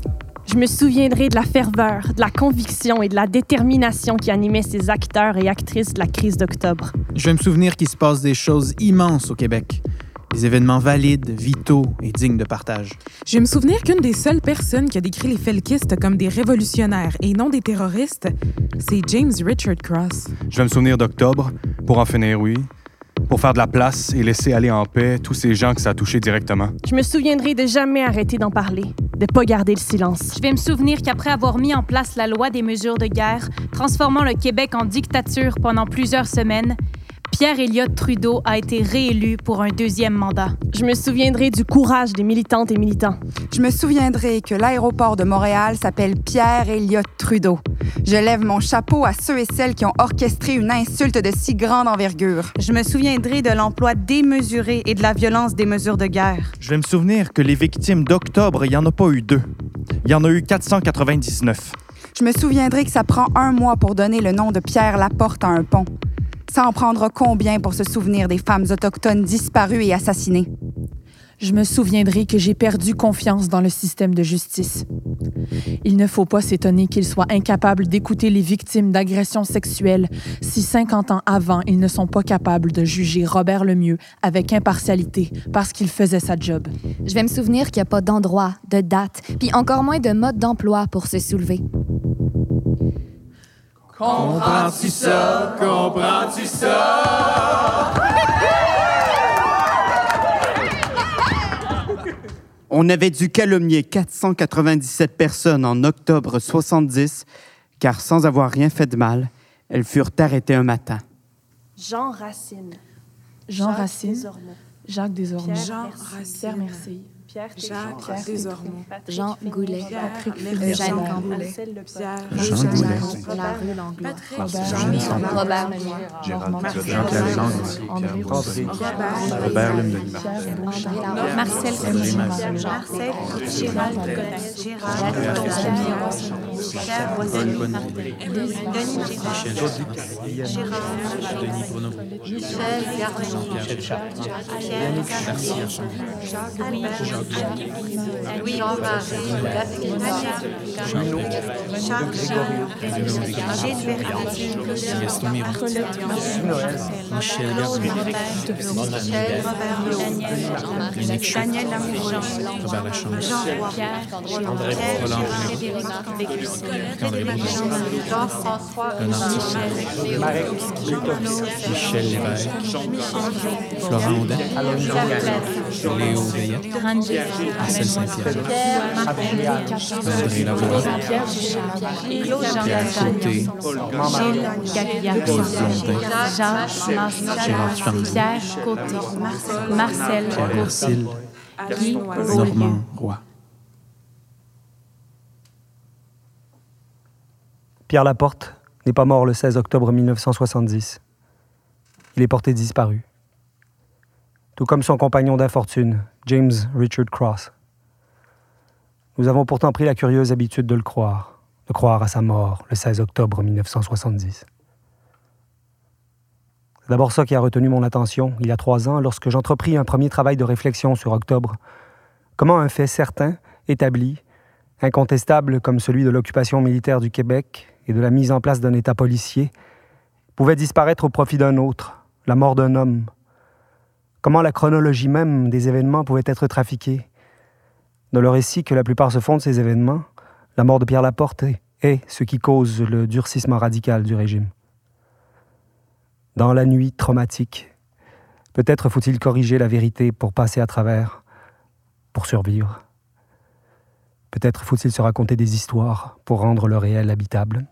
Je me souviendrai de la ferveur, de la conviction et de la détermination qui animaient ces acteurs et actrices de la crise d'octobre. Je vais me souvenir qu'il se passe des choses immenses au Québec. Des événements valides, vitaux et dignes de partage. Je vais me souvenir qu'une des seules personnes qui a décrit les felkistes comme des révolutionnaires et non des terroristes, c'est James Richard Cross. Je vais me souvenir d'octobre, pour en finir, oui, pour faire de la place et laisser aller en paix tous ces gens que ça a touché directement. Je me souviendrai de jamais arrêter d'en parler, de pas garder le silence. Je vais me souvenir qu'après avoir mis en place la loi des mesures de guerre, transformant le Québec en dictature pendant plusieurs semaines, Pierre Elliott Trudeau a été réélu pour un deuxième mandat. Je me souviendrai du courage des militantes et militants. Je me souviendrai que l'aéroport de Montréal s'appelle Pierre Elliott Trudeau. Je lève mon chapeau à ceux et celles qui ont orchestré une insulte de si grande envergure. Je me souviendrai de l'emploi démesuré et de la violence des mesures de guerre. Je vais me souvenir que les victimes d'octobre, il n'y en a pas eu deux. Il y en a eu 499. Je me souviendrai que ça prend un mois pour donner le nom de Pierre Laporte à un pont. Ça en prendra combien pour se souvenir des femmes autochtones disparues et assassinées? Je me souviendrai que j'ai perdu confiance dans le système de justice. Il ne faut pas s'étonner qu'il soit incapable d'écouter les victimes d'agressions sexuelles si 50 ans avant, ils ne sont pas capables de juger Robert Lemieux avec impartialité parce qu'il faisait sa job. Je vais me souvenir qu'il n'y a pas d'endroit, de date, puis encore moins de mode d'emploi pour se soulever. Comprends-tu ça? Comprends-tu ça? On avait dû calomnier 497 personnes en octobre 70, car sans avoir rien fait de mal, elles furent arrêtées un matin. Jean Racine. Jean Jacques Racine. Desormeaux. Jacques Desormeaux. Pierre Jean Merci. Racine. Pierre Merci. Pierre Jacques. Desormeaux. Jean. Goulet. Patrick Eugène Jean Campbell. Goulet. Jean. La rue Langlois. Robert Lemieux. Gérald. André. Robert. Marcel Marcel Gérald. Gérald. Michel. Michel. Michel Lévesque. Florent. Léo Veillet. Marcel. André Lavoie. Pierre. Gilles Côté. Marcel Pierre Côté. Hercile. Guy Normand Roy. Pierre Laporte n'est pas mort le 16 octobre 1970. Il est porté disparu. Tout comme son compagnon d'infortune, James Richard Cross. Nous avons pourtant pris la curieuse habitude de le croire, de croire à sa mort le 16 octobre 1970. C'est d'abord ça qui a retenu mon attention il y a trois ans lorsque j'entrepris un premier travail de réflexion sur octobre. Comment un fait certain, établi, incontestable comme celui de l'occupation militaire du Québec et de la mise en place d'un État policier, pouvait disparaître au profit d'un autre, la mort d'un homme. Comment la chronologie même des événements pouvait être trafiquée? Dans le récit que la plupart se font de ces événements, la mort de Pierre Laporte est, ce qui cause le durcissement radical du régime. Dans la nuit traumatique, peut-être faut-il corriger la vérité pour passer à travers, pour survivre. Peut-être faut-il se raconter des histoires pour rendre le réel habitable.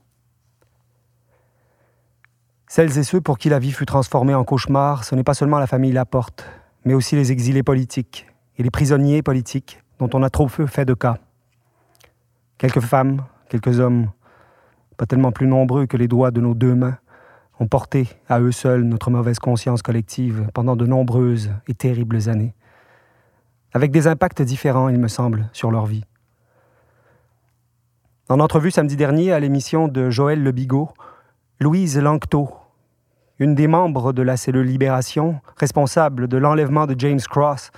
Celles et ceux pour qui la vie fut transformée en cauchemar, ce n'est pas seulement la famille Laporte, mais aussi les exilés politiques et les prisonniers politiques dont on a trop peu fait de cas. Quelques femmes, quelques hommes, pas tellement plus nombreux que les doigts de nos deux mains, ont porté à eux seuls notre mauvaise conscience collective pendant de nombreuses et terribles années, avec des impacts différents, il me semble, sur leur vie. En entrevue samedi dernier à l'émission de Joël Le Bigot, Louise Lanctot, une des membres de la cellule Libération, responsable de l'enlèvement de James Cross,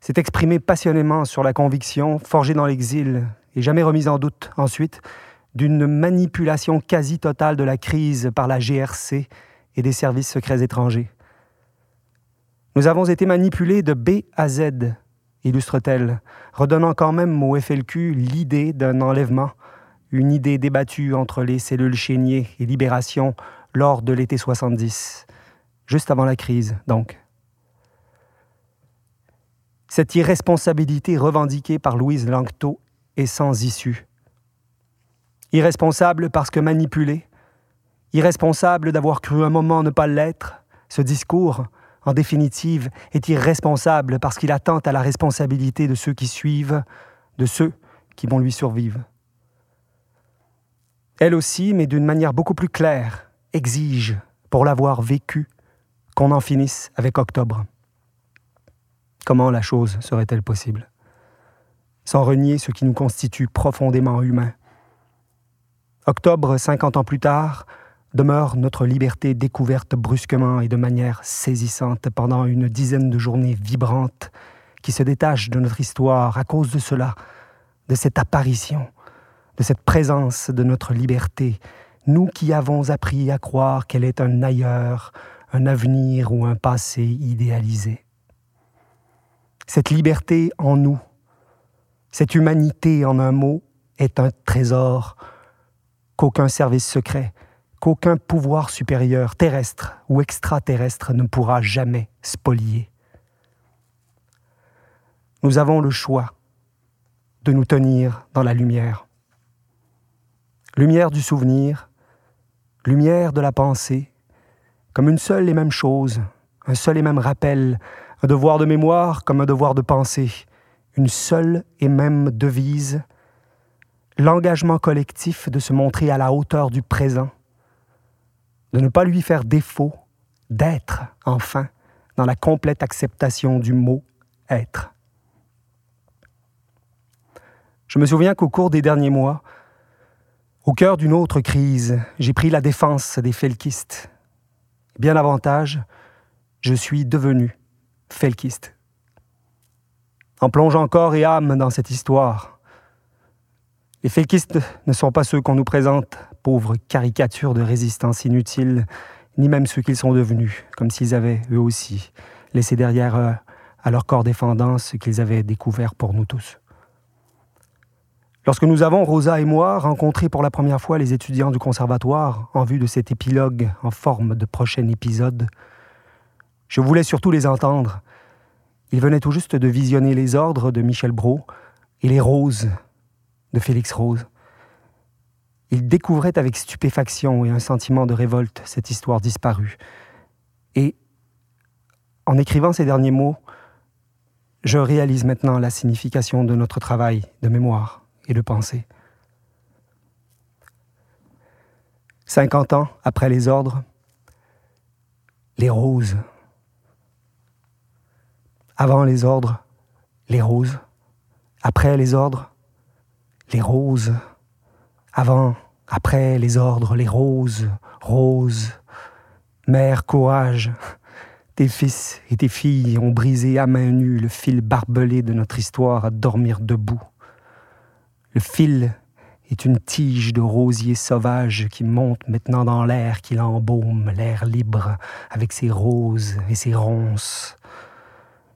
s'est exprimée passionnément sur la conviction, forgée dans l'exil et jamais remise en doute ensuite, d'une manipulation quasi totale de la crise par la GRC et des services secrets étrangers. Nous avons été manipulés de B à Z, illustre-t-elle, redonnant quand même au FLQ l'idée d'un enlèvement, une idée débattue entre les cellules Chénier et Libération lors de l'été 70, juste avant la crise, donc. Cette irresponsabilité revendiquée par Louise Langto est sans issue. Irresponsable parce que manipulé, irresponsable d'avoir cru un moment ne pas l'être, ce discours, en définitive, est irresponsable parce qu'il attente à la responsabilité de ceux qui suivent, de ceux qui vont lui survivre. Elle aussi, mais d'une manière beaucoup plus claire, exige, pour l'avoir vécu, qu'on en finisse avec Octobre. Comment la chose serait-elle possible? Sans renier ce qui nous constitue profondément humains, Octobre, 50 ans plus tard, demeure notre liberté découverte brusquement et de manière saisissante pendant une dizaine de journées vibrantes qui se détachent de notre histoire à cause de cela, de cette apparition, cette présence de notre liberté, nous qui avons appris à croire qu'elle est un ailleurs, un avenir ou un passé idéalisé. Cette liberté en nous, cette humanité en un mot, est un trésor qu'aucun service secret, qu'aucun pouvoir supérieur, terrestre ou extraterrestre, ne pourra jamais spolier. Nous avons le choix de nous tenir dans la lumière. Lumière du souvenir, lumière de la pensée, comme une seule et même chose, un seul et même rappel, un devoir de mémoire comme un devoir de pensée, une seule et même devise l'engagement collectif de se montrer à la hauteur du présent, de ne pas lui faire défaut, d'être, enfin, dans la complète acceptation du mot être. Je me souviens qu'au cours des derniers mois, au cœur d'une autre crise, j'ai pris la défense des felkistes. Bien davantage, je suis devenu felkiste. En plongeant corps et âme dans cette histoire, les felkistes ne sont pas ceux qu'on nous présente, pauvres caricatures de résistance inutiles, ni même ceux qu'ils sont devenus, comme s'ils avaient, eux aussi, laissé derrière eux, à leur corps défendant ce qu'ils avaient découvert pour nous tous. Lorsque nous avons, Rosa et moi, rencontré pour la première fois les étudiants du conservatoire en vue de cet épilogue en forme de prochain épisode, je voulais surtout les entendre. Ils venaient tout juste de visionner les ordres de Michel Brault et les roses de Félix Rose. Il découvrait avec stupéfaction et un sentiment de révolte cette histoire disparue. Et en écrivant ces derniers mots, je réalise maintenant la signification de notre travail de mémoire et de pensée. Cinquante ans après les ordres, les roses. Avant les ordres, les roses. Après les ordres, les roses. Avant, après, les ordres, les roses, roses. Mère, courage. Tes fils et tes filles ont brisé à main nue le fil barbelé de notre histoire à dormir debout. Le fil est une tige de rosier sauvage qui monte maintenant dans l'air, qui l'embaume, l'air libre, avec ses roses et ses ronces.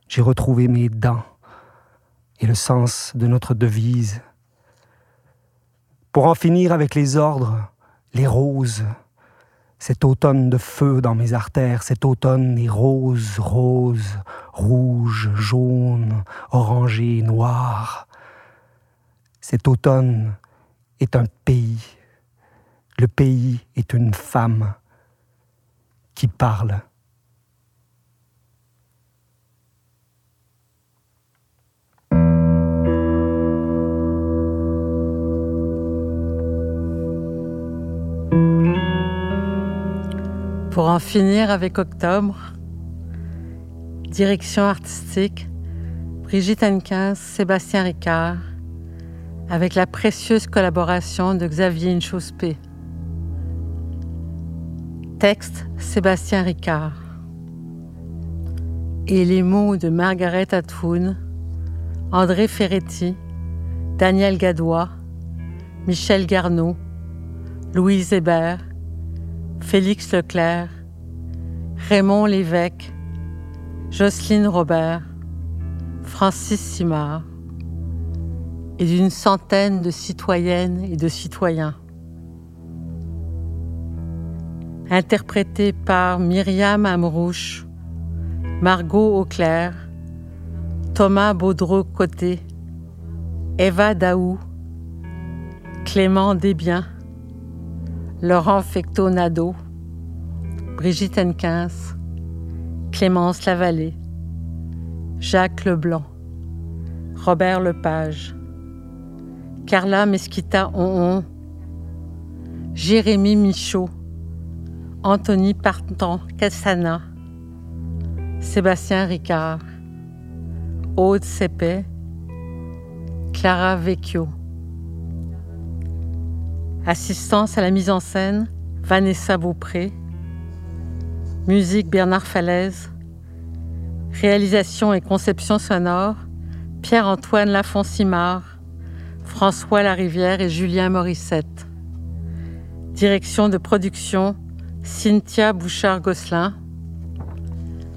J'ai retrouvé mes dents et le sens de notre devise pour en finir avec les ordres, les roses. Cet automne de feu dans mes artères, cet automne est rose, rose, rouge, jaune, orangé, noir. Cet automne est un pays. Le pays est une femme qui parle. Pour en finir avec octobre, direction artistique, Brigitte Annequin, Sébastien Ricard, avec la précieuse collaboration de Xavier Inchospé. Texte Sébastien Ricard. Et les mots de Margaret Atwood, André Ferretti, Daniel Gadois, Michel Garneau, Louise Hébert, Félix Leclerc, Raymond Lévesque, Jocelyne Robert, Francis Simard et d'une centaine de citoyennes et de citoyens. Interprété par Myriam Amrouche, Margot Auclair, Thomas Baudreau-Côté, Eva Daou, Clément Desbiens, Laurent Fecto-Nadeau, Brigitte Henquins, Clémence Lavallée, Jacques Leblanc, Robert Lepage, Carla Mesquita Onhon, Jérémy Michaud, Anthony Partant Cassana, Sébastien Ricard, Aude Sepet, Clara Vecchio. Assistance à la mise en scène, Vanessa Beaupré. Musique Bernard Falaise. Réalisation et conception sonore, Pierre-Antoine Lafont-Simard. François Larivière et Julien Morissette. Direction de production, Cynthia Bouchard-Gosselin.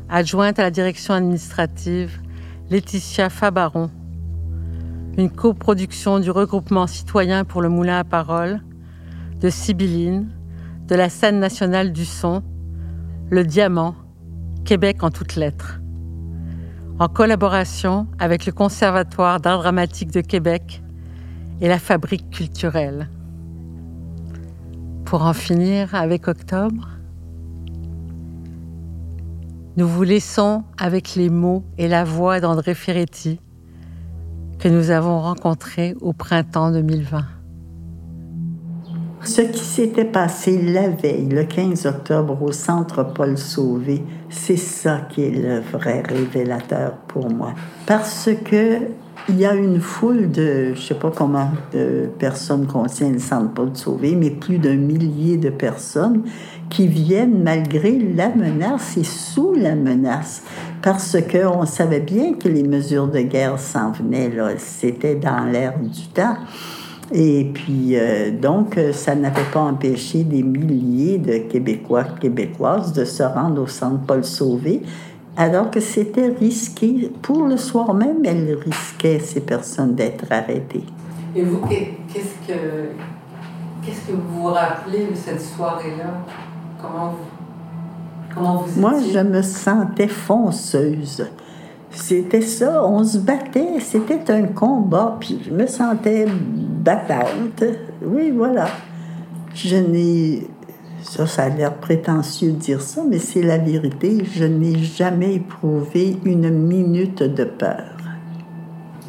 Adjointe à la direction administrative, Laetitia Fabaron. Une coproduction du regroupement citoyen pour le Moulin à Parole, de Sibylline, de la scène nationale du son, Le Diamant, Québec en toutes lettres. En collaboration avec le Conservatoire d'art dramatique de Québec, et la fabrique culturelle. Pour en finir avec Octobre, nous vous laissons avec les mots et la voix d'André Ferretti que nous avons rencontré au printemps 2020. Ce qui s'était passé la veille, le 15 octobre, au centre Paul Sauvé, c'est ça qui est le vrai révélateur pour moi. Parce que il y a une foule de, je sais pas comment de personnes contient le centre Paul Sauvé, mais plus d'un millier de personnes qui viennent malgré la menace et sous la menace, parce qu'on savait bien que les mesures de guerre s'en venaient, là, c'était dans l'air du temps. Et puis, euh, donc, ça n'avait pas empêché des milliers de Québécois, Québécoises de se rendre au centre Paul Sauvé alors que c'était risqué. Pour le soir même, elles risquaient, ces personnes, d'être arrêtées. Et vous, qu'est-ce que, qu'est-ce que vous vous rappelez de cette soirée-là? Comment vous, comment vous Moi, je me sentais fonceuse. C'était ça, on se battait, c'était un combat, puis je me sentais battante. Oui, voilà. Je n'ai ça, ça a l'air prétentieux de dire ça, mais c'est la vérité. Je n'ai jamais éprouvé une minute de peur.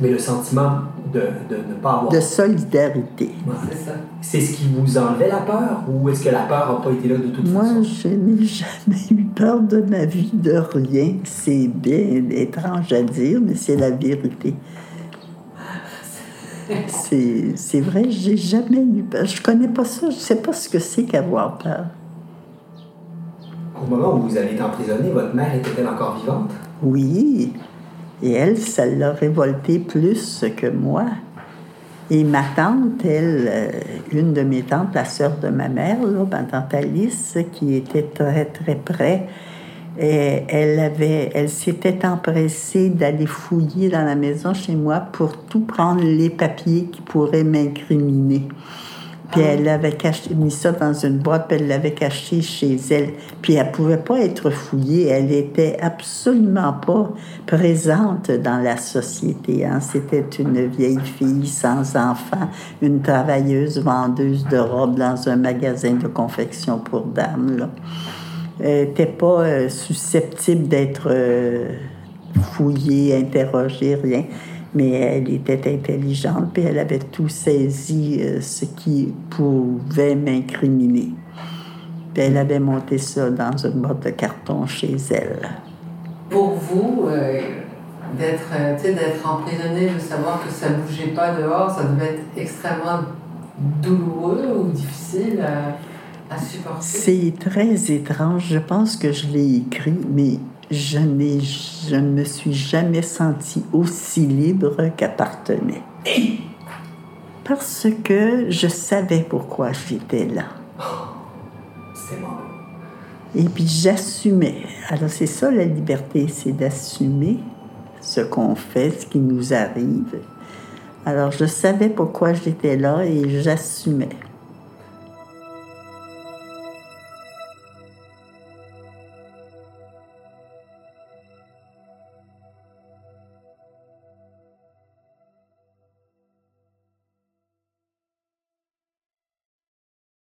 Mais le sentiment de, de ne pas avoir... De solidarité. C'est ça. C'est ce qui vous enlevait la peur ou est-ce que la peur n'a pas été là de toute Moi, façon? Moi, je n'ai *laughs* jamais eu peur de ma vie, de rien. C'est bien étrange à dire, mais c'est la vérité. C'est vrai, j'ai jamais eu peur. Je connais pas ça, je sais pas ce que c'est qu'avoir peur. Au moment où vous avez été emprisonné, votre mère était-elle encore vivante? Oui. Et elle, ça l'a révolté plus que moi. Et ma tante, elle, euh, une de mes tantes, la sœur de ma mère, là, ma tante Alice, qui était très, très près, et elle avait, elle s'était empressée d'aller fouiller dans la maison chez moi pour tout prendre les papiers qui pourraient m'incriminer. Puis elle avait caché, mis ça dans une boîte, puis elle l'avait caché chez elle. Puis elle pouvait pas être fouillée. Elle était absolument pas présente dans la société. Hein. C'était une vieille fille sans enfant, une travailleuse vendeuse de robes dans un magasin de confection pour dames. Là n'était pas euh, susceptible d'être euh, fouillée, interrogée, rien. Mais elle était intelligente, puis elle avait tout saisi euh, ce qui pouvait m'incriminer. Puis elle avait monté ça dans une boîte de carton chez elle. Pour vous, euh, d'être d'être emprisonné, de savoir que ça bougeait pas dehors, ça devait être extrêmement douloureux ou difficile? C'est très étrange. Je pense que je l'ai écrit, mais je, ne me suis jamais sentie aussi libre qu'appartenait. Parce que je savais pourquoi j'étais là. C'est bon. Et puis j'assumais. Alors c'est ça la liberté, c'est d'assumer ce qu'on fait, ce qui nous arrive. Alors je savais pourquoi j'étais là et j'assumais.